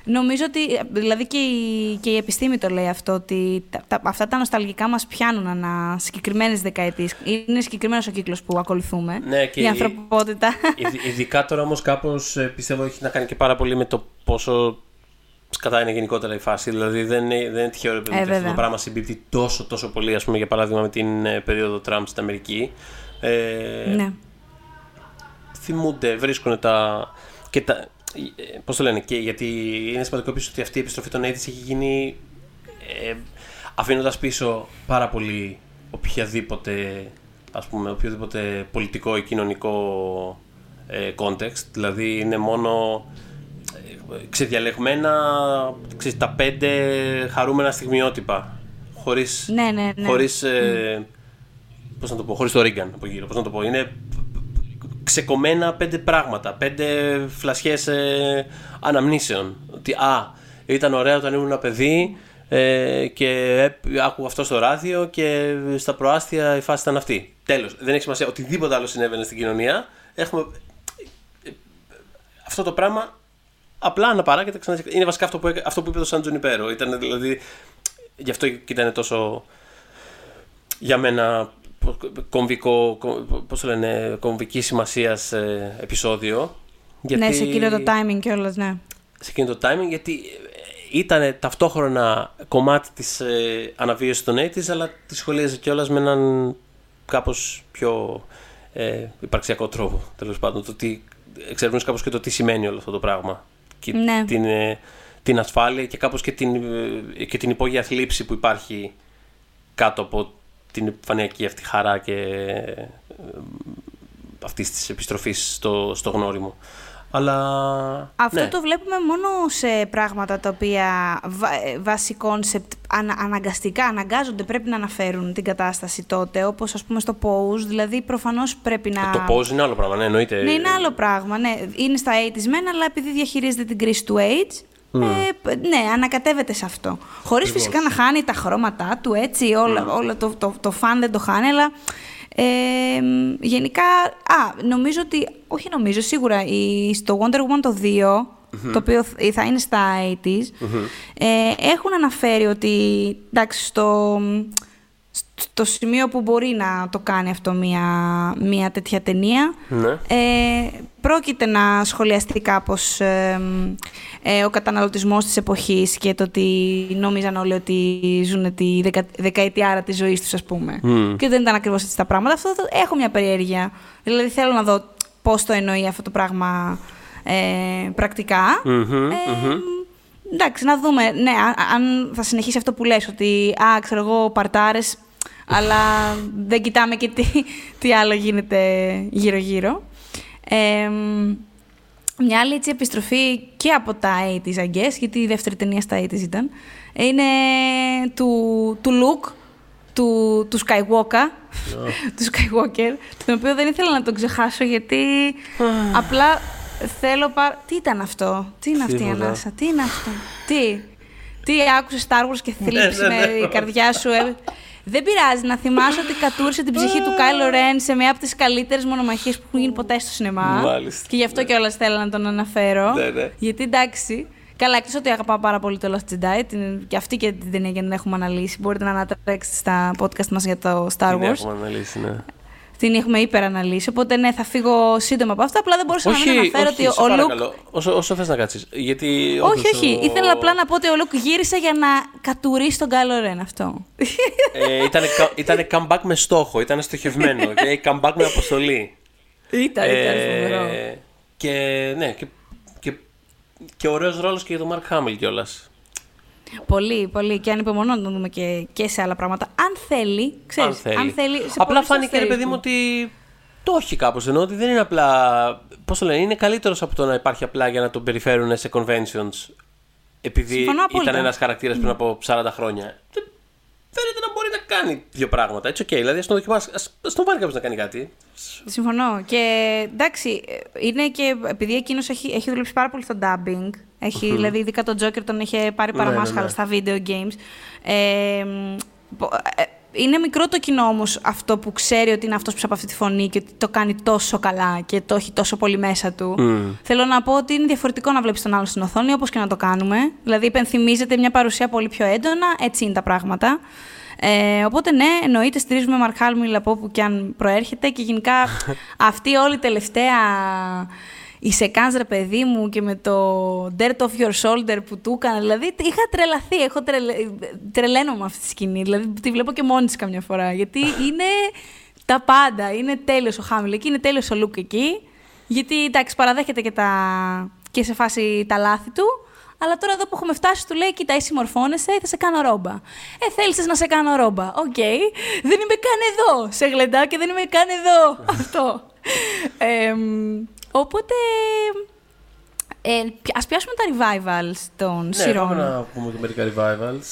νομίζω ότι. Ε, δηλαδή και η, και η επιστήμη το λέει αυτό, ότι τα, αυτά τα νοσταλγικά μας πιάνουν ανά συγκεκριμένες δεκαετίες. Είναι συγκεκριμένος ο κύκλος που ακολουθούμε. Ναι, και η ανθρωπότητα. Ειδικά τώρα όμως κάπως πιστεύω έχει να κάνει και πάρα πολύ με το πόσο σκατά είναι γενικότερα η φάση. Δηλαδή δεν είναι, δεν είναι τυχαίο ότι ε, αυτό το πράγμα συμπίπτει τόσο, τόσο πολύ, ας πούμε, για παράδειγμα, με την ε, περίοδο Τραμπ στην Αμερική. Ε, ναι. Θυμούνται, βρίσκουν τα. Και τα ε, πώς το λένε, και γιατί είναι σημαντικό επίσης ότι αυτή η επιστροφή των AIDS έχει γίνει ε, αφήνοντας πίσω πάρα πολύ οποιαδήποτε, ας πούμε, οποιοδήποτε πολιτικό ή κοινωνικό ε, context. Δηλαδή είναι μόνο ξεδιαλεγμένα ξέρεις, τα πέντε χαρούμενα στιγμιότυπα. Χωρίς, ναι, ναι, ναι. Χωρίς, ε, πώς να το πω, χωρίς το Ρίγκαν από γύρω. Πώς να το πω, είναι ξεκομμένα πέντε πράγματα, πέντε φλασιές ε, αναμνήσεων. Ότι α, ήταν ωραίο όταν ήμουν ένα παιδί ε, και άκουγα αυτό στο ράδιο και στα προάστια η φάση ήταν αυτή. Τέλος, δεν έχει σημασία οτιδήποτε άλλο συνέβαινε στην κοινωνία. Έχουμε... Ε, αυτό το πράγμα απλά αναπαράγεται ξανά. Είναι βασικά αυτό που, αυτό που είπε το Σαν Τζουνιπέρο. Ήταν δηλαδή. Γι' αυτό και ήταν τόσο. Για μένα κομβικό, πώς λένε, κομβική σημασία επεισόδιο. Γιατί... Ναι, σε εκείνο το timing κιόλας, ναι. Σε εκείνο το timing, γιατί ήταν ταυτόχρονα κομμάτι της ε, αναβίωσης των 80's, αλλά τη σχολίαζε κιόλας με έναν κάπως πιο ε, υπαρξιακό τρόπο, τέλος πάντων. Το ότι εξερευνούσε κάπως και το τι σημαίνει όλο αυτό το πράγμα και ναι. την, ε, την ασφάλεια και κάπως και την, ε, και την υπόγεια θλίψη που υπάρχει κάτω από την επιφανειακή αυτή χαρά και ε, αυτής της επιστροφής στο, στο γνώριμο. Αλλά. Αυτό ναι. το βλέπουμε μόνο σε πράγματα τα οποία βα- βάσει concept ανα, αναγκαστικά αναγκάζονται, πρέπει να αναφέρουν την κατάσταση τότε, όπως ας πούμε στο Pose, δηλαδή προφανώς πρέπει να... Ε, Το Pose είναι άλλο πράγμα, ναι, εννοείται. Ναι, είναι άλλο πράγμα. Ναι. Είναι στα 80s μεν, αλλά επειδή διαχειρίζεται την κρίση του AIDS, ε, π- ναι, ανακατεύεται σε αυτό. Χωρίς φυσικά να χάνει τα χρώματά του, έτσι, όλα, όλα το, το, το fun δεν το χάνει, αλλά ε, μ, γενικά, α, νομίζω ότι, όχι νομίζω, σίγουρα, η, στο Wonder Woman το 2, το οποίο θ- θα είναι στα 80s, ε, έχουν αναφέρει ότι, εντάξει, στο, στο σημείο που μπορεί να το κάνει αυτό μια, μια τέτοια ταινία, Ναι. ε, πρόκειται να σχολιαστεί κάπως ε, ε, ο καταναλωτισμός της εποχής και το ότι νόμιζαν όλοι ότι ζουν τη δεκα, δεκαετιάρα της ζωής τους, ας πούμε. Μμ. Και δεν ήταν ακριβώς έτσι τα πράγματα. Αυτό το, έχω μια περιέργεια. Δηλαδή θέλω να δω πώς το εννοεί αυτό το πράγμα ε, πρακτικά. Μμμ, Ε, Εντάξει, να δούμε. Ναι, αν, αν θα συνεχίσει αυτό που λες, ότι α, ξέρω εγώ, παρτάρες, αλλά δεν κοιτάμε και τι, τι άλλο γίνεται γύρω-γύρω. Ε, μια άλλη έτσι επιστροφή και από τα 80s, I guess, γιατί η δεύτερη ταινία στα 80s ήταν, είναι του, του Luke, του, του Skywalker, του Skywalker, τον οποίο δεν ήθελα να τον ξεχάσω γιατί απλά θέλω πάρα... Τι ήταν αυτό, τι είναι αυτή η Τίποτα. ανάσα, τι είναι αυτό, τι, τι άκουσες Star Wars και θλίψη ναι, ναι. με η καρδιά σου. Ε. Δεν πειράζει να θυμάσαι ότι κατούρισε την ψυχή του Κάιλο Ρεν σε μια από τις καλύτερες μονομαχίες που έχουν γίνει ποτέ στο σινεμά. Μάλιστα. Και γι' αυτό κιόλας θέλω να τον αναφέρω. Ναι, ναι. Γιατί εντάξει. Καλά, εκτός ότι αγαπάω πάρα πολύ το Lost Jedi, την, και αυτή και την ταινία για να την έχουμε αναλύσει. Μπορείτε να ανατρέξετε στα podcast μας για το Star Την Wars. έχουμε αναλύσει, ναι. Την έχουμε υπεραναλύσει. Οπότε ναι, θα φύγω σύντομα από αυτά. Απλά δεν μπορούσα να μην αναφέρω όχι, ότι σε ο Λουκ. παρακαλώ. Όσο, όσο θες να κάτσεις. Γιατί Όχι, όντως όχι. ο- Ήθελα απλά να πω ότι ο Λουκ γύρισε για να κατουρίσει τον Κάιλο Ρεν αυτό. Ε, ήτανε, κα- ήτανε comeback με στόχο, ήταν στοχευμένο. και (laughs) comeback με αποστολή. Ήταν, Ε, και ναι, και, και, και ωραίος ρόλος και για τον Μαρκ Χάμιλ κιόλας. Πολύ, πολύ. Και ανυπομονώ να τον δούμε και, και σε άλλα πράγματα. Αν θέλει, ξέρεις, Αν θέλει. σε απλά πολλούς φάνηκε ρε παιδί αστερίσκους. μου ότι το έχει κάπως ενώ ότι δεν είναι απλά. Πώς το λένε, είναι καλύτερος από το να υπάρχει απλά για να τον περιφέρουν σε conventions. Επειδή Συμφωνώ απόλυτα. ήταν ένας χαρακτήρας πριν από 40 χρόνια. Δεν- Φαίνεται να μπορεί να κάνει δύο πράγματα. Έτσι, οκ. Δηλαδή, ας τον δοκιμάσει. Ας τον βάλει κάποιος να κάνει κάτι. Συμφωνώ. Και εντάξει, είναι και επειδή εκείνος έχει, έχει δουλέψει πάρα πολύ στο dubbing. Έχει, δηλαδή, ειδικά τον Joker τον είχε πάρει Ναι, ναι, παραμάσχαλα ναι. στα video games. Ε, μ, πο- ε, είναι μικρό το κοινό όμως αυτό που ξέρει ότι είναι αυτός που από αυτή τη φωνή και ότι το κάνει τόσο καλά και το έχει τόσο πολύ μέσα του. Θέλω να πω ότι είναι διαφορετικό να βλέπεις τον άλλο στην οθόνη, όπως και να το κάνουμε. Δηλαδή, υπενθυμίζεται μια παρουσία πολύ πιο έντονα, έτσι είναι τα πράγματα. Ε, οπότε ναι, εννοείται στηρίζουμε Μαρκ Χάλμιλ από όπου και αν προέρχεται και γενικά (laughs) αυτή όλη η τελευταία η σεκάνς ρε παιδί μου και με το dirt off your shoulder που του έκανε, δηλαδή είχα τρελαθεί, έχω τρελε... τρελαίνω με αυτή τη σκηνή, δηλαδή τη βλέπω και μόνη της καμιά φορά, γιατί (laughs) είναι τα πάντα, είναι τέλειος ο Χάμιλ εκεί, είναι τέλειος ο Λουκ εκεί, γιατί εντάξει παραδέχεται και, τα... και σε φάση τα λάθη του, αλλά τώρα εδώ που έχουμε φτάσει, του λέει: Κοίτα, εσύ συμμορφώνεσαι, θα σε κάνω ρόμπα. Ε, θέλησες να σε κάνω ρόμπα. Οκ. Δεν είμαι καν εδώ. Σε γλεντάω και δεν είμαι καν εδώ. (laughs) Αυτό. Ε, μ, οπότε. Ε, ας πιάσουμε τα revivals των Ναι, σειρών. πάμε να πούμε και μερικά revivals.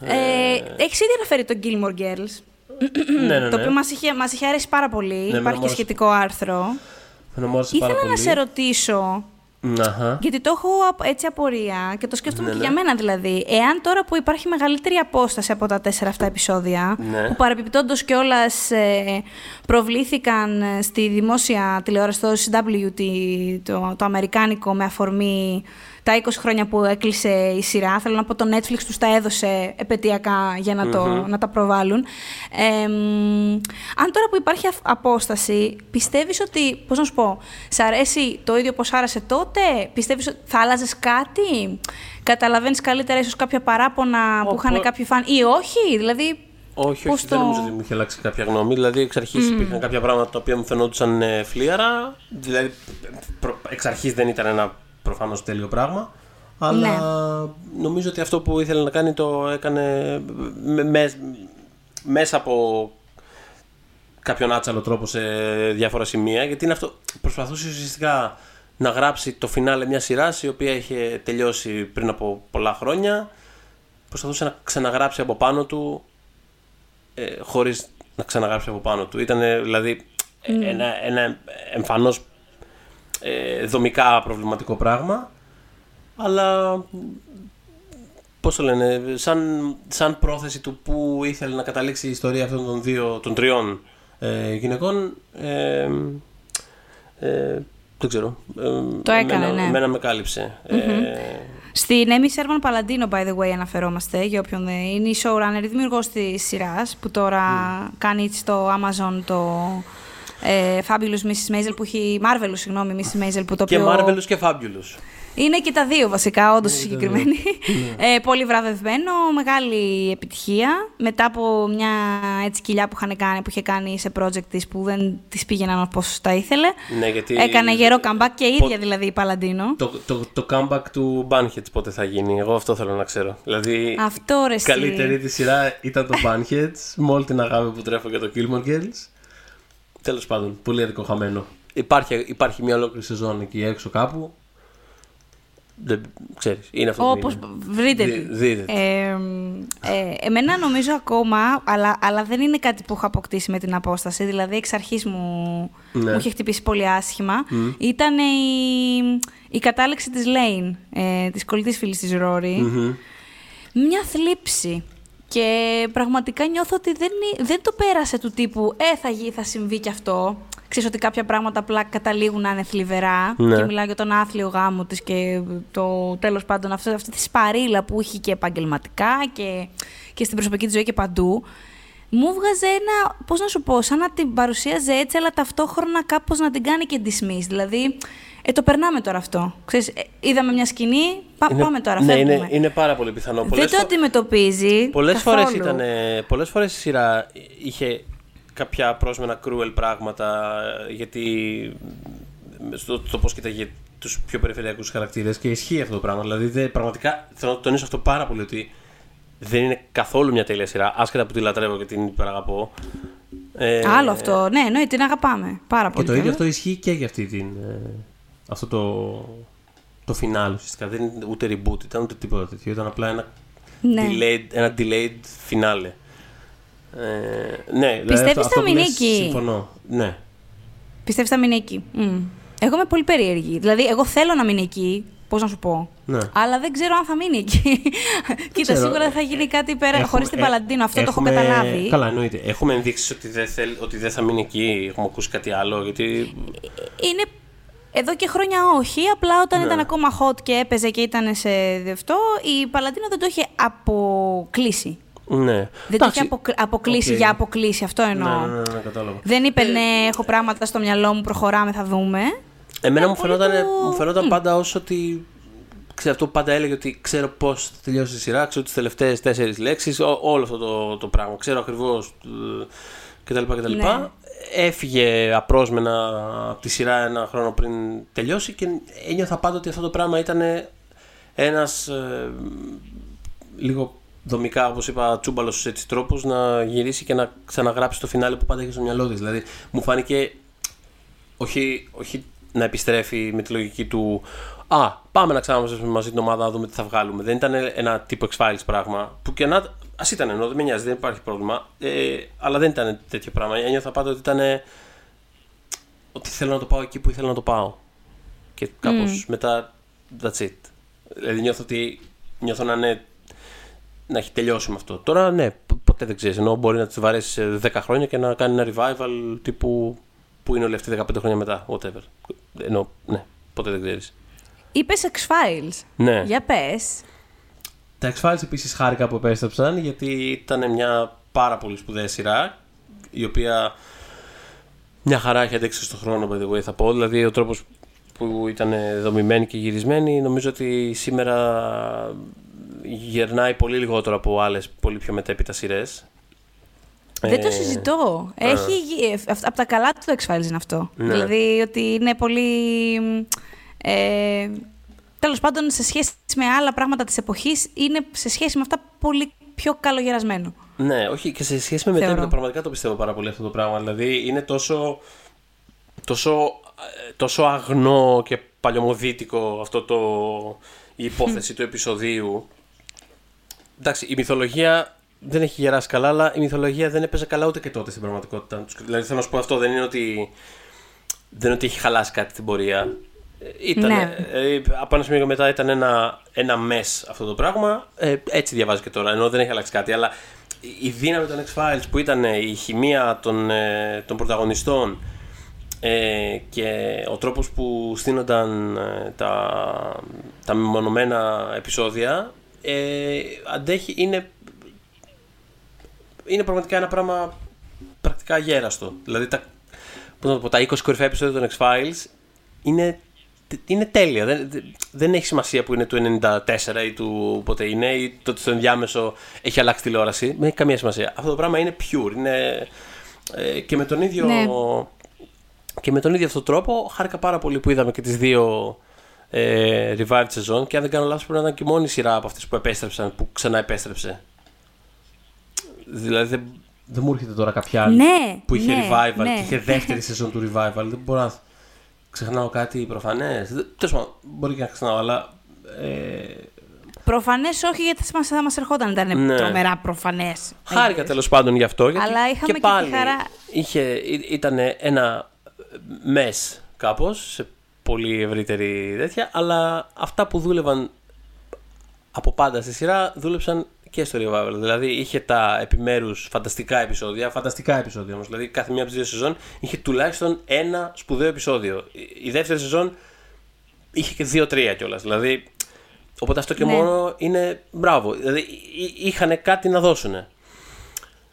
Ε, έχεις ήδη αναφέρει το Gilmore Girls, ναι, ναι, το ναι. οποίο μας είχε, μας είχε αρέσει πάρα πολύ. εμένα Υπάρχει μου και άρεσε. σχετικό άρθρο. Με άρεσε πάρα Ήθελα να πολύ. σε ρωτήσω, Αχα. γιατί το έχω απ- έτσι απορία και το σκέφτομαι Ναι, και ναι. για μένα δηλαδή. Εάν τώρα που υπάρχει μεγαλύτερη απόσταση από τα τέσσερα αυτά επεισόδια, Ναι. που παρεπιπτόντω κιόλας ε, προβλήθηκαν ε, στη δημόσια τηλεόραση, το CW, τη- το, το αμερικάνικο, με αφορμή τα 20 χρόνια που έκλεισε η σειρά. Θέλω να πω το Netflix τους τα έδωσε επαιτειακά για να, το, να τα προβάλλουν. Ε, μ, αν τώρα που υπάρχει αφ- απόσταση, πιστεύεις ότι, πώς να σου πω, σ' αρέσει το ίδιο πως άρεσε τότε, πιστεύεις ότι θα άλλαζες κάτι, καταλαβαίνεις καλύτερα ίσως κάποια παράπονα που Ω, είχαν πω- κάποιοι φαν ή όχι, δηλαδή Όχι, πώς όχι, δεν νομίζω ότι μου είχε αλλάξει κάποια γνώμη. Δηλαδή, εξ αρχής υπήρχαν κάποια πράγματα τα οποία μου φαινόντουσαν ε, φλίαρα. Δηλαδή, προ- εξ αρχής δεν ήταν ένα προφανώς τέλειο πράγμα. Αλλά Ναι. νομίζω ότι αυτό που ήθελε να κάνει το έκανε με- με- μέσα από κάποιον άτσαλο τρόπο σε διάφορα σημεία. Γιατί είναι αυτό. Προσπαθούσε ουσιαστικά να γράψει το φινάλε μια σειράς η οποία είχε τελειώσει πριν από πολλά χρόνια. Προσπαθούσε να ξαναγράψει από πάνω του ε, χωρίς να ξαναγράψει από πάνω του. Ήταν δηλαδή ένα, ένα εμφανώς ε, δομικά προβληματικό πράγμα αλλά πώς το λένε, σαν, σαν πρόθεση του που ήθελε να καταλήξει η ιστορία αυτών των δύο, των τριών ε, γυναικών ε, ε, δεν ξέρω. Ε, Το έκανε, εμένα, ναι. εμένα με κάλυψε. Ε, Στην Έμι Σέρμαν Παλαντίνο, by the way, αναφερόμαστε, για όποιον δεν είναι η showrunner, η δημιουργός της σειράς, που τώρα κάνει στο Amazon το ε, Fabulous Mrs. Maisel, που έχει, Marvelous, συγγνώμη, Mrs. Maisel, που το και οποίο... Marvelous και Fabulous. Είναι και τα δύο βασικά, όντως συγκεκριμένη. ε, πολύ βραβευμένο, μεγάλη επιτυχία. Μετά από μια έτσι κοιλιά που, είχαν κάνει, που είχε κάνει σε project της που δεν τις πήγαιναν όπως τα ήθελε. Ναι, γιατί Έκανε γερό comeback και η Πο- ίδια δηλαδή η Παλαντίνο. Το, το, το comeback του Bunheads πότε θα γίνει, εγώ αυτό θέλω να ξέρω. Δηλαδή, Αυτό ρε η εσύ. καλύτερη τη σειρά ήταν το Bunheads, με όλη την αγάπη που τρέφω για το Gilmore Girls. Τέλος πάντων, πολύ αδικοχαμένο. Υπάρχει, υπάρχει μια ολόκληρη σεζόν εκεί έξω κάπου. Δεν ξέρεις, είναι αυτό Όπως που είναι. βρείτε Δι- τη. δείτε τη. Ε, ε, εμένα νομίζω ακόμα, αλλά, αλλά δεν είναι κάτι που έχω αποκτήσει με την απόσταση, δηλαδή εξ αρχής μου, Ναι. μου είχε χτυπήσει πολύ άσχημα, ήταν η, η κατάληξη της Λέιν, ε, της κολλητής φίλης της Ρόρι. Μμμ. Μια θλίψη. Και πραγματικά νιώθω ότι δεν, είναι- δεν το πέρασε του τύπου «Ε, θα, γι- θα συμβεί κι αυτό». Ξέρεις ότι κάποια πράγματα απλά καταλήγουν να είναι θλιβερά. Ναι. Και μιλάω για τον άθλιο γάμο της και το τέλος πάντων αυτό, αυτή τη σπαρίλα που είχε και επαγγελματικά και, και στην προσωπική της ζωή και παντού. Μου βγάζε ένα, πώς να σου πω, σαν να την παρουσίαζε έτσι, αλλά ταυτόχρονα κάπως να την κάνει και dismiss. Δηλαδή, ε, το περνάμε τώρα αυτό. Ξέρεις, ε, είδαμε μια σκηνή, πα- Είναι- πάμε τώρα, ναι, φεύγουμε. είναι, είναι πάρα πολύ πιθανό. Δεν Πολλές το φο- αντιμετωπίζει. Πολλές καθόλου. φορές, ήταν, πολλές φορές η σειρά είχε κάποια πρόσμενα cruel πράγματα γιατί στο το πώς κοιτάγε τους πιο περιφερειακούς χαρακτήρες και ισχύει αυτό το πράγμα. Δηλαδή δεν- πραγματικά θέλω να το τονίσω αυτό πάρα πολύ ότι δεν είναι καθόλου μια τέλεια σειρά άσχετα που τη λατρεύω και την υπεραγαπώ. Ε, Άλλο αυτό. Ναι, εννοείται, την αγαπάμε. Πάρα Και πολύ. το ίδιο κιόλας. αυτό ισχύει και για αυτή την, ε, αυτό το, το φινάλ ουσιαστικά. Δεν είναι ούτε reboot, ήταν ούτε τίποτα τέτοιο. Ήταν απλά ένα Ναι. delayed, ένα delayed finale. Ε, ναι, δηλαδή Πιστεύεις αυτό, θα αυτό που μείνει λες, εκεί; Συμφωνώ. Ναι. Πιστεύεις θα μείνει εκεί; Μμ. Εγώ είμαι πολύ περίεργη. Δηλαδή, εγώ θέλω να μείνει εκεί. Πώς να σου πω. Ναι. Αλλά δεν ξέρω αν θα μείνει εκεί. Κοίτα, ξέρω. σίγουρα θα γίνει κάτι πέρα Έχουμε- χωρίς την ε, Παλαντίνο. Αυτό το έχω έχουμε- καταλάβει. Καλά, εννοείται. Έχουμε ενδείξεις ότι δεν, θέλ, ότι δεν θα μείνει εκεί. Έχουμε ακούσει κάτι άλλο. Γιατί. Είναι εδώ και χρόνια όχι. Απλά όταν Ναι. ήταν ακόμα hot και έπαιζε και ήταν σε αυτό, η Palladino δεν το είχε αποκλείσει. Ναι. Δεν το είχε αποκ- αποκλείσει Οκ. για αποκλείσει. Αυτό Ναι, εννοώ. ναι, ναι, ναι, κατάλαβα. Δεν είπε ναι, έχω πράγματα στο μυαλό μου, προχωράμε, θα δούμε. Εμένα μου πολύ φαινόταν, το- μου φαινόταν πάντα ως ότι. Ξέρω, αυτό που πάντα έλεγε ότι ξέρω πώς θα τελειώσει η σειρά, ξέρω τις τελευταίες τέσσερις λέξεις, όλο αυτό το, το πράγμα. Ξέρω ακριβώς κτλ. κτλ. Ναι. Έφυγε απρόσμενα από τη σειρά ένα χρόνο πριν τελειώσει και ένιωθα πάντα ότι αυτό το πράγμα ήταν ένας λίγο δομικά, όπως είπα, τσούμπαλος έτσι τρόπο να γυρίσει και να ξαναγράψει το φινάλε που πάντα είχε στο μυαλό της. Δηλαδή, μου φάνηκε όχι, όχι να επιστρέφει με τη λογική του Α, πάμε να ξαναμαζέψουμε μαζί την ομάδα να δούμε τι θα βγάλουμε. Δεν ήταν ένα τύπο X-Files πράγμα. Που και να. Α ήταν ενώ δεν με νοιάζει, δεν υπάρχει πρόβλημα. Ε, αλλά δεν ήταν τέτοιο πράγμα. Ένιωθα πάντα ότι ήταν. Ότι θέλω να το πάω εκεί που ήθελα να το πάω. Και κάπως μετά. That's it. Δηλαδή νιώθω ότι. Νιώθω να είναι. Να έχει τελειώσει με αυτό. Τώρα ναι, π- ποτέ δεν ξέρεις. Ενώ μπορεί να τη βαρέσεις σε 10 χρόνια και να κάνει ένα revival τύπου. που είναι όλοι αυτοί 15 χρόνια μετά. Whatever. Ενώ ναι, ποτέ δεν ξέρεις. Είπες X-Files. Ναι. Για πες. Τα X-Files επίσης χάρηκα που επέστρεψαν γιατί ήταν μια πάρα πολύ σπουδαία σειρά η οποία μια χαρά έχει αντέξει στον χρόνο, by the way, θα πω. Δηλαδή ο τρόπος που ήταν δομημένη και γυρισμένη νομίζω ότι σήμερα γερνάει πολύ λιγότερο από άλλες πολύ πιο μετέπειτα σειρές. Δεν το Ε, συζητώ. Έχει, γι- ε, αυ- από τα καλά του το X-Files είναι αυτό. Ναι. Δηλαδή ότι είναι πολύ. Ε, Τέλος πάντων, σε σχέση με άλλα πράγματα της εποχής, είναι σε σχέση με αυτά πολύ πιο καλογερασμένο. Ναι, όχι και σε σχέση με Θεωρώ. μετέπειτα, πραγματικά το πιστεύω πάρα πολύ αυτό το πράγμα. Δηλαδή είναι τόσο, τόσο, ε, τόσο αγνό και παλιωμοδίτικο αυτό το, η υπόθεση του επεισοδίου. Εντάξει, η μυθολογία δεν έχει γεράσει καλά, αλλά η μυθολογία δεν έπαιζε καλά ούτε και τότε στην πραγματικότητα. Δηλαδή θέλω να σου πω αυτό, δεν είναι ότι, δεν είναι ότι έχει χαλάσει κάτι την πορεία. Ήταν, Ναι. ε, από ένα σημείο και μετά ήταν ένα, ένα μες αυτό το πράγμα. Ε, έτσι διαβάζει και τώρα, ενώ δεν έχει αλλάξει κάτι. Αλλά η- η δύναμη των X-Files που ήταν ε, η χημεία των, ε, των πρωταγωνιστών ε, και ο τρόπος που στείνονταν ε, τα, τα μεμονωμένα επεισόδια ε, αντέχει, είναι, είναι πραγματικά ένα πράγμα πρακτικά γέραστο. Δηλαδή τα, πώς να το πω, τα 20 κορυφαία επεισόδια των X-Files είναι, είναι τέλεια. Δεν, δεν έχει σημασία που είναι του 94 ή του πότε είναι ή το ότι στο ενδιάμεσο έχει αλλάξει τηλεόραση. Δεν έχει καμία σημασία. Αυτό το πράγμα είναι pure. Είναι, ε, και με τον ίδιο... Ναι. Και με τον ίδιο αυτόν τον τρόπο χάρηκα πάρα πολύ που είδαμε και τις δύο ε, revived σεζόν και αν δεν κάνω λάθος πρέπει να ήταν και η μόνη σειρά από αυτές που επέστρεψαν, που ξανά επέστρεψε. Δηλαδή δεν, δεν μου έρχεται τώρα κάποια άλλη Ναι, που είχε ναι, revival ναι. και είχε δεύτερη σεζόν του revival. Δεν μπορώ να ξεχνάω κάτι προφανές. Δεν- Τέλος πάντων, μπορεί και να ξεχνάω, αλλά ε, Προφανές όχι, γιατί μας- θα μας ερχόταν. Ήταν Ναι. τρομερά προφανές. Χάρηκα τέλος πάντων γι' αυτό. Γιατί Αλλά είχαμε και τη πάλι χαρά. Είχε, ήταν ένα μες κάπως, σε πολύ ευρύτερη τέτοια, αλλά αυτά που δούλευαν από πάντα στη σειρά δούλεψαν και στο Revival. Δηλαδή είχε τα επιμέρους φανταστικά επεισόδια, φανταστικά επεισόδια όμως. Δηλαδή κάθε μία από τις δύο σεζόν είχε τουλάχιστον ένα σπουδαίο επεισόδιο. Η- Η δεύτερη σεζόν είχε και δύο-τρία κιόλας. Δηλαδή, οπότε αυτό και Ναι. μόνο είναι μπράβο. Δηλαδή είχαν κάτι να δώσουν.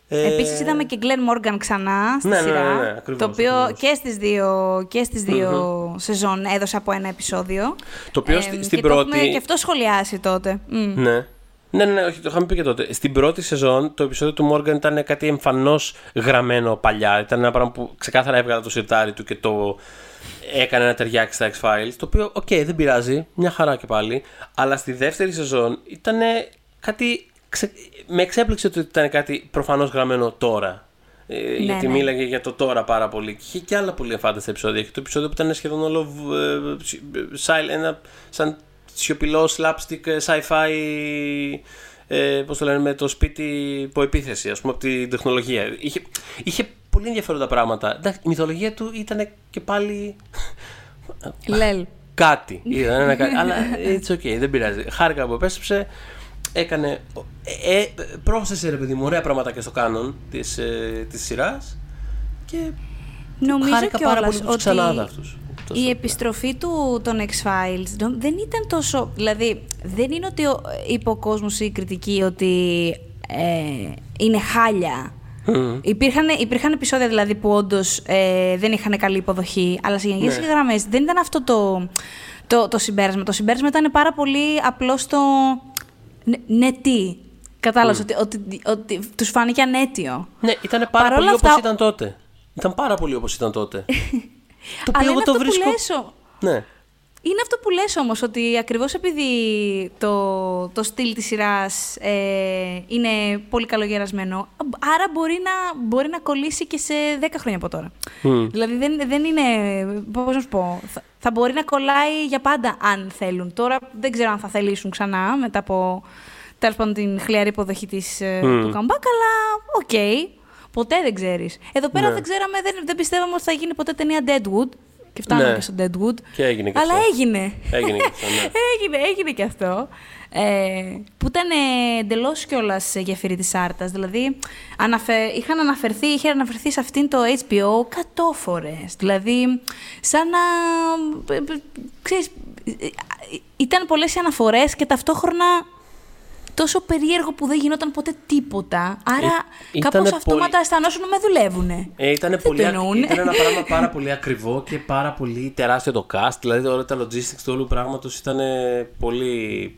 Ε, Επίσης είδαμε και Glenn Morgan ξανά στη Ναι, ναι, σειρά. ναι, ναι, ακριβώς, το οποίο ακριβώς. και στις δύο, και στις δύο σεζόν έδωσε από ένα επεισόδιο. Το οποίο Ε, στη- και στην το πρώτη. έχουμε και αυτό σχολιάσει τότε. Μμ. Ναι. Ναι, ναι, ναι, όχι, το είχαμε πει και τότε. Στην πρώτη σεζόν το επεισόδιο του Μόργαν ήταν κάτι εμφανώς γραμμένο παλιά. Ήταν ένα πράγμα που ξεκάθαρα έβγαλε το σιρτάρι του και το έκανε να ταιριάξει στα X-Files. Το οποίο, οκ, δεν πειράζει, μια χαρά και πάλι. Αλλά στη δεύτερη σεζόν ήταν κάτι. Ξε... Με εξέπληξε ότι ήταν κάτι προφανώς γραμμένο τώρα. Ε, γιατί ναι. μίλαγε για το τώρα πάρα πολύ. Και είχε και άλλα πολύ αφάνταστα επεισόδια. Είχε το επεισόδιο που ήταν σχεδόν όλο ε, σι- silent, ένα σαν σιωπηλό slapstick ε, sci-fi ε, πώς το λένε, με το σπίτι υπό επίθεση, ας πούμε, από την τεχνολογία. Είχε, είχε πολύ ενδιαφέροντα πράγματα. Εντάξει, η μυθολογία του ήταν και πάλι (laughs) Λέλ. κάτι. Ήταν ένα κάτι. αλλά it's okay, δεν πειράζει. Χάρηκα που επέστρεψε. Έκανε. Ε, ε, πρόσθεσε ρε παιδί μου ωραία πράγματα και στο κάνον της, ε, της σειράς και Νομίζω χάρηκα πάρα κιόλας πολύ που τους ότι ξανάδα αυτούς. Τόσο, η ναι. επιστροφή του των X-Files νο- δεν ήταν τόσο... Δηλαδή, δεν είναι ότι ο- είπε ο κόσμος ή η κριτική ότι ε, είναι χάλια. Μμμ. Υπήρχαν, υπήρχαν επεισόδια δηλαδή που όντως ε, δεν είχαν καλή υποδοχή, αλλά σε γενικές Ναι. γραμμές δεν ήταν αυτό το, το, το συμπέρασμα. Το συμπέρασμα ήταν πάρα πολύ απλό στο. Ναι, ναι τι. Κατάλαβε ότι, ότι, ότι τους φάνηκε ανέτιο. Ναι, ήταν πάρα Παρόλα πολύ αυτά- όπως ήταν τότε. Ήταν πάρα πολύ όπως ήταν τότε. (laughs) το Αλλά οποίο είναι εγώ το αυτό βρίσκω... που λες, ο- Ναι. Είναι αυτό που λες όμως, ότι ακριβώς επειδή το, το στυλ της σειράς ε, είναι πολύ καλογερασμένο, άρα μπορεί να, μπορεί να κολλήσει και σε 10 χρόνια από τώρα. Μμ. Δηλαδή δεν, δεν είναι, πώς να σου πω, θα, θα μπορεί να κολλάει για πάντα αν θέλουν. Τώρα δεν ξέρω αν θα θελήσουν ξανά μετά από τέλος πάντων την χλιαρή υποδοχή της, ε, Μμ. του comeback, αλλά οκ. Ποτέ δεν ξέρεις. Εδώ πέρα Ναι. δεν ξέραμε, δεν, δεν πιστεύαμε ότι θα γίνει ποτέ ταινία Deadwood. Και φτάνουμε Ναι. και στο Deadwood. Και έγινε και Αλλά αυτό. έγινε. Έγινε και αυτό, ναι. (laughs) έγινε, έγινε και αυτό. Ε, που ήταν εντελώς κιόλας γεφύρι της Άρτας. Δηλαδή, αναφε... είχαν αναφερθεί, είχε αναφερθεί σε αυτήν το HBO κατό φορέ. Δηλαδή, σαν να. ε, ε, Ξέρεις, ε, ε, ήταν πολλές οι αναφορές και ταυτόχρονα τόσο περίεργο που δεν γινόταν ποτέ τίποτα. Άρα, Ε, κάπως ήτανε αυτόματα πολύ- αισθανόσουν να με δουλεύουνε. Ε, ήταν, Δεν πολύ, το εννοούν. ήταν ένα πράγμα (laughs) πάρα πολύ ακριβό και πάρα πολύ τεράστιο το cast. Δηλαδή όλα τα logistics του όλου πράγματος ήταν πολύ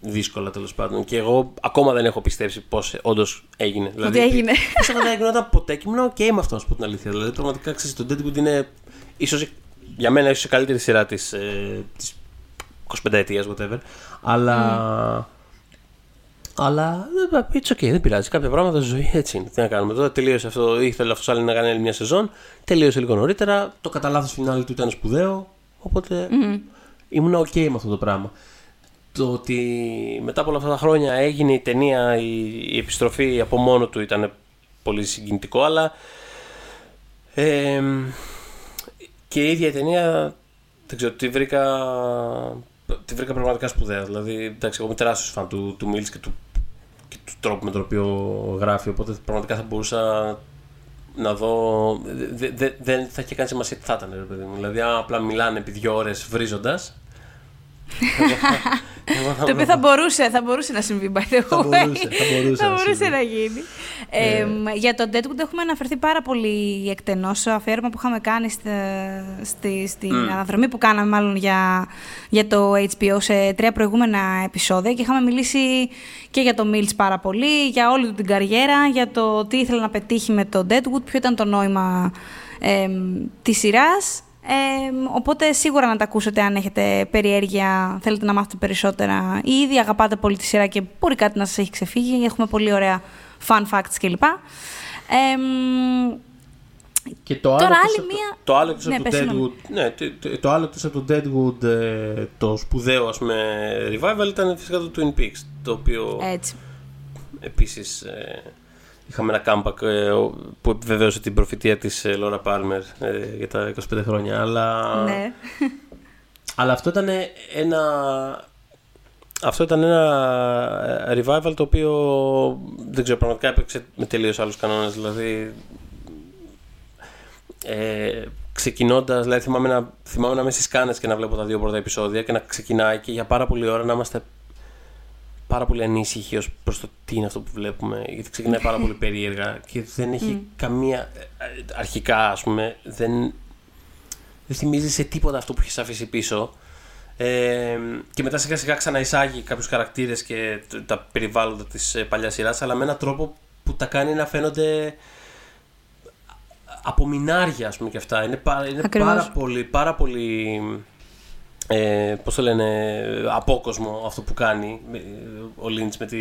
δύσκολα τέλος πάντων. Και εγώ ακόμα δεν έχω πιστέψει πώς όντως έγινε. Δηλαδή, έγινε. Πίστευα ότι δεν γινόταν ποτέ και ήμουν ok με αυτό, να σου πω την αλήθεια. Δηλαδή, πραγματικά ξέρεις, το Deadwood είναι ίσως για μένα ίσως η καλύτερη σειρά της ε, της 25 ετίας, whatever. Αλλά. Αλλά ε, it's okay, δεν πειράζει. Κάποια πράγματα στη ζωή έτσι είναι. Τι να κάνουμε. Τώρα τελείωσε αυτό. Ήθελε αυτός άλλος να κάνει άλλη μια σεζόν. Τελείωσε λίγο νωρίτερα. Το κατά λάθο φινάλι του ήταν σπουδαίο. Οπότε ήμουν ok με αυτό το πράγμα. Το ότι μετά από όλα αυτά τα χρόνια έγινε η ταινία, η, η επιστροφή από μόνο του ήταν πολύ συγκινητικό, αλλά ε, και η ίδια η ταινία, δεν ξέρω, τη βρήκα, τη βρήκα πραγματικά σπουδαία. Δηλαδή, εντάξει, εγώ είμαι τεράστιος φαν του, του Mills και του, και του τρόπου με τον οποίο γράφει, οπότε πραγματικά θα μπορούσα να δω. δε- δε- δεν θα είχε κάνει σημασία τι θα ήταν, ρε παιδί μου. Δηλαδή, αν απλά μιλάνε επί δύο ώρες βρίζοντας. Το οποίο θα μπορούσε, θα μπορούσε να συμβεί, by the way. Θα μπορούσε, θα μπορούσε Θα να μπορούσε συμβεί. να γίνει. Ε, για το Deadwood έχουμε αναφερθεί πάρα πολύ εκτενώς στο αφιέρωμα που είχαμε κάνει στη, στη, στην αναδρομή που κάναμε μάλλον για, για το HBO σε τρία προηγούμενα επεισόδια και είχαμε μιλήσει και για το Mills πάρα πολύ, για όλη του την καριέρα, για το τι ήθελε να πετύχει με το Deadwood, ποιο ήταν το νόημα ε, της σειράς. Ε, οπότε σίγουρα να τα ακούσετε αν έχετε περιέργεια, θέλετε να μάθετε περισσότερα ή ήδη αγαπάτε πολύ τη σειρά και μπορεί κάτι να σας έχει ξεφύγει. Έχουμε πολύ ωραία fun facts κλπ. Ε, μ, Και το άλλο Τώρα εκτός άλλη από το- μία- Το άλλο εκτός Ναι, από το πες, συγγνώμη. Deadwood. Ναι, το, το, το άλλο εκτός από το Deadwood, ε, το σπουδαίο ας πούμε revival ήταν φυσικά το Twin Peaks. Το οποίο έτσι. επίσης ε, είχαμε ένα comeback ε, ο- που επιβεβαίωσε την προφητεία της ε, Laura Palmer ε, για τα 25 χρόνια. Αλλά, ναι. (laughs) αλλά αυτό ήταν ένα. Αυτό ήταν ένα ε, revival το οποίο δεν ξέρω, πραγματικά έπαιξε με τελείως άλλους κανόνες. Δηλαδή, ε, ξεκινώντας, δηλαδή θυμάμαι να, θυμάμαι να είμαι στις κάνες και να βλέπω τα δύο πρώτα επεισόδια και να ξεκινάει και για πάρα πολλή ώρα να είμαστε πάρα πολύ ανήσυχοι ως προς το τι είναι αυτό που βλέπουμε. Γιατί ξεκινάει πάρα πολύ περίεργα και δεν έχει καμία. ε, ε, Αρχικά, ας πούμε, δεν, δεν θυμίζει σε τίποτα αυτό που έχεις αφήσει πίσω. Ε, και μετά σιγά σιγά ξαναεισάγει κάποιους χαρακτήρες και τ- τα περιβάλλοντα της παλιάς σειράς, αλλά με έναν τρόπο που τα κάνει να φαίνονται από μινάρια, ας πούμε, και αυτά. Είναι, πάρα, είναι Ακριβώς. πάρα πολύ, πάρα πολύ ε, πώς το λένε, απόκοσμο αυτό που κάνει με- ο Λίντς με τη,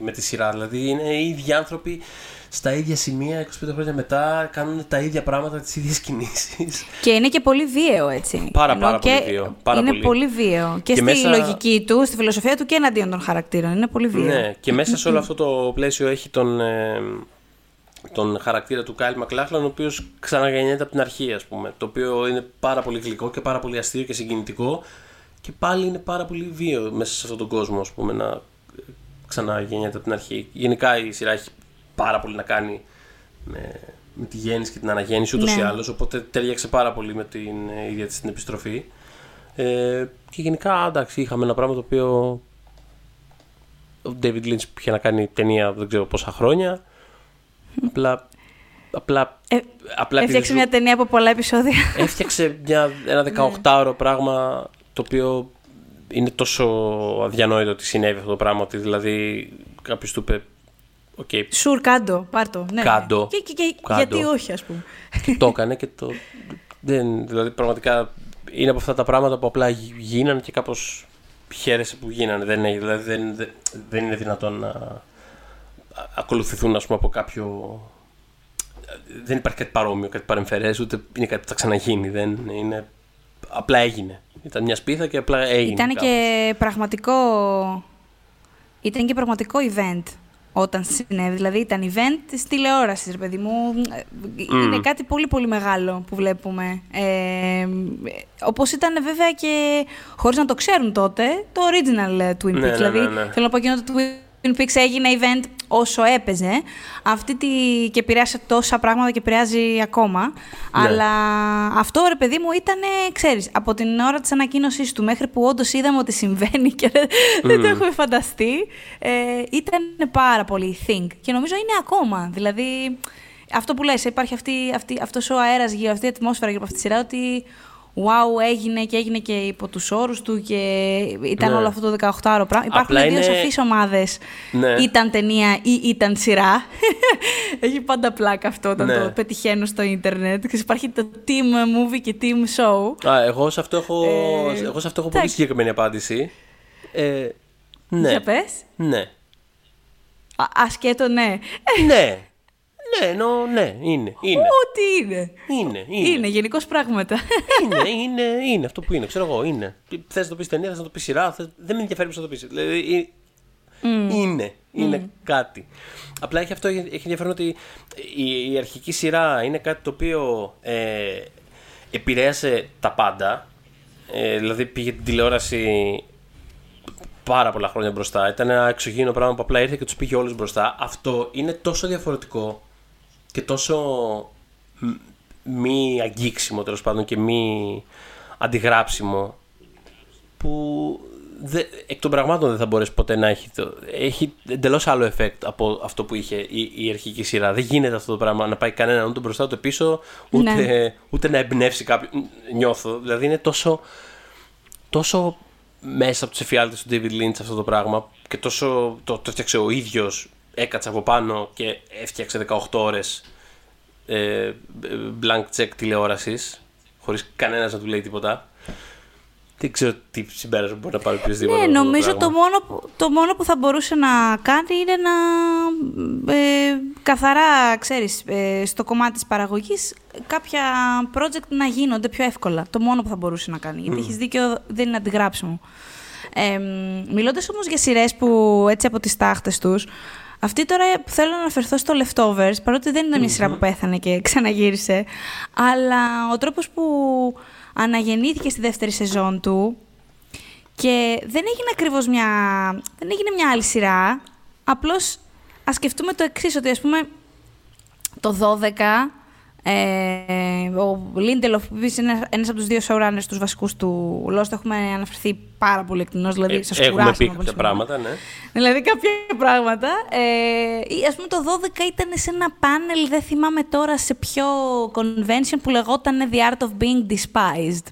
με τη σειρά. Δηλαδή είναι οι ίδιοι άνθρωποι στα ίδια σημεία 25 χρόνια μετά κάνουν τα ίδια πράγματα, τις ίδιες κινήσεις. Και είναι και πολύ βίαιο, έτσι. Πάρα, Ενώ πάρα πολύ και βίαιο. Πάρα είναι πολύ. πολύ βίαιο. Και, Και στη μέσα- λογική του, στη φιλοσοφία του και εναντίον των χαρακτήρων. Είναι πολύ βίαιο. Ναι, και μέσα σε όλο (clears throat) αυτό το πλαίσιο έχει τον, ε, τον χαρακτήρα του Κάιλ Μακλάχλαν, ο οποίος ξαναγεννιέται από την αρχή, ας πούμε. Το οποίο είναι πάρα πολύ γλυκό και πάρα πολύ αστείο και συγκινητικό. Και πάλι είναι πάρα πολύ βίαιο μέσα σε αυτόν τον κόσμο, ας πούμε, να ξαναγεννιέται από την αρχή. Γενικά η σειρά έχει πάρα πολύ να κάνει με, με τη γέννηση και την αναγέννηση ούτως Ναι. ή άλλως. Οπότε τέριαξε πάρα πολύ με την ε, ίδια της την επιστροφή. Ε, και γενικά, εντάξει, είχαμε ένα πράγμα το οποίο ο David Lynch είχε να κάνει ταινία δεν ξέρω πόσα χρόνια. Απλά. Απλά. Ε, απλά επειδή Έφτιαξε ζου- μια ταινία από πολλά επεισόδια. Έφτιαξε μια, ένα 18ωρο πράγμα το οποίο είναι τόσο αδιανόητο ότι συνέβη αυτό το πράγμα. Ότι δηλαδή κάποιος του είπε. Οκ, sure, κάντο, πάρτο. Ναι. Κάντο. Και, και, και Κάντο. γιατί όχι, ας πούμε. το έκανε και το. Δεν, δηλαδή πραγματικά είναι από αυτά τα πράγματα που απλά γίνανε και κάπως χαίρεσαι που γίνανε. Δεν, είναι- δηλαδή δεν, δεν, δεν είναι δυνατόν να α- ακολουθηθούν ας πούμε, από κάποιο. Δεν υπάρχει κάτι παρόμοιο, κάτι παρεμφερές, ούτε είναι κάτι που θα ξαναγίνει. Δεν είναι... Απλά έγινε. Ήταν μια σπίθα και απλά έγινε. Ήταν κάπως. και πραγματικό. Ήταν και πραγματικό event όταν συνέβη. Δηλαδή ήταν event της τηλεόρασης, ρε παιδί μου. Είναι κάτι πολύ πολύ μεγάλο που βλέπουμε. Ε, όπως ήταν βέβαια και χωρίς να το ξέρουν τότε το original ε, Twin Peaks. Ναι, ναι, δηλαδή ναι, ναι. θέλω να πω εκείνο το Twin Peaks έγινε event όσο έπαιζε. Αυτή τη... και επηρέασε τόσα πράγματα και επηρεάζει ακόμα. Ναι. Αλλά αυτό ρε παιδί μου ήταν, ξέρεις, από την ώρα της ανακοίνωσής του μέχρι που όντως είδαμε ότι συμβαίνει και δεν, δεν το έχουμε φανταστεί, ε, ήταν πάρα πολύ think. Και νομίζω είναι ακόμα. Δηλαδή, αυτό που λες, υπάρχει αυτή, αυτή, αυτός ο αέρας γύρω, αυτή η ατμόσφαιρα γύρω από αυτή τη σειρά, ότι wow, έγινε και έγινε και υπό τους όρους του και ήταν Ναι. όλο αυτό το 18ωρο πράγμα. Υπάρχουν Απλά δύο είναι- σαφείς ομάδες. Ναι. Ήταν ταινία ή ήταν σειρά. (laughs) Έχει πάντα πλάκα αυτό όταν Ναι. το πετυχαίνω στο ίντερνετ. Ξέρεις, Υπάρχει το team movie και team show. Α, εγώ σε αυτό έχω, Ε, εγώ σε αυτό έχω πολύ εντάξει. συγκεκριμένη απάντηση. Ε, ναι. Για πες. Ναι. Α, Ασκέτο, ναι. ναι. Ναι, εννοώ, ναι, είναι. είναι. Ό,τι είναι. Είναι, είναι. Είναι, γενικώς πράγματα. είναι, είναι, είναι αυτό που είναι, ξέρω εγώ, είναι. Θες να το πεις ταινία, θες να το πεις σειρά, θες... δεν με ενδιαφέρει πώς θα το πεις. Δηλαδή, είναι, είναι κάτι. Απλά έχει αυτό, έχει ενδιαφέρον ότι η, η αρχική σειρά είναι κάτι το οποίο ε, επηρέασε τα πάντα. Ε, δηλαδή πήγε την τηλεόραση πάρα πολλά χρόνια μπροστά. Ήταν ένα εξωγήινο πράγμα που απλά ήρθε και τους πήγε όλους μπροστά. Αυτό είναι τόσο διαφορετικό και τόσο μη αγγίξιμο τέλος πάντων και μη αντιγράψιμο που δε, εκ των πραγμάτων δεν θα μπορέσει ποτέ να έχει. Το, έχει εντελώς άλλο effect από αυτό που είχε η, η αρχική σειρά. Δεν γίνεται αυτό το πράγμα να πάει κανέναν ούτε μπροστά ούτε πίσω, ούτε, ναι. ούτε να εμπνεύσει κάποιον. Νιώθω. Δηλαδή είναι τόσο, τόσο μέσα από τις εφιάλτες του David Lynch αυτό το πράγμα και τόσο το, το έφτιαξε ο ίδιος. Έκατσε από πάνω και έφτιαξε 18 ώρες ε, blank check τηλεόρασης χωρίς κανένας να του λέει τίποτα. Δεν ξέρω τι συμπέρασμα μπορεί να πάρει οποιοδήποτε. Ναι, νομίζω το, μόνο, που, το μόνο που θα μπορούσε να κάνει είναι να ε, καθαρά, ξέρεις, ε, στο κομμάτι της παραγωγής κάποια project να γίνονται πιο εύκολα. Το μόνο που θα μπορούσε να κάνει. Γιατί mm. έχεις δίκιο, δεν είναι αντιγράψιμο. Ε, μιλώντας όμως για σειρές που έτσι από τις τάχτες τους, αυτή τώρα που θέλω να αναφερθώ στο Leftovers, παρότι δεν ήταν μια σειρά που πέθανε και ξαναγύρισε, αλλά ο τρόπος που αναγεννήθηκε στη δεύτερη σεζόν του και δεν έγινε ακριβώς μια... δεν έγινε μια άλλη σειρά, απλώς ας σκεφτούμε το εξής ότι ας πούμε το 12 ε, ο Λίντελοφ, που είναι ένας από τους δύο showrunners, τους βασικούς του Lost, έχουμε αναφερθεί πάρα πολύ εκτενώς. Δηλαδή, ε, έχουμε πει κάποια πράγματα, ναι. Δηλαδή, κάποια πράγματα. Ε, Α πούμε, το 12 ήταν σε ένα πάνελ, δεν θυμάμαι τώρα σε ποιο convention που λεγόταν The Art of Being Despised.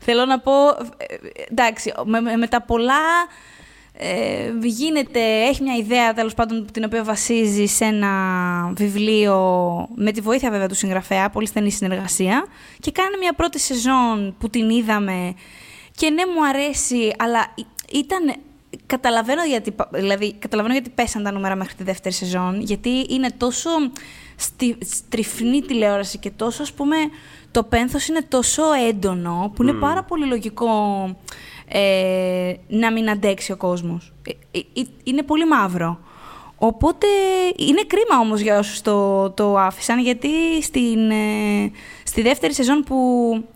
Θέλω να πω. Ε, εντάξει, με, με τα πολλά ε, γίνεται, έχει μια ιδέα τέλος πάντων την οποία βασίζει σε ένα βιβλίο με τη βοήθεια βέβαια του συγγραφέα, πολύ στενή συνεργασία. Και κάνει μια πρώτη σεζόν που την είδαμε και ναι μου αρέσει αλλά ήταν καταλαβαίνω γιατί, δηλαδή, καταλαβαίνω γιατί πέσαν τα νούμερα μέχρι τη δεύτερη σεζόν γιατί είναι τόσο στη, στριφνή τηλεόραση και τόσο ας πούμε το πένθος είναι τόσο έντονο που είναι πάρα πολύ λογικό ε, να μην αντέξει ο κόσμος. Ε, ε, είναι πολύ μαύρο. Οπότε είναι κρίμα όμως για όσους το, το άφησαν, γιατί στην, στη δεύτερη σεζόν που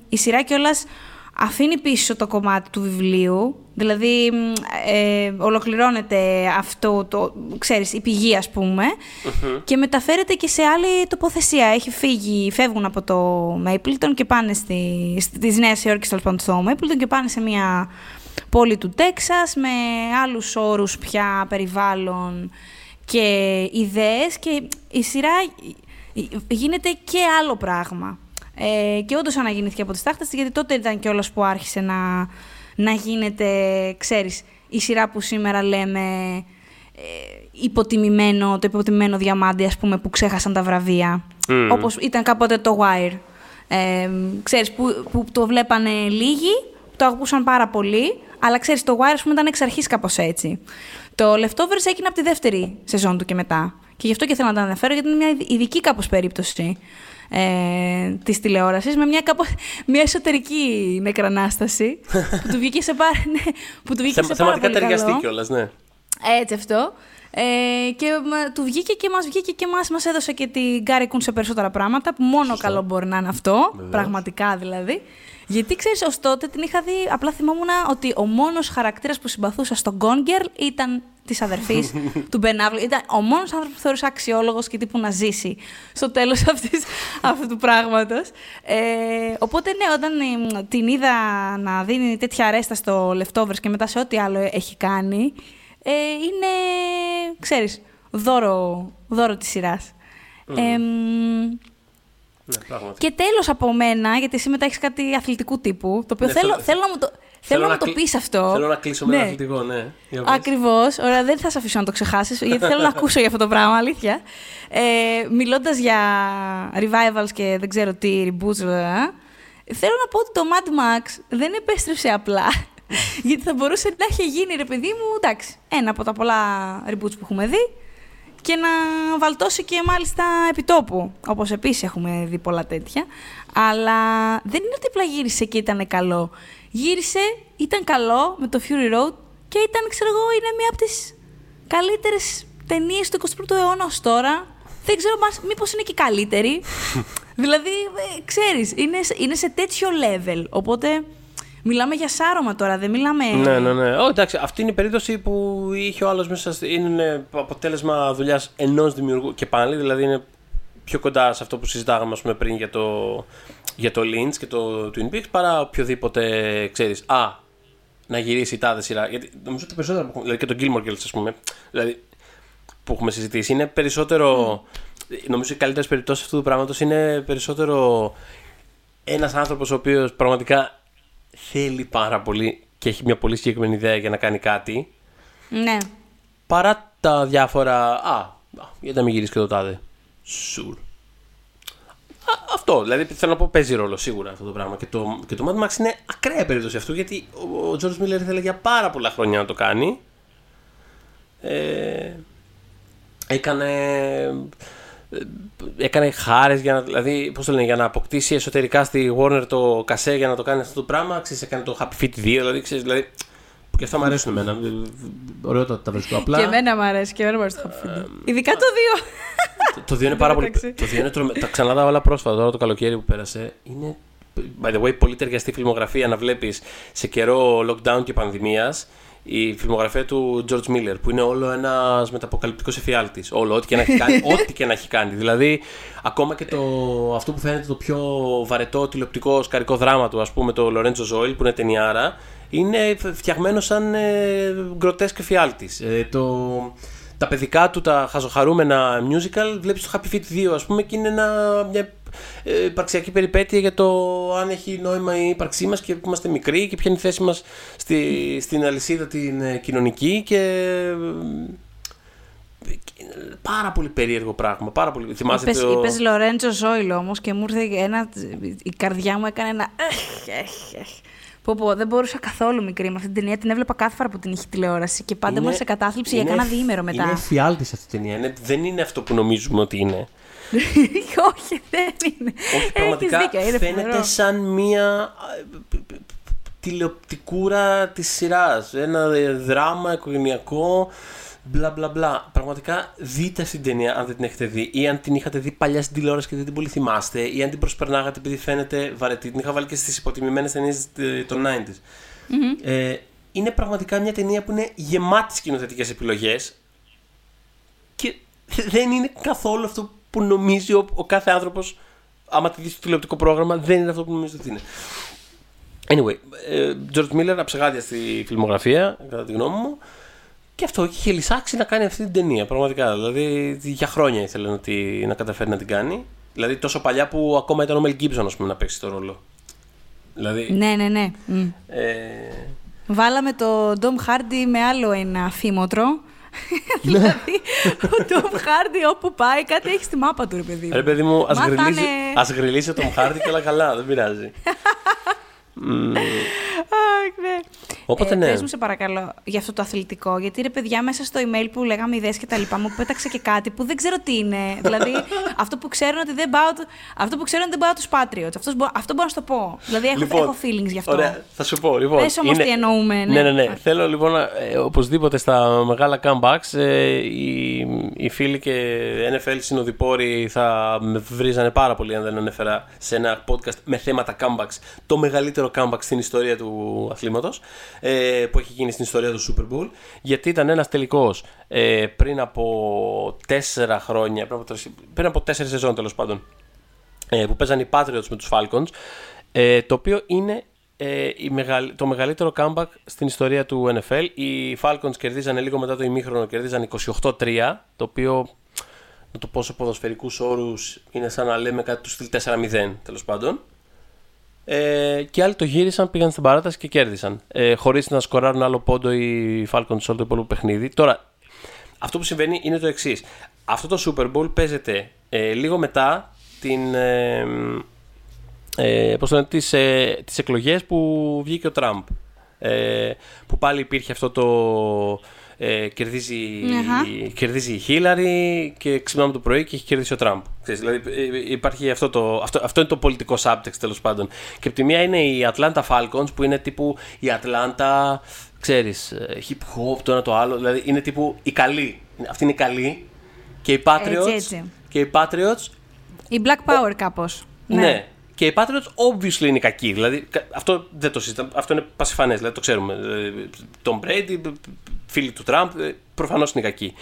η σειρά κιόλας αφήνει πίσω το κομμάτι του βιβλίου, δηλαδή ε, ολοκληρώνεται αυτό, το, ξέρεις, η πηγή ας πουμε και μεταφέρεται και σε άλλη τοποθεσία. Έχει φύγει, φεύγουν από το Μέιπλτον και πάνε στη, στις Νέας Υόρκης, στο Μέιπλτον και πάνε σε μια πόλη του Τέξας με άλλους όρους πια περιβάλλον και ιδέες και η σειρά γίνεται και άλλο πράγμα. Ε, και όντως αναγεννήθηκε από τις τάχτες, γιατί τότε ήταν κιόλας που άρχισε να, να γίνεται, ξέρεις, η σειρά που σήμερα λέμε ε, υποτιμημένο, το υποτιμημένο διαμάντι, ας πούμε, που ξέχασαν τα βραβεία. Mm. Όπως ήταν κάποτε το Wire. Ε, ξέρεις, που, που το βλέπανε λίγοι, το αγαπούσαν πάρα πολύ, αλλά ξέρεις, το Wire, πούμε, ήταν εξ αρχής κάπως έτσι. Το Leftovers έγινε από τη δεύτερη σεζόν του και μετά. Και γι' αυτό και θέλω να το αναφέρω, γιατί είναι μια ειδική κάπως περίπτωση ε, της τηλεόρασης, με μια, κάπως, μια εσωτερική νεκρανάσταση που του βγήκε σε πάρα, ναι, που του βγήκε σε πάρα Θεματικά ταιριαστεί κιόλας, ναι. Έτσι αυτό. Ε, και του βγήκε και μας βγήκε και μας, μας έδωσε και την Γκάρι Κούν σε περισσότερα πράγματα, που μόνο καλό μπορεί να είναι αυτό, πραγματικά δηλαδή. Γιατί ξέρεις, ως τότε την είχα δει. Απλά θυμόμουν ότι ο μόνος χαρακτήρας που συμπαθούσα στο Gone Girl ήταν της αδερφής (laughs) του Μπεν Ήταν ο μόνος άνθρωπος που θεωρούσα αξιόλογος και τύπου να ζήσει στο τέλος αυτού του πράγματος. Ε, οπότε, ναι, όταν την είδα να δίνει τέτοια αρέστα στο Leftovers και μετά σε ό,τι άλλο έχει κάνει, ε, είναι, ξέρεις, δώρο, δώρο της σειράς. Ναι, και τέλος από μένα, γιατί εσύ μετά έχεις κάτι αθλητικού τύπου, το οποίο ναι, θέλω, θέλω, να μου το, θέλω, να, μου το πεις αυτό. Θέλω να κλείσω με ένα ναι. αθλητικό, ναι. Ακριβώς. Ωραία, δεν θα σε αφήσω να το ξεχάσεις, γιατί θέλω να (laughs) ακούσω για αυτό το πράγμα, αλήθεια. Ε, Μιλώντας για revivals και δεν ξέρω τι, reboots, ε, θέλω να πω ότι το Mad Max δεν επέστρεψε απλά. (laughs) γιατί θα μπορούσε να έχει γίνει, ρε παιδί μου, εντάξει, ένα από τα πολλά reboots που έχουμε δει και να βαλτώσει και μάλιστα επιτόπου. Όπως επίσης έχουμε δει πολλά τέτοια. Αλλά δεν είναι ότι απλά γύρισε και ήταν καλό. Γύρισε, ήταν καλό με το Fury Road και ήταν, ξέρω εγώ, είναι μία από τις καλύτερες ταινίες του 21ου αιώνα ως τώρα. Δεν ξέρω μήπως είναι και καλύτερη. (laughs) δηλαδή, ε, ξέρεις, είναι, είναι σε τέτοιο level. Οπότε Μιλάμε για σάρωμα τώρα, δεν μιλάμε. Ναι, ναι, ναι. Oh, εντάξει, αυτή είναι η περίπτωση που είχε ο άλλος μέσα. Είναι αποτέλεσμα δουλειάς ενός δημιουργού και πάλι, δηλαδή είναι πιο κοντά σε αυτό που συζητάγαμε πούμε, πριν για το, για το Lynch και το Twin Peaks παρά οποιοδήποτε ξέρεις. Α, να γυρίσει η τάδε σειρά. Γιατί νομίζω ότι περισσότερο. Δηλαδή και το Gilmore Girls, ας πούμε. Δηλαδή, που έχουμε συζητήσει. Είναι περισσότερο. Νομίζω οι καλύτερες περιπτώσεις αυτού του πράγματος είναι περισσότερο ένας άνθρωπος ο οποίος πραγματικά θέλει πάρα πολύ και έχει μια πολύ συγκεκριμένη ιδέα για να κάνει κάτι. Ναι. Παρά τα διάφορα. Α, γιατί να μην γυρίσεις και το τάδε. Σουρ. Αυτό, δηλαδή θέλω να πω παίζει ρόλο σίγουρα αυτό το πράγμα. Και το, και το Mad Max είναι ακραία περίπτωση αυτού γιατί ο George Miller ήθελε για πάρα πολλά χρόνια να το κάνει. Ε, έκανε ε, έκανε χάρες για να, δηλαδή, πώς το λένε, για να αποκτήσει εσωτερικά στη Warner το κασέ για να το κάνει αυτό το πράγμα. Ξέρεις, έκανε το Happy Feet 2, δηλαδή, ξέρεις, δηλαδή και αυτά μου αρέσουν εμένα. Ωραίο το τα βρίσκω απλά. Και εμένα μου αρέσει και εμένα μου αρέσει το Happy Feet 2. Ειδικά το 2. το 2 είναι (laughs) πάρα πολύ. Το 2 είναι τρομε... Τα ξανάδα όλα πρόσφατα τώρα το καλοκαίρι που πέρασε. Είναι by the way πολύ ταιριαστή φιλμογραφία να βλέπεις σε καιρό lockdown και πανδημίας η φιλμογραφία του George Miller, που είναι όλο ένας μεταποκαλυπτικός εφιάλτης. Όλο, ό,τι και, να έχει κάνει, (laughs) ό,τι και να έχει κάνει. Δηλαδή, ακόμα και το, αυτό που φαίνεται το πιο βαρετό τηλεοπτικό οσκαρικό δράμα του, ας πούμε, το Lorenzo's Oil, που είναι ταινιάρα, είναι φτιαγμένο σαν ε, γκροτέσκ εφιάλτης. Ε, το, τα παιδικά του, τα χαζοχαρούμενα musical, βλέπεις το Happy Feet 2, ας πούμε, και είναι ένα, μια ε, υπαρξιακή περιπέτεια για το αν έχει νόημα η ύπαρξή μας και που είμαστε μικροί και ποια είναι η θέση μας στη, στην αλυσίδα την ε, κοινωνική και ε, πάρα πολύ περίεργο πράγμα. Πάρα πολύ. Θυμάσαι είπες, το... είπες Λορέντζος Ζόιλο όμως και μου ήρθε ένα... η καρδιά μου έκανε ένα... Πω, πω, δεν μπορούσα καθόλου μικρή με αυτή την ταινία. Την έβλεπα κάθε φορά που την είχε τηλεόραση και πάντα μου σε κατάθλιψη για κάνα διήμερο μετά. Είναι φιάλτη αυτή η ταινία. Είναι, δεν είναι αυτό που νομίζουμε ότι είναι. (laughs) Όχι, δεν είναι. Όχι, πραγματικά δίκιο, είναι φαίνεται σαν μία τηλεοπτικούρα της σειράς. Ένα δράμα οικογενειακό. Μπλα μπλα μπλα. Πραγματικά δείτε αυτή την ταινία αν δεν την έχετε δει ή αν την είχατε δει παλιά στην τηλεόραση και δεν την πολύ θυμάστε ή αν την προσπερνάγατε επειδή φαίνεται βαρετή. Την είχα βάλει και στις υποτιμημένες ταινίες των 90s. Mm-hmm. Ε, είναι πραγματικά μια ταινία που είναι γεμάτη σκηνοθετικές επιλογές και δεν είναι καθόλου αυτό που νομίζει ο, ο κάθε άνθρωπος, άμα τη δεις στο τηλεοπτικό πρόγραμμα, δεν είναι αυτό που νομίζεις ότι είναι. Anyway, ε, George Miller αψεγάδια στη φιλμογραφία, κατά τη γνώμη μου. Και αυτό είχε λησάξει να κάνει αυτή την ταινία. Πραγματικά. Δηλαδή για χρόνια ήθελε να, τη, να καταφέρει να την κάνει. Δηλαδή τόσο παλιά που ακόμα ήταν ο Μελ Gibson πούμε, να παίξει το ρόλο. Δηλαδή, ναι, ναι, ναι. Ε... Βάλαμε το Dom Hardy με άλλο ένα φήμοτρο Ναι. (laughs) δηλαδή, ο Τόμ Χάρντι όπου πάει, κάτι έχει στη μάπα του, ρε παιδί μου. Ρε παιδί μου, ας γριλίσει ο Τόμ Χάρντι και όλα καλά, δεν πειράζει. (laughs) ναι. Οπότε ε, ναι. Πες μου σε παρακαλώ για αυτό το αθλητικό, γιατί ρε παιδιά μέσα στο email που λέγαμε ιδέες και τα λοιπά μου πέταξε και κάτι που δεν ξέρω τι είναι. (laughs) δηλαδή αυτό που ξέρουν ότι δεν πάω, αυτό που ξέρουν δεν πάω τους Patriots. Αυτός, αυτό μπορώ να σου το πω. Δηλαδή έχω, λοιπόν, έχω feelings γι' αυτό. Ωραία, θα σου πω. Λοιπόν, Πες όμως είναι... τι εννοούμε. Ναι, ναι, ναι. ναι. Θέλω λοιπόν ε, οπωσδήποτε στα μεγάλα comebacks ε, οι, οι φίλοι και NFL συνοδοιπόροι θα με βρίζανε πάρα πολύ αν δεν ανέφερα σε ένα podcast με θέματα comebacks το μεγαλύτερο comeback στην ιστορία του αθλήματος ε, που έχει γίνει στην ιστορία του Super Bowl γιατί ήταν ένας τελικός ε, πριν από τέσσερα χρόνια πριν από, πριν από τέσσερις σεζόν τέλος πάντων ε, που παίζαν οι Patriots με τους Falcons ε, το οποίο είναι ε, η το μεγαλύτερο comeback στην ιστορία του NFL. Οι Falcons κερδίζανε λίγο μετά το ημίχρονο, κερδίζανε 28-3, το οποίο να το πω σε ποδοσφαιρικούς όρους είναι σαν να λέμε κάτι του στυλ 4-0 τέλος πάντων. Ε, και άλλοι το γύρισαν, πήγαν στην παράταση και κέρδισαν. Ε, Χωρίς να σκοράρουν άλλο πόντο οι Falcons σε όλο το υπόλοιπο παιχνίδι. Τώρα, αυτό που συμβαίνει είναι το εξής. Αυτό το Super Bowl παίζεται ε, λίγο μετά την, ε, ε, πώς λένε, τις, ε, τις εκλογές που βγήκε ο Τραμπ. Ε, που πάλι υπήρχε αυτό το ε, κερδίζει, Αχα. κερδίζει η Χίλαρη και ξυπνάμε το πρωί και έχει κερδίσει ο Τραμπ. Ξέρεις, δηλαδή ε, υπάρχει αυτό, το, αυτό, αυτό είναι το πολιτικό subtext τέλος πάντων. Και από τη μία είναι η Atlanta Falcons που είναι τύπου η Atlanta, ξέρεις, ε, hip hop, το ένα το άλλο. Δηλαδή είναι τύπου η καλή. Αυτή είναι η καλή. Και οι Patriots, Έτσι, έτσι. Και οι Patriots Η Black Power κάπως. ναι. Και οι Patriots obviously είναι κακοί. Δηλαδή, κα- αυτό δεν το συζητάμε. Αυτό είναι πασιφανές. Δηλαδή, το ξέρουμε. Ε, Τον Brady, φίλοι του Τραμπ, προφανώς είναι κακοί.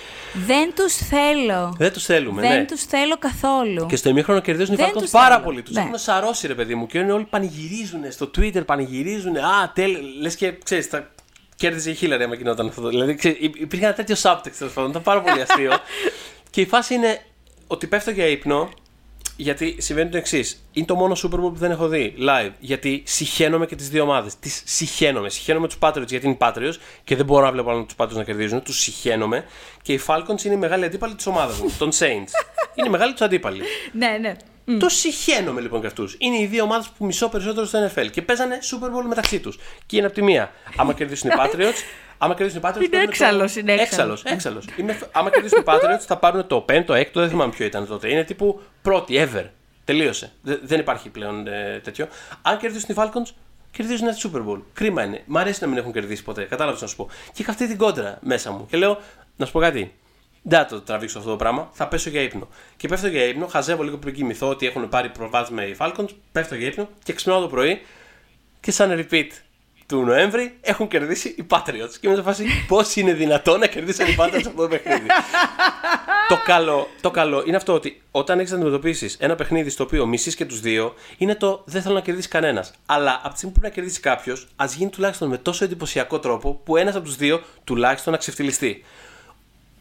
Δεν τους θέλω. Δεν τους θέλουμε, Δεν ναι. τους θέλω καθόλου. Και στο ημίχρονο κερδίζουν οι Δεν Falcons τους πάρα θέλω. πολύ. Τους Ναι. έχουν σαρώσει, ρε παιδί μου. Και είναι όλοι πανηγυρίζουν στο Twitter, πανηγυρίζουν. Α, τέλ, λες και ξέρεις, θα κέρδιζε η Χίλαρη άμα γινόταν αυτό. Δηλαδή, ξέρεις, υ- υπήρχε ένα τέτοιο subtext τέλος πάντων. Ήταν πάρα πολύ αστείο. (laughs) και η φάση είναι ότι πέφτω για ύπνο γιατί συμβαίνει το εξής. Είναι το μόνο Super Bowl που δεν έχω δει live. Γιατί συχαίνομαι και τις δύο ομάδες. Τις συχαίνομαι. Συχαίνομαι τους Patriots γιατί είναι Patriots και δεν μπορώ να βλέπω άλλου τους Patriots να κερδίζουν. Τους συχαίνομαι. Και οι Falcons είναι η μεγάλη αντίπαλη της ομάδας μου, των Saints. είναι η μεγάλη τους αντίπαλη. Ναι, ναι. Το συχαίνομαι λοιπόν και αυτούς. Είναι οι δύο ομάδες που μισώ περισσότερο στο NFL και παίζανε Super Bowl μεταξύ τους. Και είναι από τη μία. Άμα κερδίσουν οι (laughs) Patriots, άμα κερδίσουν οι Patriots. Είναι παίρνουν έξαλλος, το... είναι έξαλλος. Έξαλλος, έξαλλος. Είναι... Άμα κερδίσουν οι Patriots, θα πάρουν το 5ο, 6ο, δεν θυμάμαι ποιο ήταν τότε. Είναι τύπου πρώτη, ever. Τελείωσε. Δε- δεν υπάρχει πλέον ε, τέτοιο. Αν κερδίσουν οι Falcons, κερδίζουν ένα Super Bowl. Κρίμα είναι. Μ' αρέσει να μην έχουν κερδίσει ποτέ. Κατάλαβες να σου πω. Και είχα αυτή την κόντρα μέσα μου. Και λέω, να σου πω κάτι. Δεν θα το τραβήξω αυτό το πράγμα. Θα πέσω για ύπνο. Και πέφτω για ύπνο, χαζεύω λίγο πριν κοιμηθώ ότι έχουν πάρει προβάδισμα οι Falcons. Πέφτω για ύπνο και ξυπνάω το πρωί και σαν repeat του Νοέμβρη έχουν κερδίσει οι Patriots. Και είμαι σε φάση πώς είναι δυνατόν να κερδίσουν οι Patriots αυτό το παιχνίδι; (laughs) το, καλό, το καλό είναι αυτό ότι όταν έχεις να αντιμετωπίσεις ένα παιχνίδι στο οποίο μισείς και τους δύο, είναι το δεν θέλω να κερδίσει κανένας. Αλλά από τη στιγμή που πρέπει να κερδίσει κάποιος, ας γίνει τουλάχιστον με τόσο εντυπωσιακό τρόπο που ένας από τους δύο τουλάχιστον να ξεφτυλιστεί.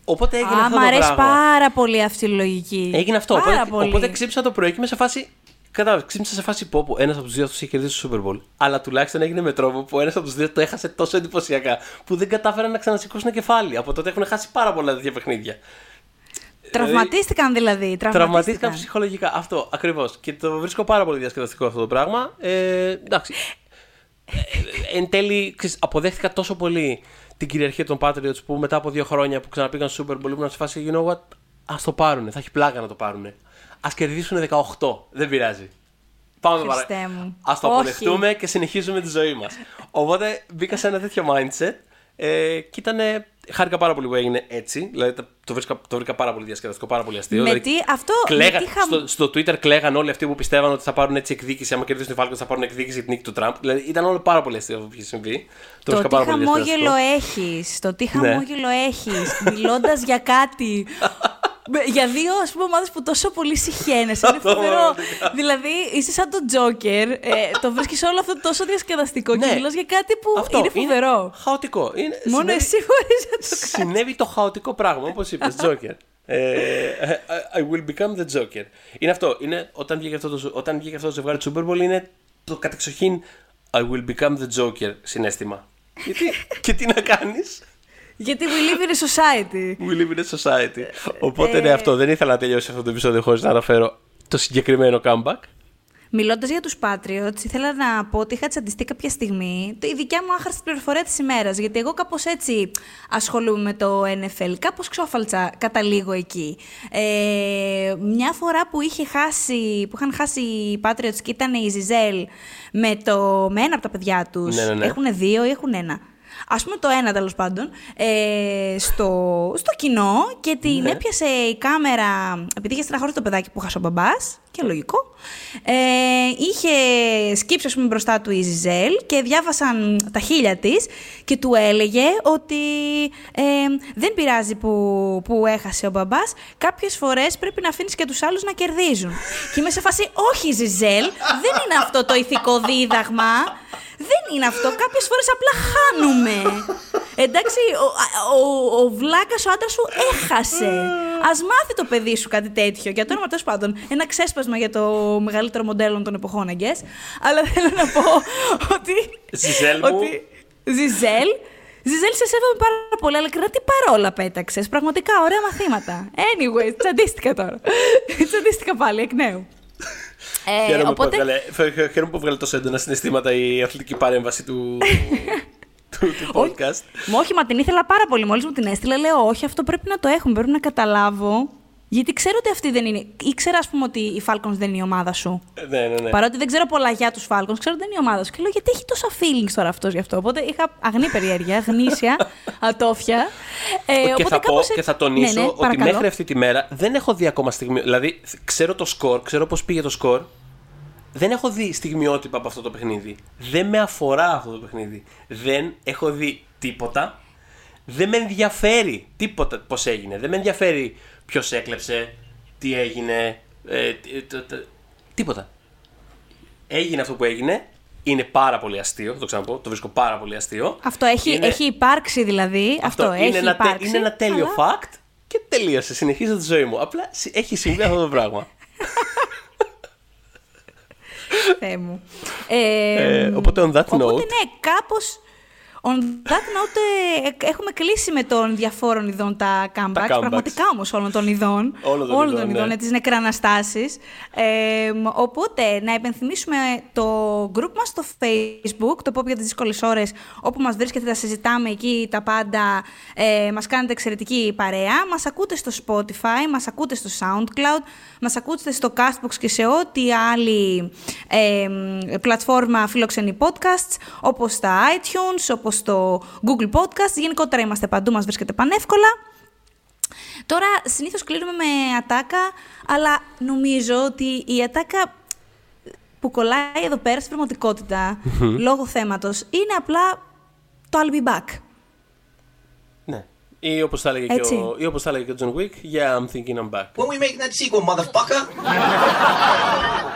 Οπότε έγινε Α, αυτό μ' το αρέσει πράγμα. πάρα πολύ αυτή η λογική. Έγινε αυτό. Πάρα Οπότε, πολύ. οπότε ξύπνησα το πρωί και είμαι σε φάση. Κατάλαβες, ξύπνησα σε φάση που όπου ένας από τους δύο αυτούς είχε κερδίσει το Super Bowl. Αλλά τουλάχιστον έγινε με τρόπο που ένας από τους δύο το έχασε τόσο εντυπωσιακά που δεν κατάφεραν να ξανασηκώσουν κεφάλι. Από τότε έχουν χάσει πάρα πολλά τέτοια παιχνίδια. Τραυματίστηκαν δηλαδή. Τραυματίστηκαν Τραυματίστηκαν. ψυχολογικά. Αυτό ακριβώς. Και το βρίσκω πάρα πολύ διασκεδαστικό αυτό το πράγμα. Ε, εντάξει. Ε, εν τέλει, ξέρεις, αποδέχτηκα τόσο πολύ την κυριαρχία των Patriots που μετά από δύο χρόνια που ξαναπήγαν στο Super Bowl ήμουν σε φάση, you know what, ας το πάρουνε. Θα έχει πλάκα να το πάρουνε. Α κερδίσουν 18. Δεν πειράζει. Πάμε το Χριστέ παρα... μου. Ας το Όχι. αποδεχτούμε και συνεχίζουμε τη ζωή μας. Οπότε μπήκα σε ένα τέτοιο mindset ε, και ήταν. Χάρηκα πάρα πολύ που έγινε έτσι. Δηλαδή το- το βρήκα, το βρήκα πάρα πολύ διασκεδαστικό, πάρα πολύ αστείο. Με δηλαδή, τι- αυτό, κλαίγα- με τι χαμ- στο, στο Twitter κλαίγαν όλοι αυτοί που πιστεύαν ότι θα πάρουν έτσι εκδίκηση. Άμα κερδίσουν οι Falcons θα πάρουν εκδίκηση για την νίκη του Τραμπ. Δηλαδή ήταν όλο πάρα πολύ αστείο αυτό που είχε συμβεί. Το βρίσκα τι πάρα πολύ χαμόγελο διασκεδαστικό. έχεις. Το τι Ναι. χαμόγελο έχεις. Μιλώντας για κάτι. (laughs) Με- για δύο ας πούμε ομάδες που τόσο πολύ συχαίνεσαι. Είναι (laughs) Αυτό, φοβερό. πραγματικά. δηλαδή είσαι σαν τον Τζόκερ. Ε, το βρίσκεις όλο αυτό τόσο διασκεδαστικό και Ναι. μιλάς για κάτι που Αυτό είναι φοβερό. χαοτικό. Είναι, Μόνο συνέβη- εσύ μπορείς να το κάνεις. Συνέβη το χαοτικό πράγμα, όπως είπες, Joker. Ε, I will become the Joker. Είναι αυτό. Είναι, όταν, βγήκε αυτό το, όταν βγήκε αυτό το ζευγάρι του Super Bowl, είναι το κατεξοχήν I will become the Joker συνέστημα. Γιατί, και τι να κάνεις; Γιατί we live in a society. We live in a society. Οπότε ναι, αυτό. Δεν ήθελα να τελειώσει αυτό το επεισόδιο χωρίς να αναφέρω το συγκεκριμένο comeback. Μιλώντας για τους Patriots, ήθελα να πω ότι είχα τσαντιστεί κάποια στιγμή η δικιά μου άχρηστη πληροφορία της ημέρας. Γιατί εγώ κάπως έτσι ασχολούμαι με το NFL. Κάπως ξόφαλτσα καταλήγω εκεί. Ε, μια φορά που, είχε χάσει, που είχαν χάσει οι Patriots και ήταν η Ζιζέλ με, το, με ένα από τα παιδιά τους. Ναι, ναι, ναι. Έχουν δύο ή έχουν ένα. Α πούμε το ένα τέλος πάντων, ε, στο, στο κοινό και την Ναι. έπιασε η κάμερα, επειδή είχε στεναχωρήσει το παιδάκι που χάσε ο μπαμπάς, και λογικό. Ε, είχε σκύψει, ας πούμε, μπροστά του η Ζιζέλ και διάβασαν τα χείλια της και του έλεγε ότι ε, δεν πειράζει που, που έχασε ο μπαμπάς. Κάποιες φορές πρέπει να αφήνεις και τους άλλους να κερδίζουν. και είμαι σε φάση, Όχι, Ζιζέλ, δεν είναι αυτό το ηθικό δίδαγμα. Δεν είναι αυτό. Κάποιες φορές απλά χάνουμε. Εντάξει, ο, ο, ο βλάκας ο άντρας σου έχασε. Α μάθει το παιδί σου κάτι τέτοιο. Για το όνομα τέλος πάντων. Ένα ξέσπασμα για το μεγαλύτερο μοντέλο των εποχών, I guess. Αλλά θέλω να πω ότι. Ζιζέλ μου. ότι Ζιζέλ. Ζιζέλ, σε σέβομαι πάρα πολύ, αλλά κρατή παρόλα πέταξες. Πραγματικά ωραία μαθήματα. Anyway, τσαντίστηκα τώρα. τσαντίστηκα πάλι εκ νέου. Ε, Χαίρομαι, οπότε, που έβγαλε, χαίρομαι που έβγαλε τόσο έντονα συναισθήματα η αθλητική παρέμβαση του, (laughs) του, του podcast. Μα όχι, μα την ήθελα πάρα πολύ. Μόλις μου την έστειλε, λέω: Όχι, αυτό πρέπει να το έχουμε. Πρέπει να καταλάβω. Γιατί ξέρω ότι αυτή δεν είναι. Ήξερα, ας πούμε, ότι οι Falcons δεν είναι η ομάδα σου. Ε, Ναι, ναι, ναι. Παρότι δεν ξέρω πολλά για τους Falcons, ξέρω ότι δεν είναι η ομάδα σου. Και λέω: Γιατί έχει τόσα feelings τώρα αυτός γι' αυτό. Οπότε είχα αγνή περιέργεια, γνήσια, (laughs) ατόφια. Ε, και, οπότε θα πω, κάπως και θα τονίσω Ναι, ναι, ότι παρακαλώ. μέχρι αυτή τη μέρα δεν έχω δει ακόμα στιγμή. Δηλαδή, ξέρω το σκορ, ξέρω πώς πήγε το σκορ. Δεν έχω δει στιγμιότυπα από αυτό το παιχνίδι. Δεν με αφορά αυτό το παιχνίδι. Δεν έχω δει τίποτα. Δεν με ενδιαφέρει τίποτα πώς έγινε. Δεν με ενδιαφέρει ποιος έκλεψε, τι έγινε. ε, τι- το- το- τίποτα. Έγινε αυτό που έγινε. Είναι πάρα πολύ αστείο, θα το ξαναπώ. Το βρίσκω πάρα πολύ αστείο. Αυτό έχει, Είναι- έχει υπάρξει δηλαδή. Αυτό, έχει είναι, ένα, τε- υπάρξει. είναι ένα τέλειο αλλά- fact και τελείωσε. Συνεχίζω τη ζωή μου. Απλά συ- έχει συμβεί αυτό το πράγμα. (laughs) Θεέ μου. Ε, Ε, οπότε on that Οπότε note- ναι, κάπως... On that note, ε, έχουμε κλείσει με των διαφόρων ειδών τα comebacks. comebacks. Πραγματικά όμως όλων των ειδών. Όλων των ειδών, ναι. ε, τις νεκραναστάσεις. Ε, μ, οπότε, να υπενθυμίσουμε το group μας στο facebook, το Pop για τις δύσκολες ώρες, όπου μας βρίσκεται, τα συζητάμε εκεί τα πάντα. Ε, μας κάνετε εξαιρετική παρέα. Μας ακούτε στο Spotify, μας ακούτε στο SoundCloud, μας ακούτε στο Castbox και σε ό,τι άλλη ε, μ, πλατφόρμα φιλοξενεί podcasts, όπως τα iTunes, όπως το Google Podcast. Γενικότερα είμαστε παντού, μας βρίσκεται πανεύκολα. Τώρα, συνήθως κλείνουμε με ατάκα, αλλά νομίζω ότι η ατάκα που κολλάει εδώ πέρα στην πραγματικότητα, λόγω θέματος, είναι απλά το I'll be back. ναι. Ή όπως θα έλεγε και Έτσι. ο, ή όπως θα έλεγε και ο John Wick, Yeah, I'm thinking I'm back. When we make that sequel, motherfucker. (laughs)